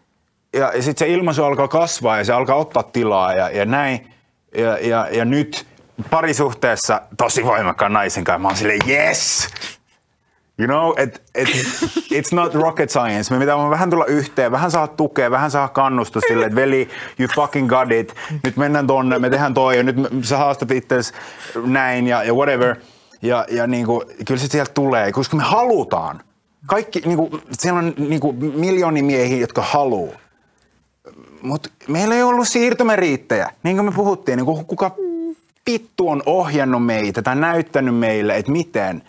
ja, ja sitten se ilmaisu alkaa kasvaa ja se alkaa ottaa tilaa ja, ja näin. Ja, ja, ja nyt parisuhteessa tosi voimakkaan naisen kanssa. Mä oon silleen, yes! You know, it, it, it's not rocket science. Me pitää vähän tulla yhteen, vähän saa tukea, vähän saa kannustus sille, että veli, you fucking got it. Nyt mennään tonne, me tehdään toi ja nyt sä haastat itse näin ja, ja whatever. Ja, ja kuin, kyllä se sieltä tulee, koska me halutaan. Kaikki, niin kuin, siellä on niin kuin, miljooni miehiä, jotka haluaa. Mutta meillä ei ollut siirtomeriittejä, niin kuin me puhuttiin. Niin kuin kuka vittu on ohjannut meitä tai näyttänyt meille, että miten,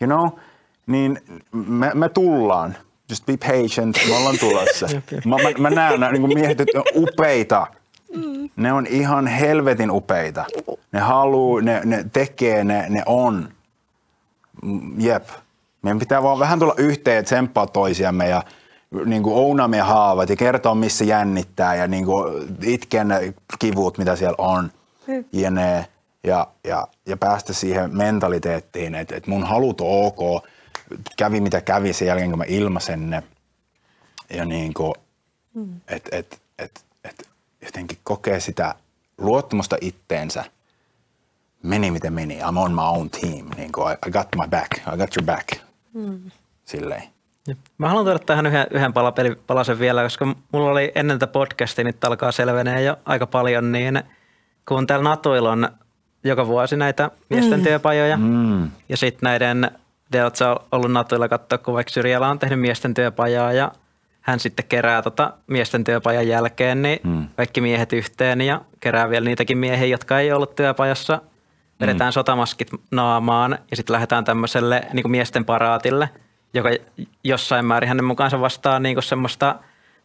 you know, niin me, me tullaan. Just be patient, me ollaan tulossa. mä, mä, mä näen niin miehet, että upeita. Ne on ihan helvetin upeita. Ne haluu, ne, ne tekee, ne, ne on. Jep. Meidän pitää vaan vähän tulla yhteen ja tsemppaa toisiamme ja niin kuin haavat ja kertoa, missä jännittää ja niin kuin itkeä ne kivut, mitä siellä on. Ja, ja, ja päästä siihen mentaliteettiin, että, että mun halut on ok, kävi mitä kävi sen jälkeen, kun mä ilmaisen ne. Ja niin kuin, mm. että et, et, et jotenkin kokee sitä luottamusta itteensä. Meni miten meni, I'm on my own team. Niin kuin, I, I got my back, I got your back. Mm. Silleen. Mä haluan tuoda tähän yhden, yhden palasen vielä, koska mulla oli ennen tätä podcastia, nyt alkaa selvenee jo aika paljon, niin kun täällä Natoilla on joka vuosi näitä miesten mm. työpajoja. Mm. Ja sitten näiden, te olette ollut Natuilla katsoa, kun vaikka Syrjällä on tehnyt miesten työpajaa ja hän sitten kerää tota miesten työpajan jälkeen niin mm. kaikki miehet yhteen ja kerää vielä niitäkin miehiä, jotka ei ollut työpajassa. Vedetään mm. sotamaskit naamaan ja sitten lähdetään tämmöiselle niin miesten paraatille, joka jossain määrin hänen mukaansa vastaa niin semmoista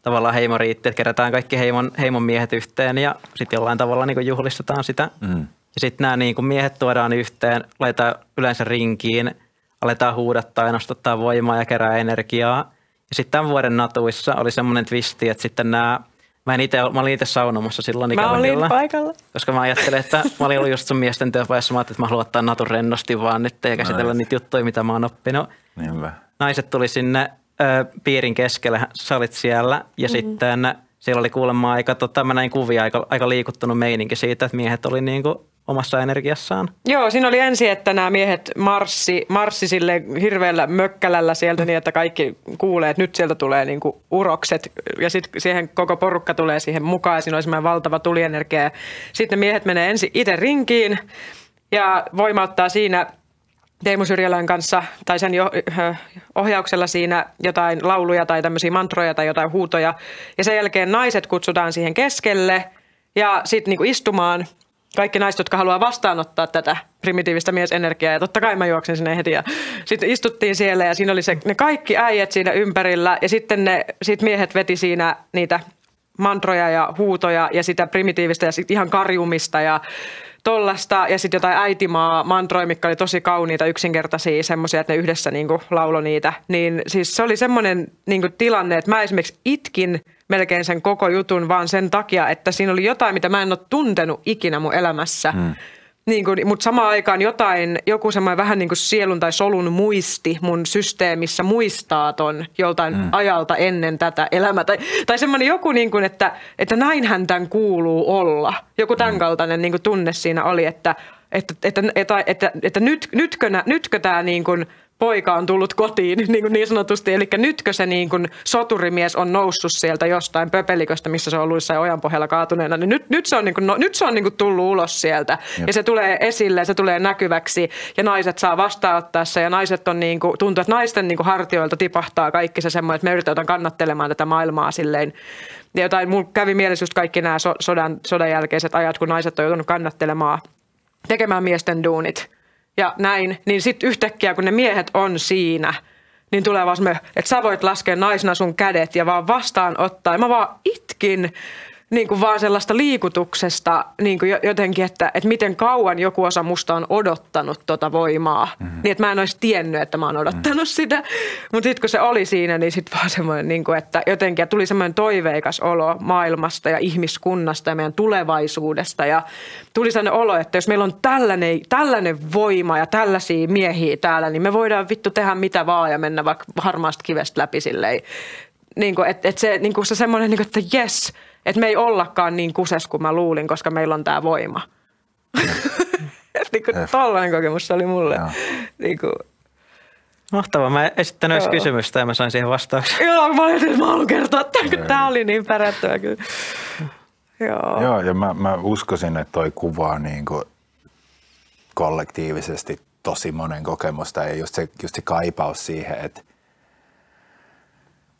tavallaan heimoriitti, että kerätään kaikki heimon, heimon miehet yhteen ja sitten jollain tavalla niin juhlistetaan sitä. Mm. Ja sitten nämä niin miehet tuodaan yhteen, laitetaan yleensä rinkiin, aletaan huudattaa ja nostattaa voimaa ja kerää energiaa. Ja sitten tämän vuoden natuissa oli semmoinen twisti, että sitten nämä Mä, en ite, mä olin itse saunomassa silloin Mä olin paikalla. Koska mä ajattelin, että mä olin ollut just sun miesten työpajassa. Mä ajattelin, että mä haluan ottaa natun rennosti vaan nyt ja käsitellä niitä juttuja, mitä mä oon oppinut. Niinpä. Naiset tuli sinne ö, piirin keskelle, sä olit siellä ja mm-hmm. sitten siellä oli kuulemma aika, tota, mä näin kuvia, aika, aika liikuttunut meininki siitä, että miehet oli niinku omassa energiassaan. Joo, siinä oli ensin, että nämä miehet marssi, marssi sille hirveällä mökkälällä sieltä niin, että kaikki kuulee, että nyt sieltä tulee niinku urokset ja sitten siihen koko porukka tulee siihen mukaan ja siinä oli semmoinen valtava tulienergia. Sitten miehet menee ensin itse rinkiin ja voimauttaa siinä Teemu Syrjälän kanssa tai sen jo, ohjauksella siinä jotain lauluja tai tämmöisiä mantroja tai jotain huutoja. Ja sen jälkeen naiset kutsutaan siihen keskelle ja sitten niinku istumaan – kaikki naiset, jotka haluaa vastaanottaa tätä primitiivistä miesenergiaa. Ja totta kai mä juoksin sinne heti ja sitten istuttiin siellä ja siinä oli se, ne kaikki äijät siinä ympärillä ja sitten ne sit miehet veti siinä niitä mantroja ja huutoja ja sitä primitiivistä ja sitten ihan karjumista ja tollasta ja sitten jotain äitimaa mantroja, mikä oli tosi kauniita, yksinkertaisia, semmoisia, että ne yhdessä niinku laulo niitä. Niin siis se oli semmoinen niinku tilanne, että mä esimerkiksi itkin melkein sen koko jutun vaan sen takia, että siinä oli jotain, mitä mä en ole tuntenut ikinä mun elämässä. Hmm. Niin kuin, mutta samaan aikaan jotain, joku semmoinen vähän niin kuin sielun tai solun muisti mun systeemissä muistaa ton joltain mm. ajalta ennen tätä elämää. Tai, tai semmoinen joku, niin kuin, että, että näinhän tämän kuuluu olla. Joku tämän mm. kaltainen niin kuin tunne siinä oli, että, että, että, että, että, että nyt, nytkö, nytkö tämä niin kuin – poika on tullut kotiin niin, kuin niin sanotusti. Eli nytkö se niin kuin soturimies on noussut sieltä jostain pöpeliköstä, missä se on ollut jossain ojan pohjalla kaatuneena, niin nyt, nyt se on, niin kuin, no, nyt se on niin kuin tullut ulos sieltä. Jep. Ja se tulee esille, se tulee näkyväksi ja naiset saa vastaanottaa se ja naiset on niin kuin, tuntuu, että naisten niin kuin hartioilta tipahtaa kaikki se semmoinen, että me yritetään kannattelemaan tätä maailmaa silleen ja jotain, mulla kävi mielessä just kaikki nämä sodan, sodan jälkeiset ajat, kun naiset on joutunut kannattelemaan, tekemään miesten duunit – ja näin, niin sitten yhtäkkiä kun ne miehet on siinä, niin tulee vaan että sä voit laskea naisena sun kädet ja vaan vastaanottaa. Ja mä vaan itkin niin kuin vaan sellaista liikutuksesta niin kuin jotenkin, että, että miten kauan joku osa musta on odottanut tota voimaa. Mm-hmm. Niin, että mä en olisi tiennyt, että mä oon odottanut mm-hmm. sitä. Mutta sitten kun se oli siinä, niin sitten vaan semmoinen, niin kuin, että jotenkin tuli semmoinen toiveikas olo maailmasta ja ihmiskunnasta ja meidän tulevaisuudesta. Ja tuli sellainen olo, että jos meillä on tällainen, tällainen voima ja tällaisia miehiä täällä, niin me voidaan vittu tehdä mitä vaan ja mennä vaikka harmaasta kivestä läpi silleen. Niin kuin, että, että se, niin kuin se semmoinen, niin kuin, että jes – että me ei ollakaan niin kuses kuin mä luulin, koska meillä on tämä voima. niin kuin tollainen kokemus oli mulle. Niin kuin, Mahtavaa. Mä esittänyt edes kysymystä ja mä sain siihen vastauksen. Joo, mä olin, että mä haluan kertoa tämän, kun tämä oli niin pärättyä kyllä. Joo. Joo, ja mä, mä uskoisin, että toi kuvaa niin kuin kollektiivisesti tosi monen kokemusta ja just se, just se kaipaus siihen, että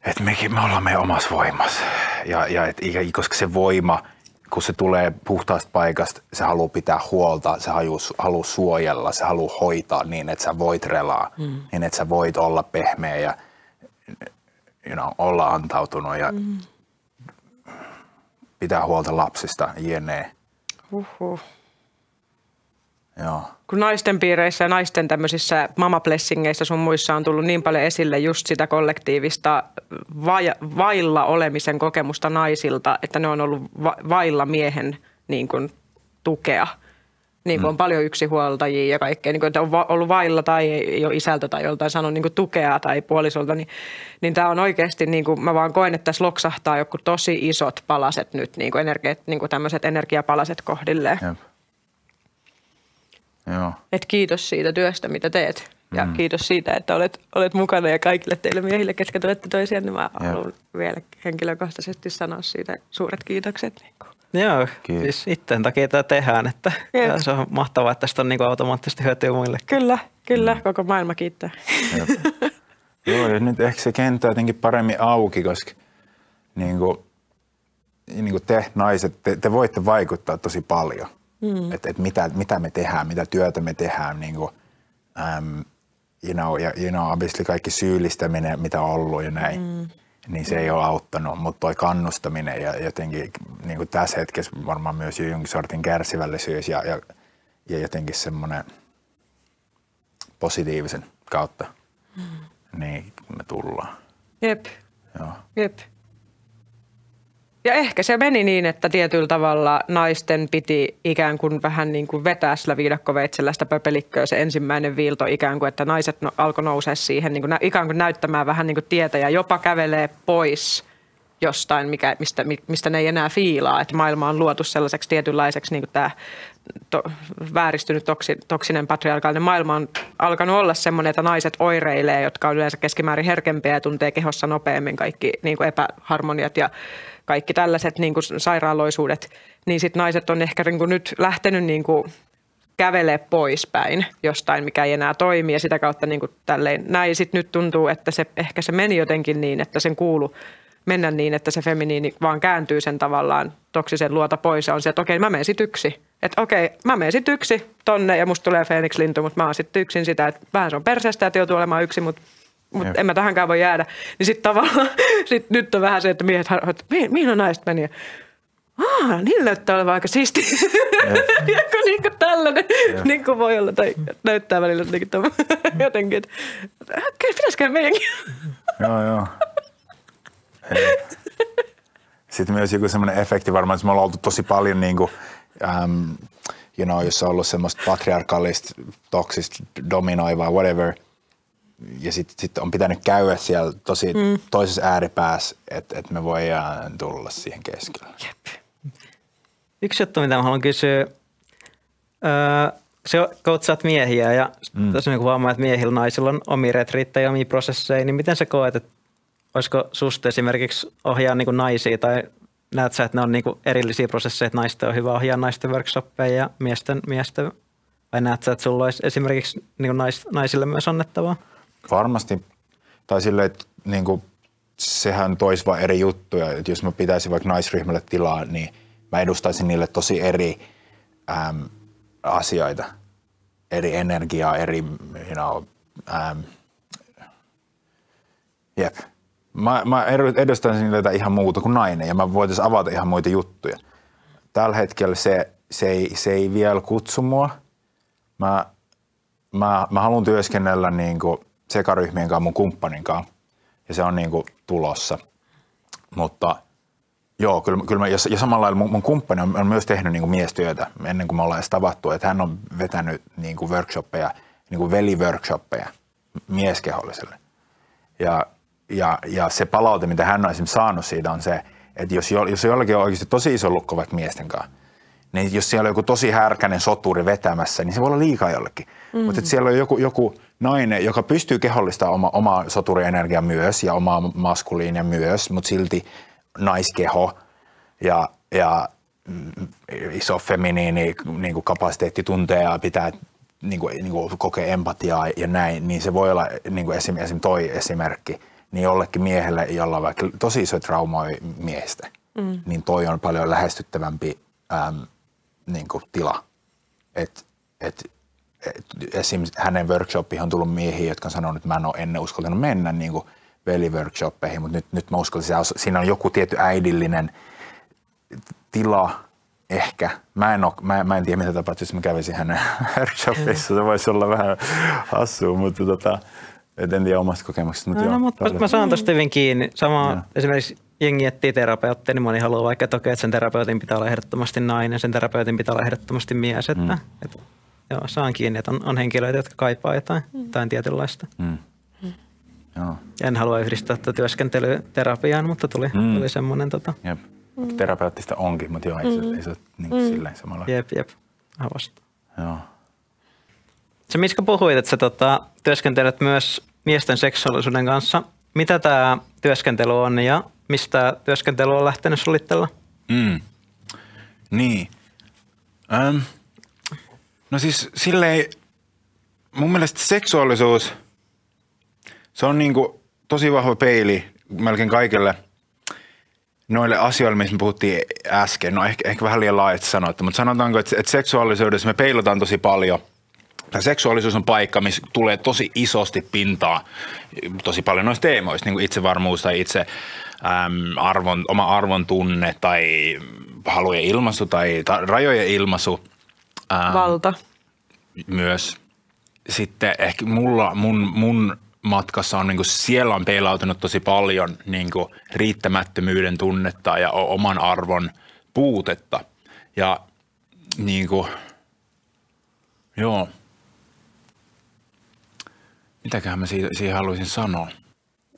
että mekin, me ollaan meidän omassa voimassa. Ja, ja et, koska se voima, kun se tulee puhtaasta paikasta, se haluaa pitää huolta, se haluaa, haluaa suojella, se haluaa hoitaa niin, että sä voit relaa, mm. niin että sä voit olla pehmeä ja you know, olla antautunut ja mm. pitää huolta lapsista, jne. Uhuh. Joo. Kun naisten piireissä ja naisten tämmöisissä mamablessingeissa sun muissa on tullut niin paljon esille just sitä kollektiivista vai, vailla olemisen kokemusta naisilta, että ne on ollut va, vailla miehen niin kuin, tukea. Niin kuin mm. on paljon yksinhuoltajia ja kaikkea, niin kuin, että on ollut vailla tai jo isältä tai joltain sanonut niin kuin tukea tai puolisolta, niin, niin tämä on oikeasti, niin kuin, mä vaan koen, että tässä loksahtaa joku tosi isot palaset nyt, niin kuin, energia, niin kuin tämmöiset energiapalaset kohdilleen. Jep. Joo. Et kiitos siitä työstä, mitä teet. Ja mm. kiitos siitä, että olet, olet mukana ja kaikille teille miehille, ketkä tuette toisiaan, niin mä Jep. haluan vielä henkilökohtaisesti sanoa siitä suuret kiitokset. Niin kuin. Joo, Kiitos. siis itteen takia tätä tehdään, että se on mahtavaa, että tästä on niin automaattisesti hyötyä muille. Kyllä, kyllä, mm. koko maailma kiittää. Joo, ja nyt ehkä se kenttä jotenkin paremmin auki, koska niin kuin, niin kuin te naiset, te, te voitte vaikuttaa tosi paljon – Mm. Että et mitä, mitä me tehdään, mitä työtä me tehdään, niin kuin, um, you know, ja you know, obviously kaikki syyllistäminen, mitä on ollut ja näin, mm. niin se ei ole auttanut, mutta toi kannustaminen ja jotenkin niin kuin tässä hetkessä varmaan myös jonkin sortin kärsivällisyys ja, ja, ja jotenkin semmoinen positiivisen kautta, mm. niin me tullaan. Jep. Joo. Jep. Ja ehkä se meni niin, että tietyllä tavalla naisten piti ikään kuin vähän niin kuin vetää sillä viidakkoveitsellä sitä pöpelikköä se ensimmäinen viilto ikään kuin, että naiset no, alkoi nousea siihen niin kuin, ikään kuin näyttämään vähän niin kuin tietä ja jopa kävelee pois jostain, mikä, mistä, mistä ne ei enää fiilaa, että maailma on luotu sellaiseksi tietynlaiseksi niin kuin tämä to, vääristynyt toksi, toksinen patriarkaalinen maailma on alkanut olla semmoinen, että naiset oireilee, jotka on yleensä keskimäärin herkempiä ja tuntee kehossa nopeammin kaikki niin kuin epäharmoniat ja kaikki tällaiset niin kuin sairaaloisuudet, niin sitten naiset on ehkä niin kuin nyt lähtenyt niin kuin kävelee poispäin jostain, mikä ei enää toimi ja sitä kautta niin kuin tälleen näin. Sitten nyt tuntuu, että se, ehkä se meni jotenkin niin, että sen kuulu mennä niin, että se feminiini vaan kääntyy sen tavallaan toksisen luota pois ja on se, että okei, mä menen sit yksi. Että okei, mä menen sit yksi tonne ja musta tulee Phoenix Lintu, mutta mä oon sitten yksin sitä, että vähän se on perseestä, että joutuu olemaan yksi, mutta mutta en mä tähänkään voi jäädä. Niin sitten tavallaan, sit nyt on vähän se, että miehet, että mihin, mihin on naiset meni? Aa, niillä näyttää olevan aika siisti. Joku niin kuin tällainen niin kuin voi olla, tai näyttää välillä jotenkin, jotenkin että pitäisikö meidänkin? joo, joo. Sitten myös joku semmoinen efekti varmaan, että me ollaan oltu tosi paljon niin kuin, um, you know, jos on ollut semmoista patriarkaalista, toksista, dominoivaa, whatever. Ja sitten sit on pitänyt käydä siellä tosi mm. toisessa ääripäässä, että et me voidaan tulla siihen keskelle. Jep. Yksi juttu, mitä mä haluan kysyä. Öö, se koutsaat miehiä ja mm. tässä niin huomaa, että miehillä naisilla on omia retriittejä ja omia prosesseja, niin miten sä koet, että olisiko susta esimerkiksi ohjaa niin naisia tai näet sä, että ne on niin erillisiä prosesseja, että naisten on hyvä ohjaa naisten workshoppeja ja miesten, miesten vai näet sä, että sulla olisi esimerkiksi niin nais, naisille myös annettavaa? Varmasti. Tai silleen, että niin kuin, sehän toisi vaan eri juttuja. Että jos mä pitäisin vaikka naisryhmälle tilaa, niin mä edustaisin niille tosi eri äm, asioita. Eri energiaa, eri, you know, äm, jep Mä, mä edustan niitä ihan muuta kuin nainen ja mä voitaisiin avata ihan muita juttuja. Tällä hetkellä se, se, ei, se ei vielä kutsu mua. Mä, mä, mä haluan työskennellä niin kuin sekaryhmien kanssa mun kumppanin kanssa ja se on niin kuin tulossa. Mutta joo, kyllä, kyllä mä, ja, ja samalla lailla mun, mun kumppani on, on myös tehnyt niin kuin miestyötä ennen kuin me ollaan edes tavattu, että hän on vetänyt niin kuin workshoppeja, niin kuin veliworkshoppeja mieskeholliselle. Ja ja, ja se palaute, mitä hän on esimerkiksi saanut siitä on se, että jos, jo, jos jollakin on oikeasti tosi iso lukko vaikka miesten kanssa, niin jos siellä on joku tosi härkänen soturi vetämässä, niin se voi olla liikaa jollekin. Mm. Mutta siellä on joku, joku nainen, joka pystyy kehollistamaan oma, omaa soturienergiaa myös ja omaa maskuliinia myös, mutta silti naiskeho ja, ja mm, iso feminiini niin kuin kapasiteetti tuntee ja pitää niin kuin, niin kuin kokea empatiaa ja näin, niin se voi olla niin kuin esim, esim toi esimerkki – niin jollekin miehelle, jolla on vaikka tosi iso traumoi miestä, mm. niin toi on paljon lähestyttävämpi äm, niin kuin tila. Et, et, et, esim. hänen workshopiin on tullut miehiä, jotka on sanonut, että mä en ole ennen uskaltanut mennä niin kuin veliworkshoppeihin, mutta nyt, nyt mä uskallan, että siinä on joku tietty äidillinen tila, ehkä. Mä en, ole, mä, mä en tiedä, mitä tapahtuu, jos mä kävisin hänen workshopissa. Se voisi olla vähän hassua, mutta tota, en tiedä omasta kokemuksesta. Mutta, no, joo, mutta mä saan tosta hyvin kiinni. Sama ja. esimerkiksi jengi etsii terapeuttia, niin moni haluaa vaikka, että okei, että sen terapeutin pitää olla ehdottomasti nainen, sen terapeutin pitää olla ehdottomasti mies. Että, mm. että, joo, saan kiinni, että on, on henkilöitä, jotka kaipaa jotain, mm. jotain tietynlaista. Mm. Mm. Joo. En halua yhdistää tätä työskentelyä terapiaan, mutta tuli, mm. tuli semmoinen... Tota... Jep. Mm. Terapeuttista onkin, mutta joo, ei mm. se, ei se niin mm. silleen samalla. Jep, jep. Avasta. Joo. Se Miska puhuit, että sä tota, työskentelet myös miesten seksuaalisuuden kanssa. Mitä tämä työskentely on ja mistä työskentely on lähtenyt sulittella? Mm. Niin. Ähm. No siis silleen, mun mielestä seksuaalisuus, se on niinku tosi vahva peili melkein kaikille noille asioille, missä me puhuttiin äsken. No ehkä, ehkä vähän liian laajasti sanottu, mutta sanotaanko, että, että seksuaalisuudessa me peilataan tosi paljon – Tämä seksuaalisuus on paikka, missä tulee tosi isosti pintaa tosi paljon noista teemoista, niin kuin itsevarmuus tai itse äm, arvon, oma arvon tunne tai halujen ilmaisu tai ta- rajojen ilmaisu. Ähm, Valta. Myös. Sitten ehkä mulla, mun, mun matkassa on, niin kuin siellä on peilautunut tosi paljon niin kuin riittämättömyyden tunnetta ja oman arvon puutetta. Ja niin kuin, joo – Mitäköhän mä siihen haluaisin sanoa?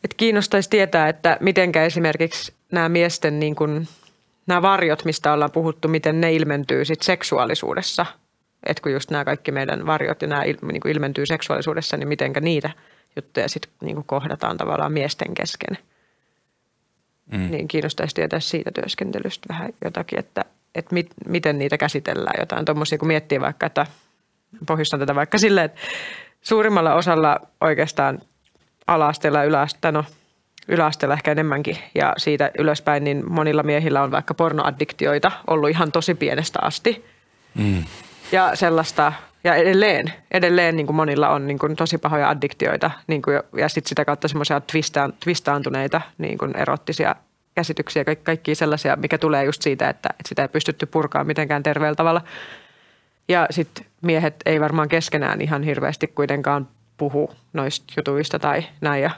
Et kiinnostaisi tietää, että mitenkä esimerkiksi nämä miesten niin kuin nämä varjot, mistä ollaan puhuttu, miten ne ilmentyy sit seksuaalisuudessa. Että kun just nämä kaikki meidän varjot ja nämä il, niin kuin ilmentyy seksuaalisuudessa, niin mitenkä niitä juttuja sitten niin kohdataan tavallaan miesten kesken. Mm. Niin kiinnostaisi tietää siitä työskentelystä vähän jotakin, että, että mit, miten niitä käsitellään. Jotain tuommoisia, kun miettii vaikka, että pohjustan tätä vaikka silleen, että suurimmalla osalla oikeastaan ala-asteella ja yläasteella, no yläasteella ehkä enemmänkin ja siitä ylöspäin, niin monilla miehillä on vaikka pornoaddiktioita ollut ihan tosi pienestä asti. Mm. Ja sellaista, ja edelleen, edelleen niin kuin monilla on niin kuin tosi pahoja addiktioita niin kuin, ja sitten sitä kautta semmoisia twistaan, twistaantuneita niin kuin erottisia käsityksiä, kaikki, kaikki sellaisia, mikä tulee just siitä, että, että sitä ei pystytty purkaa mitenkään terveellä tavalla. Ja sitten miehet ei varmaan keskenään ihan hirveästi kuitenkaan puhu noista jutuista tai näin. Ja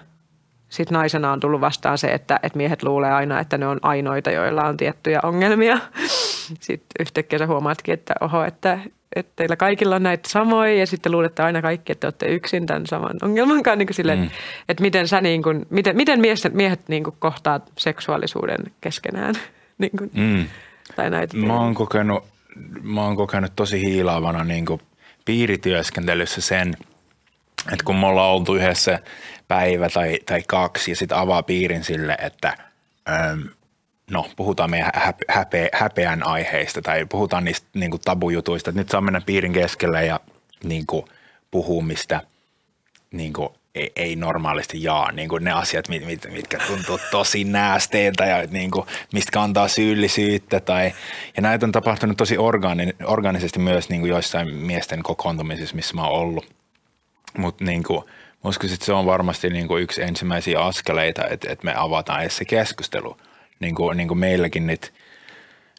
sitten naisena on tullut vastaan se, että, että miehet luulee aina, että ne on ainoita, joilla on tiettyjä ongelmia. Sitten yhtäkkiä sä huomaatkin, että oho, että, että teillä kaikilla on näitä samoja ja sitten luulette aina kaikki, että olette yksin tämän saman ongelman kanssa. Niin silleen, mm. että miten, sä niin kuin, miten, miten miehet, miehet niin kuin kohtaa seksuaalisuuden keskenään? niin kuin, mm. tai näitä mä oon kokenut, mä oon kokenut tosi hiilaavana niin kuin piirityöskentelyssä sen, että kun me ollaan oltu yhdessä päivä tai, tai kaksi ja sitten avaa piirin sille, että ähm, no puhutaan meidän häpe, häpe, häpeän aiheista tai puhutaan niistä niin kuin tabujutuista, että nyt saa mennä piirin keskelle ja niin kuin, puhuu mistä niin kuin, ei, ei normaalisti jaa niin kuin ne asiat, mit, mit, mitkä tuntuu tosi näästeiltä ja niin kuin, mistä kantaa syyllisyyttä. Tai, ja näitä on tapahtunut tosi orgaani, organisesti myös niin kuin joissain miesten kokoontumisissa, missä mä oon ollut. Mutta niin kuin, että se on varmasti niin kuin yksi ensimmäisiä askeleita, että, että me avataan edes se keskustelu. Niin kuin, niin kuin meilläkin nyt,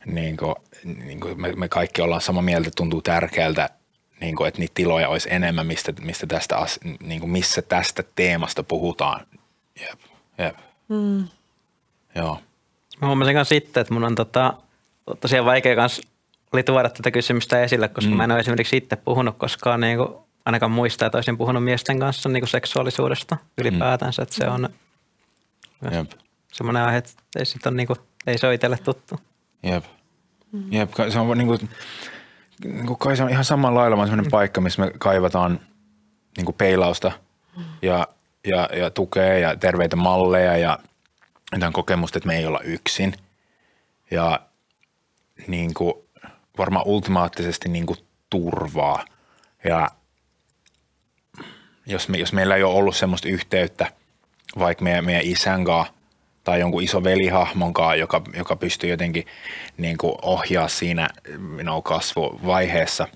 niin kuin, niin kuin me, me kaikki ollaan samaa mieltä, tuntuu tärkeältä, niin kuin, että niitä tiloja olisi enemmän, mistä, mistä tästä, niin kuin missä tästä teemasta puhutaan. Jep, jep. Mm. Joo. Mä huomasin kanssa sitten, että mun on tota, tosiaan vaikea kanssa oli tuoda tätä kysymystä esille, koska mm. mä en ole esimerkiksi itse puhunut koskaan niin kuin ainakaan muista, että olisin puhunut miesten kanssa niin kuin seksuaalisuudesta ylipäätänsä. Että se on Jep. semmoinen aihe, että ei, sit on, niin kuin, ei se ole itselle tuttu. Jep. Jep, se on niin kuin, niin kai se on ihan samalla lailla vaan semmoinen paikka, missä me kaivataan niin peilausta ja, ja, ja tukea ja terveitä malleja ja jotain kokemusta, että me ei olla yksin. Ja niin kuin, varmaan ultimaattisesti niin kuin turvaa. Ja jos, me, jos meillä ei ole ollut semmoista yhteyttä vaikka meidän, meidän isän kanssa tai jonkun iso velihahmon kanssa, joka, joka pystyy jotenkin niin kuin ohjaa siinä know, kasvuvaiheessa.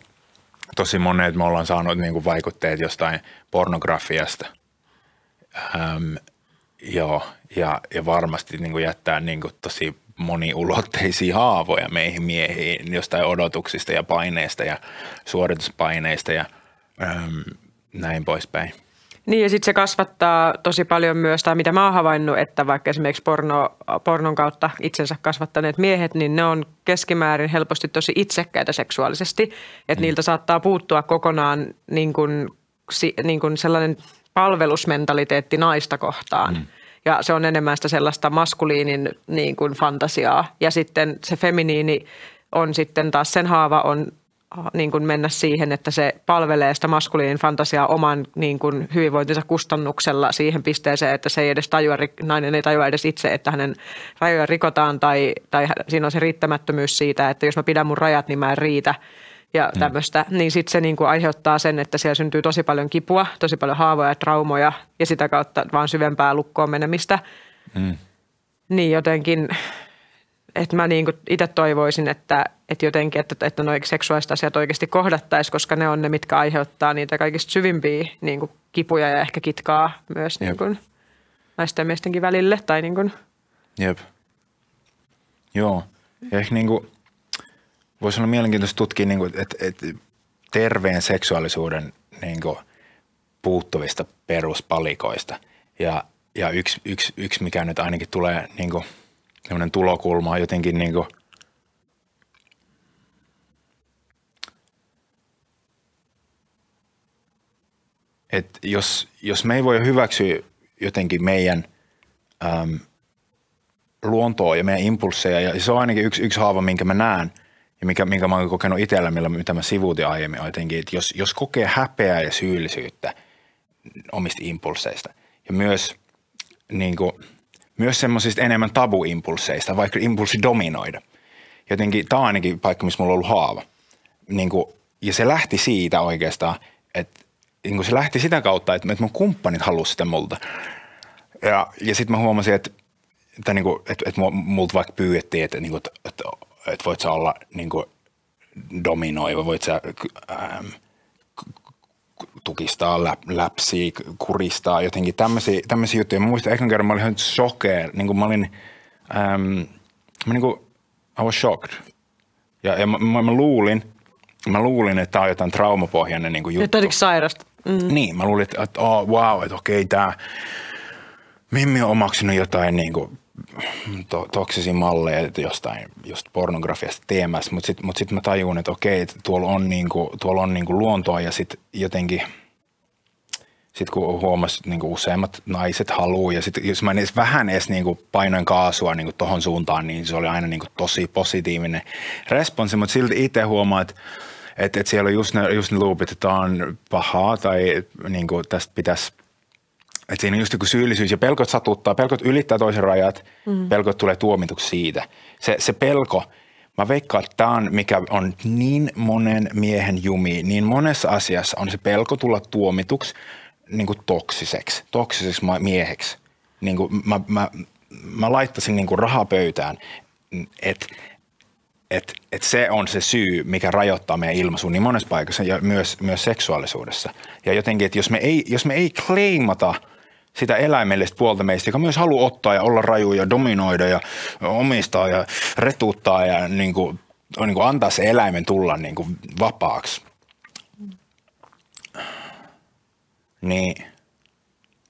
Tosi monet me ollaan saanut niin kuin vaikutteet jostain pornografiasta. Ähm, joo, ja, ja varmasti niin kuin jättää niin kuin tosi moniulotteisia haavoja meihin miehiin jostain odotuksista ja paineista ja suorituspaineista ja ähm, näin poispäin. Niin ja sitten se kasvattaa tosi paljon myös, tai mitä mä oon havainnut, että vaikka esimerkiksi porno, pornon kautta itsensä kasvattaneet miehet, niin ne on keskimäärin helposti tosi itsekkäitä seksuaalisesti. Että mm. niiltä saattaa puuttua kokonaan niin kuin, niin kuin sellainen palvelusmentaliteetti naista kohtaan. Mm. Ja se on enemmän sitä sellaista maskuliinin niin kuin fantasiaa. Ja sitten se feminiini on sitten taas sen haava on niin kuin mennä siihen, että se palvelee sitä maskuliinin fantasiaa oman niin kuin hyvinvointinsa kustannuksella siihen pisteeseen, että se ei edes tajua, nainen ei tajua edes itse, että hänen rajoja rikotaan tai, tai siinä on se riittämättömyys siitä, että jos mä pidän mun rajat, niin mä en riitä ja mm. tämmöistä, niin sitten se niin kuin aiheuttaa sen, että siellä syntyy tosi paljon kipua, tosi paljon haavoja ja traumoja ja sitä kautta vaan syvempää lukkoon menemistä. Mm. Niin jotenkin että mä niin itse toivoisin, että, että jotenkin, että, että nuo seksuaaliset asiat oikeasti kohdattaisiin, koska ne on ne, mitkä aiheuttaa niitä kaikista syvimpiä niin kuin kipuja ja ehkä kitkaa myös niin kuin naisten ja miestenkin välille. Tai niin kuin. Jep. Joo. Ja ehkä niin kuin, voisi olla mielenkiintoista tutkia, niin kuin, että, että terveen seksuaalisuuden niin kuin, puuttuvista peruspalikoista. Ja, ja yksi, yksi, yksi, mikä nyt ainakin tulee niin kuin – semmoinen tulokulma on jotenkin niin kuin, että jos, jos me ei voi hyväksyä jotenkin meidän äm, luontoa ja meidän impulseja. Ja se on ainakin yksi, yksi haava, minkä mä näen ja mikä, minkä mä oon kokenut itsellä, millä, mitä mä sivuutin aiemmin, jotenkin, että jos, jos kokee häpeää ja syyllisyyttä omista impulseista ja myös, niin kuin, myös semmoisista enemmän tabuimpulseista, vaikka impulsi dominoida. Jotenkin tämä on ainakin paikka, missä mulla on ollut haava. Niin kuin, ja se lähti siitä oikeastaan, että niin kuin se lähti sitä kautta, että, että mun kumppanit halusivat sitä multa. Ja, ja sitten mä huomasin, että, että, niin kuin, että, että multa vaikka pyydettiin, että, niin kuin, että, että, että voit sä olla niin kuin dominoiva, voit sä ähm, tukistaa, läp, läpsiä, kuristaa, jotenkin tämmöisiä, tämmöisiä juttuja. Mä muistan ekan kerran mä olin ihan shocker, niin kuin mä olin, ähm, mä niin kuin, I was shocked. Ja, ja mä, mä, mä luulin, mä luulin, että tämä on jotain traumapohjainen niin juttu. Nyt sairasta. Mm. Niin, mä luulin, että, että oh, wow, että okei, tämä Mimmi on omaksunut jotain niin kuin, to, toksisia malleja jostain just pornografiasta teemässä, mutta sitten mut sit mä tajun, että okei, että tuolla on, niinku, tuolla on niinku luontoa ja sitten jotenkin sitten kun huomasi niin useimmat naiset haluaa ja sitten jos mä edes vähän edes niin painoin kaasua niin tuohon suuntaan, niin se oli aina niin tosi positiivinen responssi, mutta silti itse huomaa, että että, että siellä on just ne, just ne loopit, että tämä on pahaa tai niin kuin tästä pitäisi että siinä on just joku syyllisyys ja pelkot satuttaa, pelkot ylittää toisen rajat, mm. pelkot tulee tuomituksi siitä. Se, se pelko, mä veikkaan, että tämä on, mikä on niin monen miehen jumi, niin monessa asiassa on se pelko tulla tuomituksi niin kuin toksiseksi, toksiseksi mieheksi. Niin kuin mä, mä, mä laittaisin niin kuin rahapöytään, että et, et se on se syy, mikä rajoittaa meidän ilmaisuun niin monessa paikassa ja myös, myös seksuaalisuudessa. Ja jotenkin, että jos me ei, jos me ei kleimata – sitä eläimellistä puolta meistä, joka myös haluaa ottaa ja olla raju ja dominoida ja omistaa ja retuuttaa ja niin kuin, niin kuin antaa se eläimen tulla niin kuin vapaaksi. Niin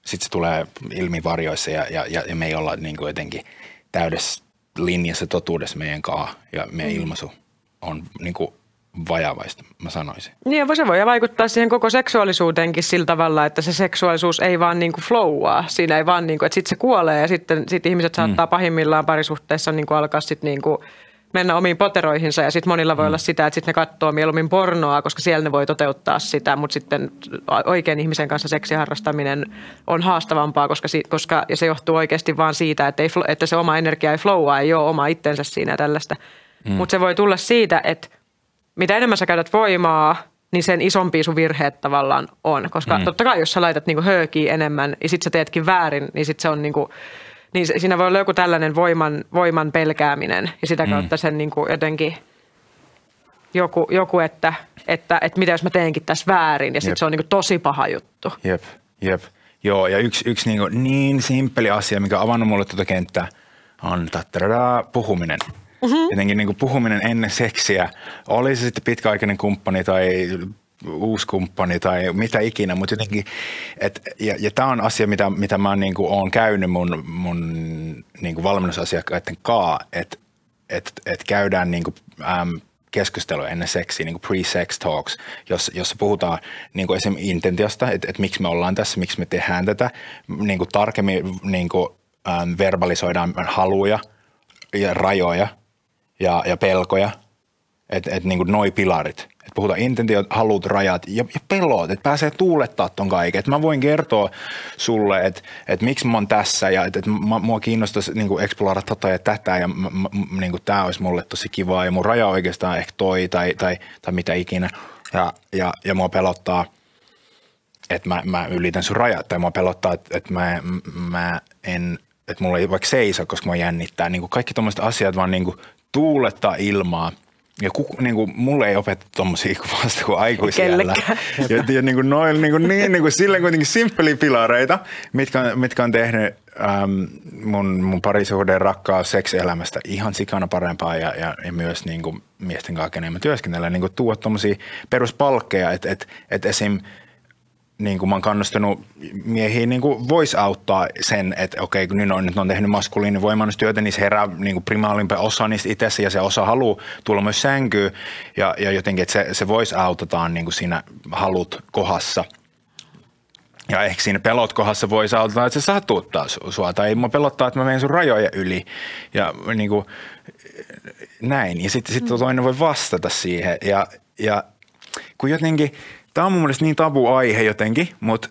sitten se tulee ilmi varjoissa ja, ja, ja me ei olla niin kuin jotenkin täydessä linjassa totuudessa meidän kaa ja meidän mm. ilmaisu on niin kuin vajavaista, mä sanoisin. Niin ja se voi vaikuttaa siihen koko seksuaalisuuteenkin sillä tavalla, että se seksuaalisuus ei vaan niin kuin flowaa. Siinä ei vaan niin kuin, että sitten se kuolee ja sitten sit ihmiset saattaa mm. pahimmillaan parisuhteessa niin kuin alkaa sitten niin kuin mennä omiin poteroihinsa ja sitten monilla voi mm. olla sitä, että sitten ne katsoo mieluummin pornoa, koska siellä ne voi toteuttaa sitä, mutta sitten oikein ihmisen kanssa seksiharrastaminen on haastavampaa, koska, koska ja se johtuu oikeasti vaan siitä, että, ei, että se oma energia ei flowaa, ei ole oma itsensä siinä ja tällaista. Mm. Mutta se voi tulla siitä, että mitä enemmän sä käytät voimaa, niin sen isompi sun virheet tavallaan on. Koska mm. totta kai, jos sä laitat niinku höökiä enemmän ja sit sä teetkin väärin, niin sit se on niinku, niin siinä voi olla joku tällainen voiman, voiman pelkääminen ja sitä mm. kautta sen niinku jotenkin joku, joku että, että, että mitä jos mä teenkin tässä väärin ja sitten se on niinku tosi paha juttu. Jep, jep. Joo, ja yksi, yksi niinku niin simppeli asia, mikä on avannut mulle tuota kenttää, on puhuminen – Mm-hmm. Jotenkin niin kuin puhuminen ennen seksiä, oli se sitten pitkäaikainen kumppani tai uusi kumppani tai mitä ikinä, mutta jotenkin, et, ja, ja tämä on asia, mitä, mitä mä niin kuin käynyt mun, mun niin kuin valmennusasiakkaiden kaa, että et, et käydään niin kuin, äm, keskustelu ennen seksiä, niin kuin pre-sex talks, jos, jossa puhutaan niin kuin esim. intentiosta, että, että miksi me ollaan tässä, miksi me tehdään tätä, niin kuin tarkemmin niin kuin, äm, verbalisoidaan haluja ja rajoja – ja, ja pelkoja, että et, niin noi pilarit. Et puhutaan intentiot, halut, rajat ja, ja pelot, että pääsee tuulettaa ton kaiken. Et mä voin kertoa sulle, että et miksi mä oon tässä ja että et mua kiinnostaisi niin eksplorata tota ja tätä ja niin tämä olisi mulle tosi kivaa ja mun raja oikeastaan ehkä toi tai, tai, tai mitä ikinä. Ja, ja, ja mua pelottaa, että mä, mä ylitän sun rajat tai mua pelottaa, että, että mä, mä en että mulla ei vaikka seiso, koska mua jännittää. Niin kaikki tuommoiset asiat vaan niin tuuletta ilmaa. Ja kuku, niin kuin, mulle ei opettu tuommoisia vasta kuin aikuisella. Ja, ja niin kuin noin, niin, kuin, niin, niin kuin silleen kuitenkin simppeliä pilareita, mitkä, mitkä on tehnyt äm, mun, mun parisuhden rakkaa seksielämästä ihan sikana parempaa ja, ja, ja myös niin kuin miesten kanssa, kenen mä työskennellä, niin kuin tuoda tuommoisia peruspalkkeja, että et, et esim – niin kuin mä oon kannustanut miehiä niin kuin voisi auttaa sen, että okei, kun nyt on, nyt on tehnyt maskuliinin voimannustyötä, niin se herää niin kuin primaalimpi osa niistä itse ja se osa haluaa tulla myös sänkyyn ja, ja jotenkin, että se, se voisi autetaan niin kuin siinä halut kohdassa. Ja ehkä siinä pelot kohdassa voi saattaa, että se satuttaa su- sua. Tai mua pelottaa, että mä menen sun rajoja yli. Ja niin kuin, näin. Ja sitten sit toinen voi vastata siihen. Ja, ja kun jotenkin, tämä on mun mielestä niin tabu aihe jotenkin, mutta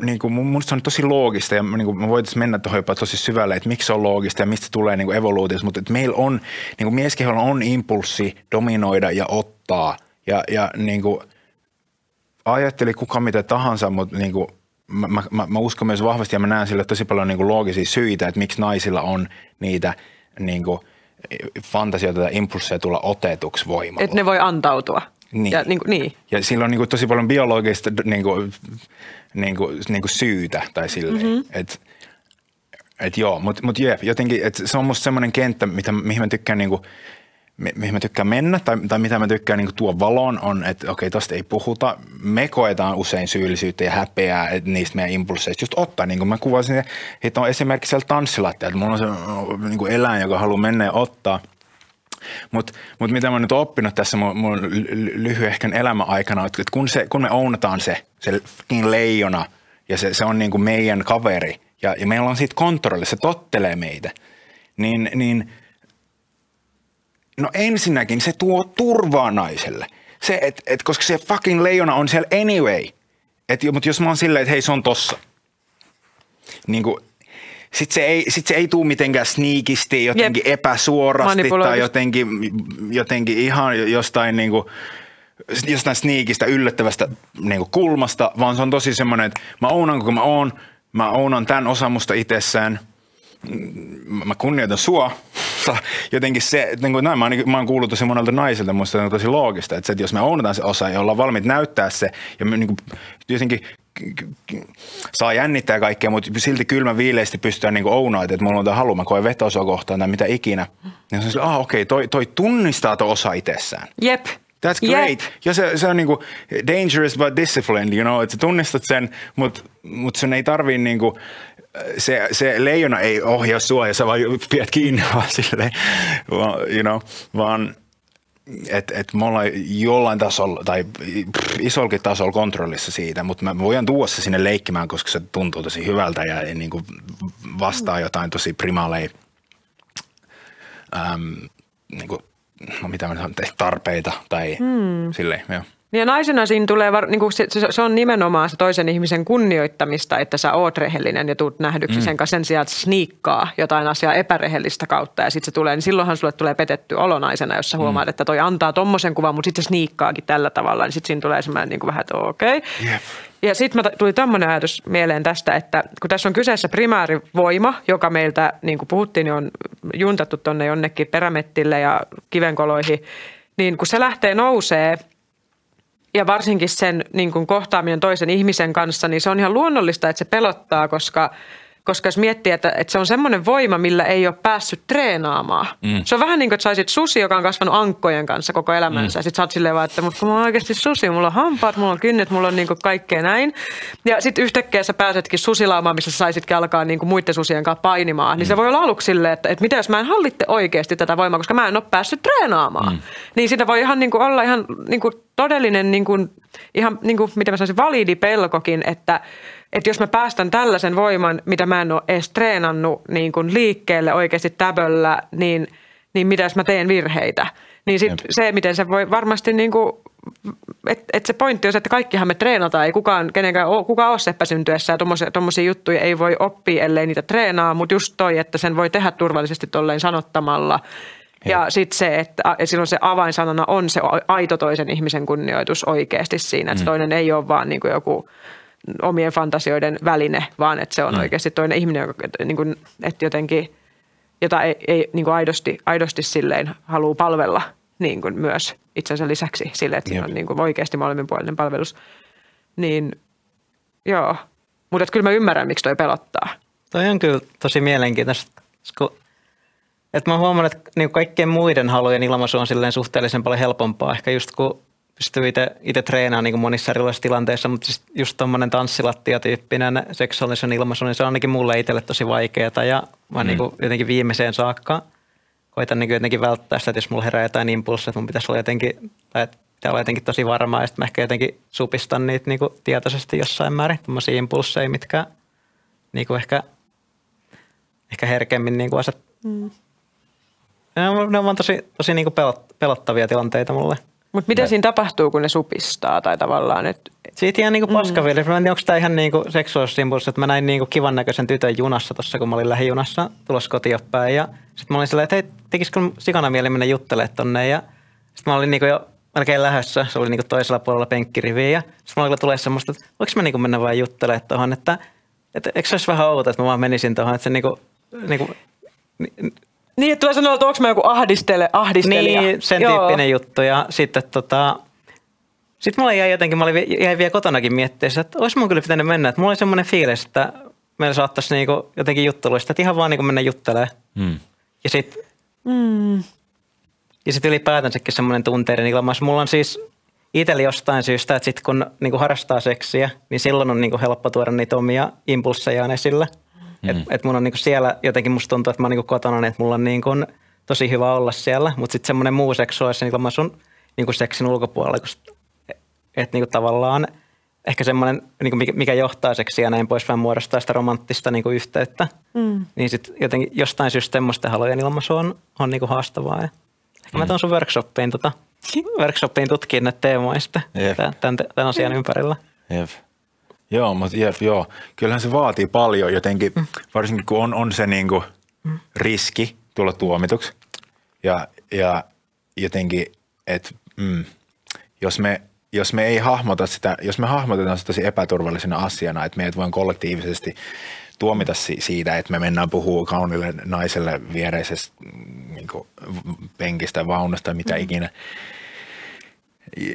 niin kuin mun se on tosi loogista ja niin kuin me voitaisiin mennä tuohon jopa tosi syvälle, että miksi se on loogista ja mistä tulee niin evoluutiosta, mutta että meillä on, niin kuin mieskeholla on impulssi dominoida ja ottaa ja, ja niin kuin, ajatteli kuka mitä tahansa, mutta niin kuin, mä, mä, mä, uskon myös vahvasti ja mä näen sille tosi paljon niin kuin loogisia syitä, että miksi naisilla on niitä niin kuin, fantasioita tai impulsseja tulla otetuksi voimalla. Että ne voi antautua. Niin. Ja, niin, kuin, niin. Ja sillä on niin kuin tosi paljon biologista niin kuin, niin kuin, niin kuin syytä tai silleen. Mm-hmm. Et, et joo, mutta mut jep, jotenkin et se on musta semmoinen kenttä, mitä, mihin mä tykkään niin kuin, mi- mihin mä tykkään mennä tai, tai mitä mä tykkään niin tuo valoon on, että okei, tosta ei puhuta. Me koetaan usein syyllisyyttä ja häpeää että niistä meidän impulseista just ottaa. Niin kuin mä kuvasin, että on esimerkiksi siellä tanssilatteella, että mulla on se niin kuin eläin, joka haluaa mennä ja ottaa – mutta mut mitä mä nyt oppinut tässä mun, mun lyhyehkön elämän aikana, että kun, se, kun me ounataan se, se leijona ja se, se on niin kuin meidän kaveri ja, ja meillä on siitä kontrolli, se tottelee meitä, niin, niin no ensinnäkin se tuo turvaa naiselle. Se, et, et, koska se fucking leijona on siellä anyway. Mutta jos mä oon silleen, että hei se on tossa. Niin kuin, sitten se ei, sit se ei tule mitenkään sniikisti, jotenkin Jep. epäsuorasti tai jotenkin, jotenkin ihan jostain niin kuin, jostain sniikistä yllättävästä niin kuin kulmasta, vaan se on tosi semmoinen, että mä ounan kun mä oon, mä ounan tämän osan musta itsessään, mä kunnioitan sua, jotenkin se, niin kuin näin, mä, oon, mä oon kuullut tosi monelta naiselta, musta on tosi loogista, että, se, että jos me ounataan se osa ja ollaan valmiit näyttää se ja me niin kuin, jotenkin saa jännittää kaikkea, mutta silti kylmä viileesti pystytään niin ounaa, että mulla on tämä halu, mä koen vetosoa kohtaan tai mitä ikinä. Ja se on ah okei, okay, toi, toi tunnistaa tuon osa itsessään. Jep. That's great. Yep. Ja se, se on niinku dangerous but disciplined, you know, että sä tunnistat sen, mutta mut sun ei tarvii niinku, se, se leijona ei ohjaa sua ja sä vaan pidät kiinni vaan silleen, you know, vaan että et me ollaan jollain tasolla tai isolkin tasolla kontrollissa siitä, mutta mä voin tuoda se sinne leikkimään, koska se tuntuu tosi hyvältä ja, niin kuin vastaa jotain tosi primaaleja äm, niin kuin, no mitä mä sanon, tarpeita tai hmm. silleen, joo. Ja naisena siinä tulee, var, niin kuin se, se, on nimenomaan se toisen ihmisen kunnioittamista, että sä oot rehellinen ja tuut nähdyksi mm. sen kanssa sen sijaan, että sniikkaa jotain asiaa epärehellistä kautta ja sitten se tulee, niin silloinhan sulle tulee petetty olonaisena, jos sä mm. huomaat, että toi antaa tommosen kuvan, mutta sitten se sniikkaakin tällä tavalla, niin sitten siinä tulee semmoinen niin kuin vähän, että okei. Okay. Yep. Ja sitten tuli tämmöinen ajatus mieleen tästä, että kun tässä on kyseessä primaarivoima, joka meiltä, niin kuin puhuttiin, niin on juntattu tuonne jonnekin perämettille ja kivenkoloihin, niin kun se lähtee nousee – ja varsinkin sen niin kuin kohtaaminen toisen ihmisen kanssa, niin se on ihan luonnollista, että se pelottaa, koska – koska jos miettii, että, että se on semmoinen voima, millä ei ole päässyt treenaamaan. Mm. Se on vähän niin kuin, että saisit susi, joka on kasvanut ankkojen kanssa koko elämänsä. Mm. Ja sitten sä oot silleen vaan, että mutta kun mulla on oikeasti susi, mulla on hampaat, mulla on kynnet, mulla on niin kuin kaikkea näin. Ja sitten yhtäkkiä sä pääsetkin susilaumaan, missä sä saisitkin alkaa niin kuin muiden susien kanssa painimaan. Mm. Niin se mm. voi olla aluksi silleen, että, että mitä jos mä en hallitte oikeasti tätä voimaa, koska mä en ole päässyt treenaamaan. Mm. Niin sitä voi ihan niin kuin olla ihan niin kuin todellinen, niin kuin, ihan niin kuin, mitä mä sanoisin, validi pelkokin, että että jos mä päästän tällaisen voiman, mitä mä en ole edes treenannut niin kuin liikkeelle oikeasti täböllä, niin, niin mitä jos mä teen virheitä? Niin sit se, miten se voi varmasti niin kuin, että et se pointti on se, että kaikkihan me treenataan, ei kukaan, kenenkään ole, kukaan ole seppäsyntyessä ja tuommoisia juttuja ei voi oppia, ellei niitä treenaa, mutta just toi, että sen voi tehdä turvallisesti tolleen sanottamalla. Ja, ja sitten se, että silloin se avainsanana on se aito toisen ihmisen kunnioitus oikeasti siinä, että mm. toinen ei ole vaan niin kuin joku – omien fantasioiden väline, vaan että se on mm. oikeasti toinen ihminen, joka, niin kuin, että jotenkin, jota ei, ei niin kuin aidosti, aidosti silleen halua palvella niin kuin myös itsensä lisäksi sille, että siinä on niin kuin oikeasti molemminpuolinen palvelus. Niin joo, mutta kyllä mä ymmärrän, miksi toi pelottaa. Toi on kyllä tosi mielenkiintoista, kun että mä huomannut, että niin kaikkien muiden halujen ilmaisu on silleen suhteellisen paljon helpompaa. Ehkä just kun pystyy itse treenaamaan niin monissa erilaisissa tilanteissa, mutta siis just tuommoinen tanssilattia-tyyppinen seksuaalisen ilmaisu, niin se on ainakin mulle itselle tosi vaikeaa ja mä mm. niin kuin jotenkin viimeiseen saakka koitan niin jotenkin välttää sitä, että jos mulla herää jotain impulssia, että mun pitäisi olla jotenkin, tai että pitää olla jotenkin tosi varmaa ja sitten mä ehkä jotenkin supistan niitä niin kuin tietoisesti jossain määrin, tämmöisiä impulseja, mitkä niin kuin ehkä, ehkä herkemmin niin kuin aset... Mm. Ne on, ne on vaan tosi, tosi niin kuin pelot, pelottavia tilanteita mulle. Mutta mitä siinä tapahtuu, kun ne supistaa tai tavallaan, että Siitä ihan niinku paskafiilis. Mm. Mä en tiedä, onko tämä ihan niinku seksuaalisimpulssi, että mä näin niinku kivan näköisen tytön junassa tuossa, kun mä olin lähijunassa tulossa kotiin päin. Ja sitten mä olin silleen, että hei, tekisikö sikana mieli mennä juttelemaan tonne. Ja sitten mä olin niinku jo melkein lähdössä, se oli niinku toisella puolella penkkiriviä. Ja sitten mulla tulee semmoista, että voiko mä niinku mennä vaan juttelemaan tuohon, että, että eikö se olisi vähän outo, että mä vaan menisin tuohon, että se niinku, niinku Niin, että tulee sanoa, että onko mä joku ahdistele, ahdistelija. niin, sen Joo. tyyppinen juttu. Ja sitten tota, sitten mulla jäi jotenkin, mä olin, jäin vielä kotonakin miettimään, että olisi mun kyllä pitänyt mennä. Että mulla oli semmoinen fiilis, että meillä saattaisi niinku jotenkin jutteluista, että ihan vaan niinku mennä juttelemaan. Mm. Ja sitten mm. ja sit ylipäätänsäkin semmoinen tunteiden ilmaus. Mulla on siis itsellä jostain syystä, että sit kun niinku harrastaa seksiä, niin silloin on niinku helppo tuoda niitä omia impulssejaan esille. Mm. Et, et mun on niinku siellä, jotenkin musta tuntuu, että mä oon niinku kotona, niin että mulla on niinku tosi hyvä olla siellä. Mutta sitten semmoinen muu seksuaalisen ilmaus on niinku seksin ulkopuolella, kun että niinku tavallaan ehkä semmoinen, niinku mikä, johtaa seksiä ja näin pois, vähän muodostaa sitä romanttista niinku yhteyttä. Mm. Niin sitten jotenkin jostain syystä semmoisten halojen ilmaisu on, on niinku haastavaa. Ja ehkä mä tuon sun workshoppiin, tota, workshoppiin tutkiin näitä teemoja sitten Jep. tämän, tämän, tämän asian ympärillä. Jep. Joo, mutta jep, joo. Kyllähän se vaatii paljon jotenkin, varsinkin kun on, on se niinku riski tulla tuomituksi. Ja, ja jotenkin, että mm, jos, me, jos me ei hahmota sitä, jos me hahmotetaan se tosi epäturvallisena asiana, että meidät voin kollektiivisesti tuomita si- siitä, että me mennään puhua kaunille naiselle viereisestä mm, niinku, penkistä, vaunusta mitä ikinä,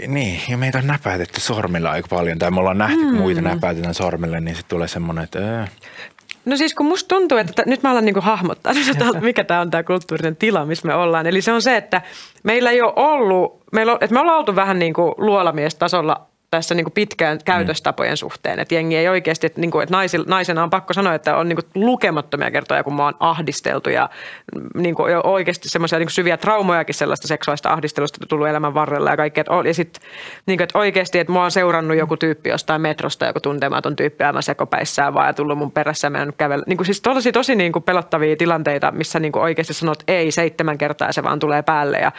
niin, ja meitä on näpäytetty sormilla aika paljon, tai me ollaan nähty, kun muita näpäytetään sormille, niin sitten tulee semmoinen, että äh, No siis kun musta tuntuu, että nyt mä alan niinku hahmottaa, että mikä tämä on tämä kulttuurinen tila, missä me ollaan. Eli se on se, että meillä ei ole ollut, meillä on, että me ollaan oltu vähän niin kuin luolamiestasolla tässä niin kuin pitkään käytöstapojen suhteen. Että jengi ei oikeasti, että, niin kuin, että naisil, naisena on pakko sanoa, että on niin kuin lukemattomia kertoja, kun mä oon ahdisteltu ja niin kuin oikeasti semmoisia niin syviä traumojakin sellaista seksuaalista ahdistelusta tullut elämän varrella ja kaikkea. Ja sitten niin kuin, että oikeasti, että mua on seurannut joku tyyppi jostain metrosta, joku tuntematon tyyppi aivan sekopäissään vaan ja tullut mun perässä ja kävellä. Niin kuin, siis tosi, tosi niin kuin pelottavia tilanteita, missä niin kuin oikeasti sanot ei seitsemän kertaa se vaan tulee päälle ja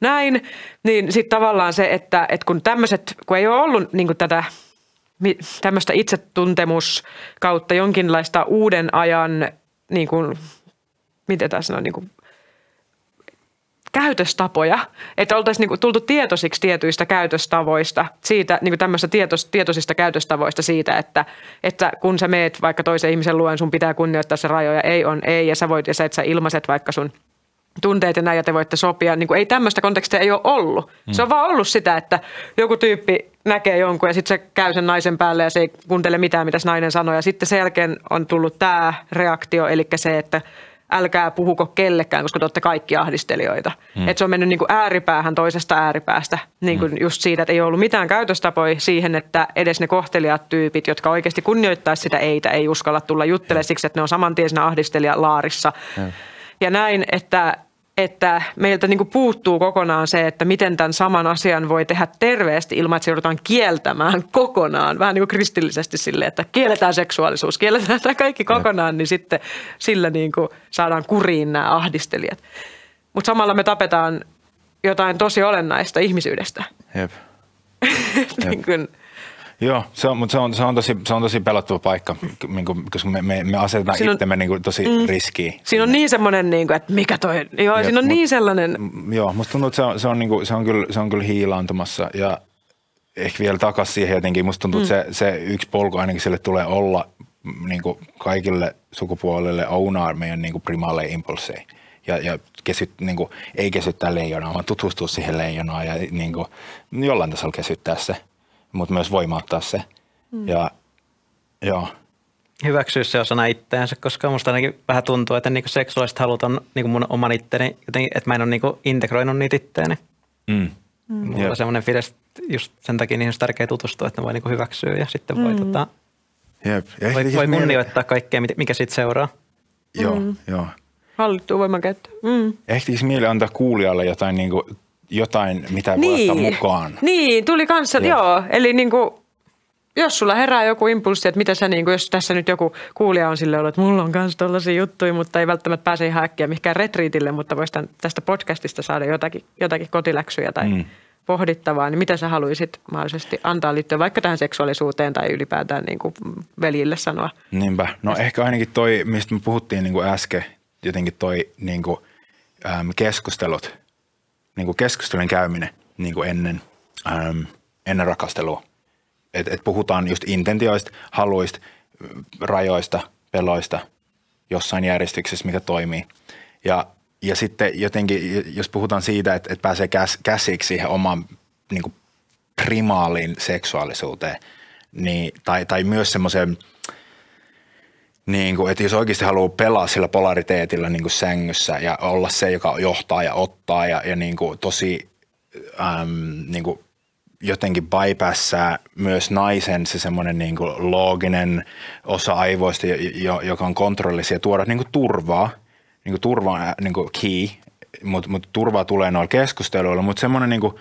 näin. Niin sitten tavallaan se, että, että kun tämmöiset, kun ei ole ollut niin kuin tätä tämmöistä itsetuntemus kautta jonkinlaista uuden ajan, niin kuin, miten tässä on, niin kuin, käytöstapoja, että oltaisiin niinku tultu tietoisiksi tietyistä käytöstavoista, siitä niinku tämmöistä tietos, tietoisista käytöstavoista siitä, että, että kun sä meet vaikka toisen ihmisen luon, sun pitää kunnioittaa se rajoja, ei on ei, ja sä voit, ja sä et sä ilmaiset vaikka sun tunteet ja näin, ja te voitte sopia. Niin kuin ei tämmöistä kontekstia ei ole ollut. Mm. Se on vaan ollut sitä, että joku tyyppi näkee jonkun ja sitten se käy sen naisen päälle ja se ei kuuntele mitään, mitä se nainen sanoo. Ja sitten sen jälkeen on tullut tämä reaktio, eli se, että älkää puhuko kellekään, koska te olette kaikki ahdistelijoita. Mm. Että se on mennyt niin kuin ääripäähän toisesta ääripäästä. Niin kuin mm. just siitä, että ei ollut mitään käytöstapoja siihen, että edes ne kohtelijat tyypit, jotka oikeasti kunnioittaisi sitä eitä, ei uskalla tulla juttelemaan siksi, että ne on saman tien siinä ahdistelijalaarissa. Ja näin, että, että meiltä niin kuin puuttuu kokonaan se, että miten tämän saman asian voi tehdä terveesti ilman, että se joudutaan kieltämään kokonaan. Vähän niin kuin kristillisesti silleen, että kielletään seksuaalisuus, kielletään tämä kaikki kokonaan, niin sitten sillä niin kuin saadaan kuriin nämä ahdistelijat. Mutta samalla me tapetaan jotain tosi olennaista ihmisyydestä. jep. niin kuin, Joo, se on, mutta se on, se on, tosi, se on tosi pelottava paikka, niin kuin, koska me, me, me asetetaan Siinä on- itsemme niin kuin, tosi mm. riskiin. siinä on niin semmoinen, niin kuin, että mikä toi, joo, Jep, siinä on mut- niin sellainen, Joo, musta tuntuu, että se on, se on, niin kuin, se on, kyllä, se on kyllä hiilaantumassa ja ehkä vielä takaisin siihen jotenkin. Musta tuntuu, mm. että se, se yksi polku ainakin sille tulee olla niin kuin kaikille sukupuolille ounaa meidän niin kuin impulseja. Ja, ja kesyt, niin kuin, ei kesyttää leijonaa, vaan tutustua siihen leijonaan ja niin kuin, jollain tasolla kesyttää se, mutta myös voimauttaa se. Mm. Ja joo, hyväksyä se osana itseänsä, koska musta ainakin vähän tuntuu, että niinku seksuaaliset halut on niinku mun oman itteni, jotenkin, että mä en ole niinku integroinut niitä itteeni. mm. Mulla Jep. on semmoinen fiilis, just sen takia niihin on tärkeää tutustua, että ne voi niinku hyväksyä ja sitten voi, tota, Jep. Ja voi, ehkä voi kunnioittaa kaikkea, mikä siitä seuraa. Joo, mm. joo. hallittua voimankäyttö. Mm. Ehtiikö mieli antaa kuulijalle jotain niin kuin jotain, mitä voi ottaa mukaan. Niin, tuli kanssa, Jep. joo. Eli niin kuin, jos sulla herää joku impulssi, että mitä sä, niin kuin, jos tässä nyt joku kuulija on silleen ollut, että mulla on kanssa tollaisia juttuja, mutta ei välttämättä pääse ihan äkkiä mihinkään retriitille, mutta voisi tämän- tästä podcastista saada jotakin, jotakin kotiläksyjä tai mm. pohdittavaa, niin mitä sä haluaisit mahdollisesti antaa liittyen vaikka tähän seksuaalisuuteen tai ylipäätään niin kuin veljille sanoa? Niinpä. No ehkä ainakin toi, mistä me puhuttiin niin kuin äsken, jotenkin toi niin kuin, äm, keskustelut, niin kuin keskustelun käyminen niin kuin ennen, äm, ennen rakastelua. Et, et puhutaan just intentioista, haluista, rajoista, peloista jossain järjestyksessä, mikä toimii. Ja, ja sitten jotenkin, jos puhutaan siitä, että, että pääsee käs, käsiksi siihen omaan niin primaaliin seksuaalisuuteen, niin, tai, tai myös semmoiseen, niin kuin, että jos oikeasti haluaa pelaa sillä polariteetilla niin kuin sängyssä ja olla se, joka johtaa ja ottaa ja, ja niin kuin tosi äm, niin kuin jotenkin bypassaa myös naisen se semmoinen niin kuin looginen osa aivoista, jo- jo, joka on kontrollissa ja tuoda niin kuin turvaa. Niin kuin turva niin kuin key, mutta mut turvaa tulee noilla keskusteluilla, mutta semmoinen niin kuin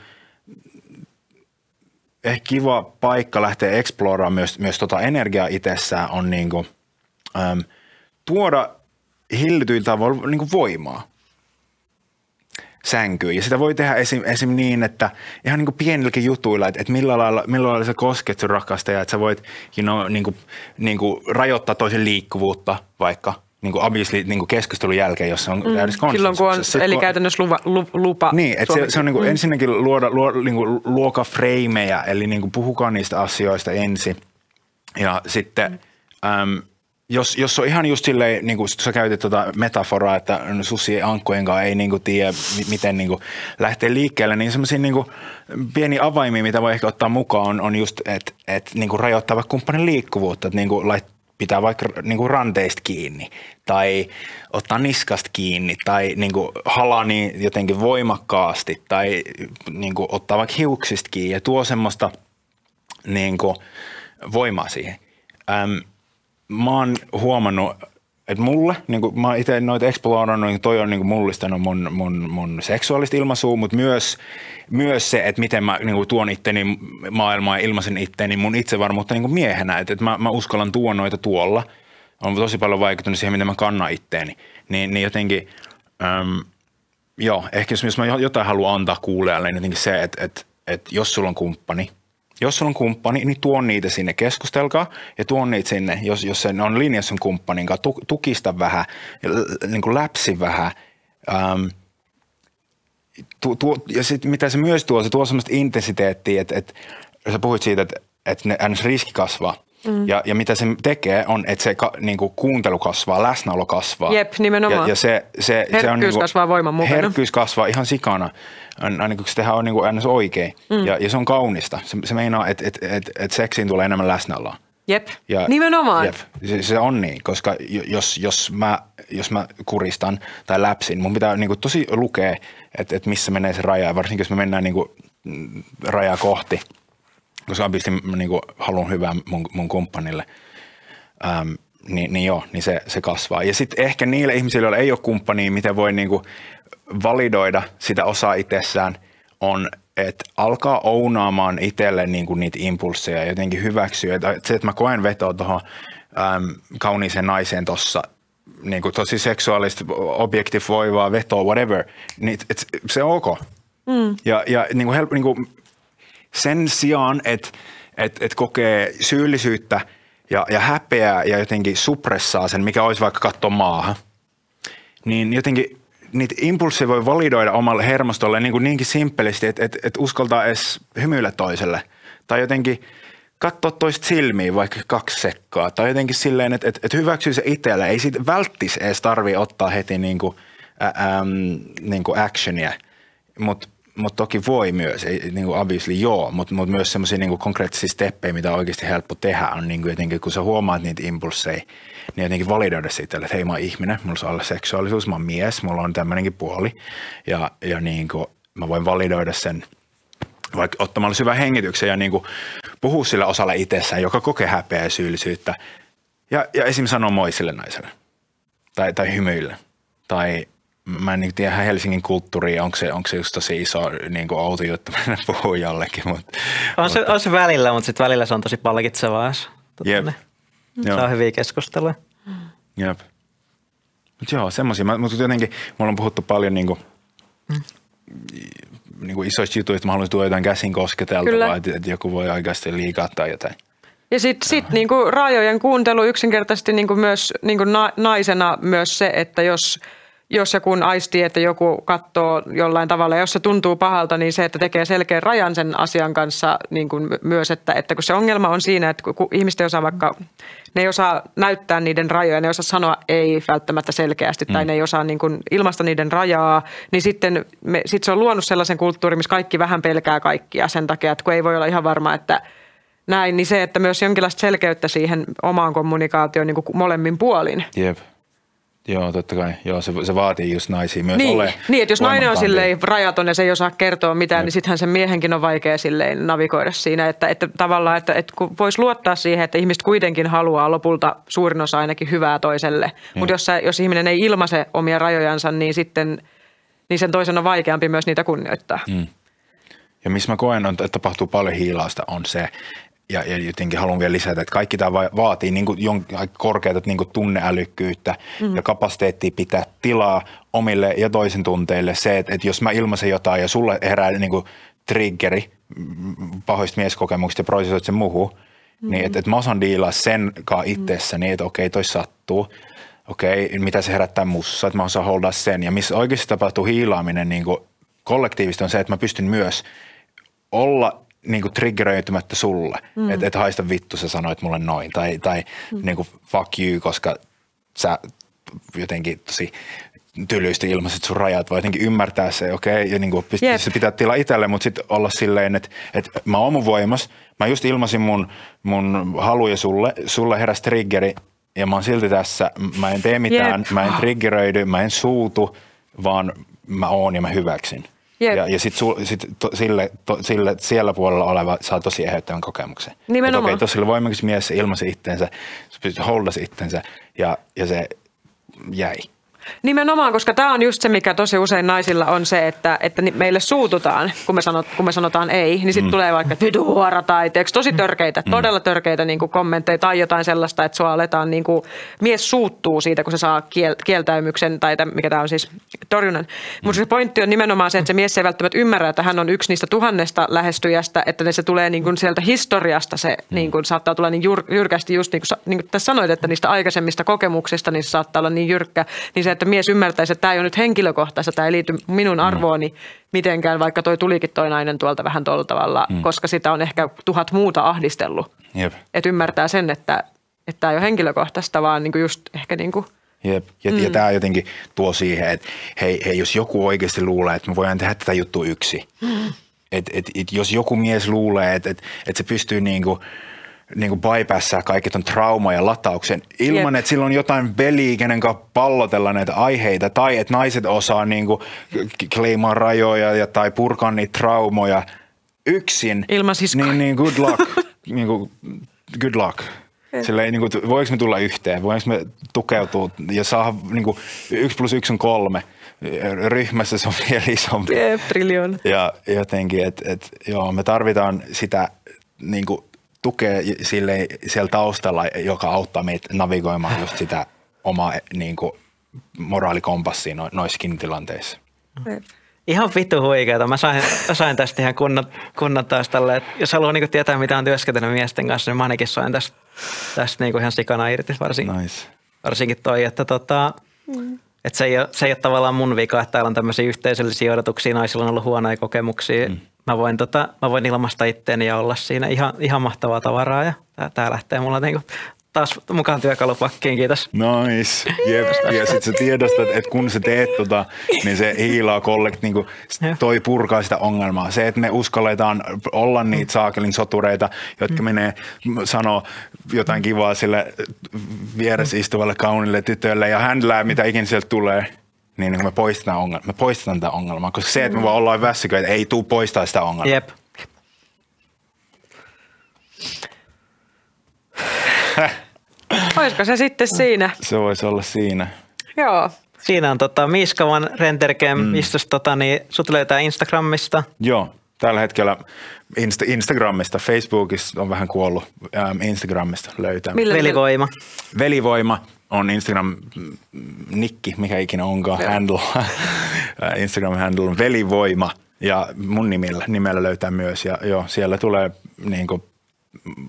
ehkä kiva paikka lähteä exploraamaan myös, myös tota energiaa itsessään on niin kuin, äm, tuoda hillityillä tavoilla niin kuin voimaa sänkyyn. Ja sitä voi tehdä esim, esim niin, että ihan niin kuin pienilläkin jutuilla, että, että millä, lailla, millä lailla sä kosket sun rakastaja, että sä voit you know, niin kuin, niin kuin rajoittaa toisen liikkuvuutta vaikka niin kuin obviously niin kuin keskustelun jälkeen, jos se on mm, täydessä Silloin kun on, konsensuksessa. Sit eli kun- käytännössä lupa, lu- lupa niin, että se, se on niinku Mm. ensinnäkin luoda, luoda niinku luoka freimejä, eli niinku puhukaa niistä asioista ensin. Ja sitten, äm, jos, jos on ihan just silleen, niin kuin sä käytit tuota metaforaa, että susi ja ankkojen kanssa ei niinku tiedä, mi- miten niinku lähtee liikkeelle, niin semmoisia niinku pieni avaimia, mitä voi ehkä ottaa mukaan, on, on just, että et niinku rajoittaa vaikka kumppanin liikkuvuutta, että niinku lait, pitää vaikka niinku ranteista kiinni tai ottaa niskasta kiinni tai niinku niin jotenkin voimakkaasti tai niinku ottaa vaikka hiuksista kiinni ja tuo semmoista niinku voimaa siihen. Äm, mä oon huomannut, että mulle, niin kuin mä itse noita explorannut, niin toi on niin mullistanut mun, mun, mun seksuaalista ilmaisua, mutta myös, myös se, että miten mä niin kuin tuon itteni maailmaan ja ilmaisen itteni mun itsevarmuutta niin miehenä. Että, että mä, mä uskallan tuoda noita tuolla. On tosi paljon vaikuttanut siihen, miten mä kannan itteeni. Niin, niin jotenkin, äm, joo, ehkä jos, jos mä jotain haluan antaa kuulijalle, niin jotenkin se, että, että, että jos sulla on kumppani, jos sulla on kumppani, niin tuon niitä sinne, keskustelkaa ja tuon niitä sinne, jos, jos se on linjassa sun kumppanin kanssa, tu, tukista vähän, niin kuin läpsi vähän. Ähm, tu, tu, ja sitten mitä se myös tuo, se tuo semmoista intensiteettiä, että, että sä puhuit siitä, että, että ne riski kasvaa. Mm. Ja, ja mitä se tekee on, että se ka, niin kuin kuuntelu kasvaa, läsnäolo kasvaa. Jep, nimenomaan. Ja, ja se, se, se on Herkkyys niin kuin, kasvaa voiman mukana. Herkkyys kasvaa ihan sikana, aina kun se tehdään niin kuin oikein. Mm. Ja, ja se on kaunista. Se, se meinaa, että et, et, et seksiin tulee enemmän läsnäoloa. Jep, nimenomaan. Jep, se, se on niin, koska jo- jos, jos, mä, jos mä kuristan tai läpsin, mun pitää niin kuin tosi lukea, että, että missä menee se raja, ja varsinkin jos me mennään niin kuin, mm, rajaa kohti, koska obviously mä niin kuin, haluan hyvää mun, mun kumppanille, ähm, niin, niin joo, niin se, se kasvaa. Ja sitten ehkä niille ihmisille, joilla ei ole kumppania, miten voi niin kuin, validoida sitä osaa itsessään, on, että alkaa ounaamaan itselle niin kuin niitä impulsseja ja jotenkin hyväksyä. Että se, että mä koen vetoa tuohon äm, kauniiseen naiseen tuossa, niin kuin tosi seksuaalista, objektivoivaa vetoa, whatever, niin et, se on ok. Mm. Ja, ja niin kuin help, niin kuin sen sijaan, että et, et kokee syyllisyyttä ja, ja häpeää ja jotenkin suppressaa sen, mikä olisi vaikka katsoa maahan, niin jotenkin niitä impulsseja voi validoida omalle hermostolle niin kuin niinkin simppelisti, että, että, että uskaltaa edes hymyillä toiselle. Tai jotenkin katsoa toista silmiin vaikka kaksi sekkaa. Tai jotenkin silleen, että, että, että hyväksyy se itsellä. Ei siitä välttis edes tarvi ottaa heti niin kuin, ä, äm, niin kuin actionia. Mutta mut toki voi myös, ei, niin kuin obviously joo, mutta mut myös semmoisia niin konkreettisia steppejä, mitä on oikeasti helppo tehdä, on niin kuin jotenkin, kun sä huomaat niitä impulseja, niin jotenkin validoida siitä, että hei mä oon ihminen, mulla saa olla seksuaalisuus, mä oon mies, mulla on tämmöinenkin puoli ja, ja niin kuin mä voin validoida sen vaikka ottamalla syvän hengityksen ja niin kuin puhua sille osalle itsessään, joka kokee häpeää ja syyllisyyttä ja, ja esim. sanoa moi sille naiselle tai, tai hymyille tai mä en niin tiedä Helsingin kulttuuria, onko se, onko se just tosi iso niin kuin outo juttu mennä puhua jollekin. Mutta, On se, on se välillä, mutta sitten välillä se on tosi palkitsevaa. tota, Jep. ne- Joo. Saa hyviä keskusteluja. Jep. Mutta joo, semmoisia. Mutta jotenkin, mulla on puhuttu paljon niinku, niinku isoista jutuista, että mä haluaisin tuoda jotain käsin kosketeltavaa, että, että joku voi oikeasti liikaa tai jotain. Ja sitten sit, niinku rajojen kuuntelu yksinkertaisesti niinku myös niinku na, naisena myös se, että jos, jos ja kun aistii, että joku katsoo jollain tavalla, jos se tuntuu pahalta, niin se, että tekee selkeän rajan sen asian kanssa niin kuin myös, että, että kun se ongelma on siinä, että kun, ihmiset ei osaa vaikka, ne ei osaa näyttää niiden rajoja, ne ei osaa sanoa ei välttämättä selkeästi, tai ne ei osaa niin kuin ilmaista niiden rajaa, niin sitten me, sit se on luonut sellaisen kulttuurin, missä kaikki vähän pelkää kaikkia sen takia, että kun ei voi olla ihan varma, että näin, niin se, että myös jonkinlaista selkeyttä siihen omaan kommunikaatioon niin kuin molemmin puolin. Jep. Joo, totta kai. Joo, se, se vaatii just naisia myös Niin, ole niin, että jos nainen on silleen rajaton ja se ei osaa kertoa mitään, niin sittenhän sen miehenkin on vaikea silleen navigoida siinä. Että, että tavallaan, että, että kun voisi luottaa siihen, että ihmiset kuitenkin haluaa lopulta suurin osa ainakin hyvää toiselle. Mutta jos, sä- jos ihminen ei ilmaise omia rajojansa, niin sitten niin sen toisen on vaikeampi myös niitä kunnioittaa. Mm. Ja missä mä koen, on, että tapahtuu paljon hiilausta, on se, ja, ja jotenkin haluan vielä lisätä, että kaikki tämä va- vaatii niin kuin jon- aika korkeata niin kuin tunneälykkyyttä mm. ja kapasiteettia pitää tilaa omille ja toisen tunteille. Se, että, että jos mä ilmaisen jotain ja sulle herää niin kuin triggeri mm, pahoista mieskokemuksista ja prosessoit sen muuhun, mm. niin että, että mä osaan diilaa sen kanssa itsessäni, että okei, toi sattuu. Okei, mitä se herättää mussa, että mä osaan holdaa sen. Ja missä oikeasti tapahtuu hiilaaminen niin kuin kollektiivisesti on se, että mä pystyn myös olla niin kuin triggeröitymättä sulle. Mm. Että et haista vittu, sä sanoit mulle noin. Tai, tai mm. niin kuin fuck you, koska sä jotenkin tosi tylyisti ilmaiset sun rajat, voi jotenkin ymmärtää se, okei, okay, ja niin kuin pist- se pitää tilaa itselle, mutta sitten olla silleen, että, että mä oon mun voimas, mä just ilmasin mun, mun haluja sulle, sulle heräsi triggeri, ja mä oon silti tässä, mä en tee mitään, Jep. mä en triggeröidy, mä en suutu, vaan mä oon ja mä hyväksyn. Jep. Ja, ja sitten sit to, sille, to, sille siellä puolella oleva saa tosi eheyttävän kokemuksen. Nimenomaan. Okei, okay, tuossa voimakas mies, se ilmaisi itsensä, se holdasi itsensä ja, ja se jäi. Nimenomaan, koska tämä on just se, mikä tosi usein naisilla on se, että, että meille suututaan, kun me, sanot, kun me sanotaan ei, niin sitten mm. tulee vaikka vitu huora tai tiedätkö, tosi törkeitä, mm. todella törkeitä niin kuin kommentteja tai jotain sellaista, että sua aletaan, niin kuin, mies suuttuu siitä, kun se saa kiel, kieltäymyksen tai täm, mikä tämä on siis torjunnan. Mm. Mutta se pointti on nimenomaan se, että se mies ei välttämättä ymmärrä, että hän on yksi niistä tuhannesta lähestyjästä, että se tulee niin kuin sieltä historiasta, se mm. niin kuin, saattaa tulla niin jyr, jyrkästi just niin kuin, niin kuin tässä sanoit, että niistä aikaisemmista kokemuksista niin se saattaa olla niin jyrkkä, niin se, että mies ymmärtäisi, että tämä ei ole nyt henkilökohtaista, tämä ei liity minun arvooni mitenkään, vaikka toi tulikin toi nainen tuolta vähän tuolla tavalla, mm. koska sitä on ehkä tuhat muuta ahdistellut. Jep. Että ymmärtää sen, että että tämä ei ole henkilökohtaista, vaan niin kuin just ehkä niin kuin, Jep. Ja, mm. ja tämä jotenkin tuo siihen, että hei, hei, jos joku oikeasti luulee, että me voidaan tehdä tätä juttua yksi. Mm. Et, et, et, jos joku mies luulee, että et, et se pystyy niinku, niinku bypassaa kaikki ton trauma ja latauksen ilman, Jep. että sillä on jotain veliä, kenen kanssa pallotella näitä aiheita, tai että naiset osaa niinku kleimaa rajoja ja, tai purkaa niitä traumoja yksin. Ilman siskoja. Niin, niin good luck. niinku, good luck. Silleen, niin kuin, voinko me tulla yhteen, voinko me tukeutua ja saada niin kuin, yksi plus yksi on kolme. Ryhmässä se on vielä isompi. jep. Ja jotenkin, että et, joo, me tarvitaan sitä niin kuin, tukea sille, siellä taustalla, joka auttaa meitä navigoimaan just sitä omaa niin kuin, moraalikompassia no, noissakin tilanteissa. Ihan vittu huikeeta. Mä sain, mä sain tästä ihan kunnon, kunnon taas tälle, että jos haluaa niinku tietää, mitä on työskentelynyt miesten kanssa, niin mä ainakin sain tästä, tästä niinku ihan sikana irti, varsin, Nice. varsinkin toi, että tota, mm. et se, ei ole, se ei ole tavallaan mun vika, että täällä on tämmöisiä yhteisöllisiä odotuksia, naisilla on ollut huonoja kokemuksia. Mm. Mä, voin, tota, mä voin ilmaista itteeni ja olla siinä ihan, ihan mahtavaa tavaraa ja tää, tää lähtee mulla niinku taas mukaan työkalupakkiin, kiitos. Nice. Jep. Ja sitten sä tiedostat, että kun sä teet tota, niin se hiilaa kollekt, niin toi purkaa sitä ongelmaa. Se, että me uskalletaan olla niitä saakelin sotureita, jotka menee sanoo jotain kivaa sille vieressä istuvalle kaunille tytölle ja händlää, mitä ikinä sieltä tulee. Niin, niin me poistetaan, ongelma, me poistetaan tätä ongelmaa, koska se, että me vaan ollaan väsyköitä, ei tuu poistaa sitä ongelmaa. Jep. Olisiko se sitten siinä? Se voisi olla siinä. Joo. Siinä on tota, Miskavan Rendergame, mm. mistä tota, niin, sut löytää Instagramista. Joo, tällä hetkellä Insta- Instagramista, Facebookissa on vähän kuollut, ähm, Instagramista löytää. Millä Velivoima. Velivoima on Instagram-nikki, mikä ikinä onkaan, handle. Instagram-handle on Velivoima ja mun nimellä, nimellä löytää myös. Ja joo, siellä tulee niin kuin,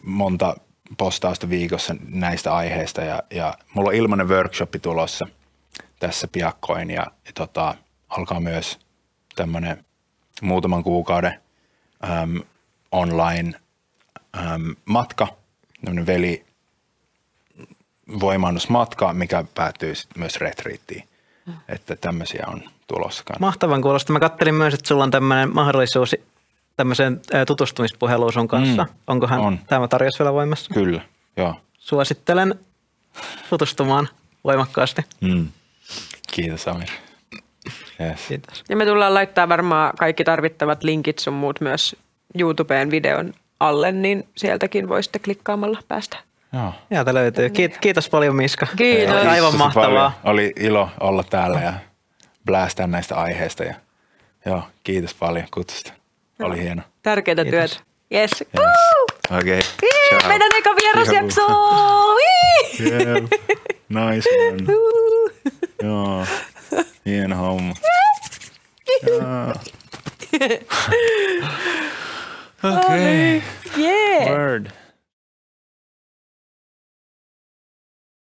monta postausta viikossa näistä aiheista ja, ja mulla on ilmainen workshopi tulossa tässä piakkoin ja, ja tota, alkaa myös tämmöinen muutaman kuukauden äm, online äm, matka, tämmöinen veli voimannusmatka, mikä päättyy sit myös retriittiin. Että tämmöisiä on tulossa kanssa. Mahtavan kuulosta. Mä kattelin myös, että sulla on tämmöinen mahdollisuus tämmöiseen tutustumispuheluun sun kanssa. Mm, Onkohan on. tämä tarjous vielä voimassa? Kyllä, joo. Suosittelen tutustumaan voimakkaasti. Mm. Kiitos Amir. Yes. Kiitos. Ja me tullaan laittaa varmaan kaikki tarvittavat linkit sun muut myös YouTubeen videon alle, niin sieltäkin voisitte klikkaamalla päästä. Joo. Sieltä löytyy. Kiit- Kiitos paljon Miska. Kiitos. Aivan Tosi mahtavaa. paljon. Oli ilo olla täällä ja blästää näistä aiheista. Ja, joo, kiitos paljon kutsusta. Oli hieno. Tärkeitä Kiitos. työtä. Yes. Yes. Okei. Ciao. Meidän eka vierasjakso! Yeah. Nice one. Joo. Hieno homma. Okei. Yeah. Word.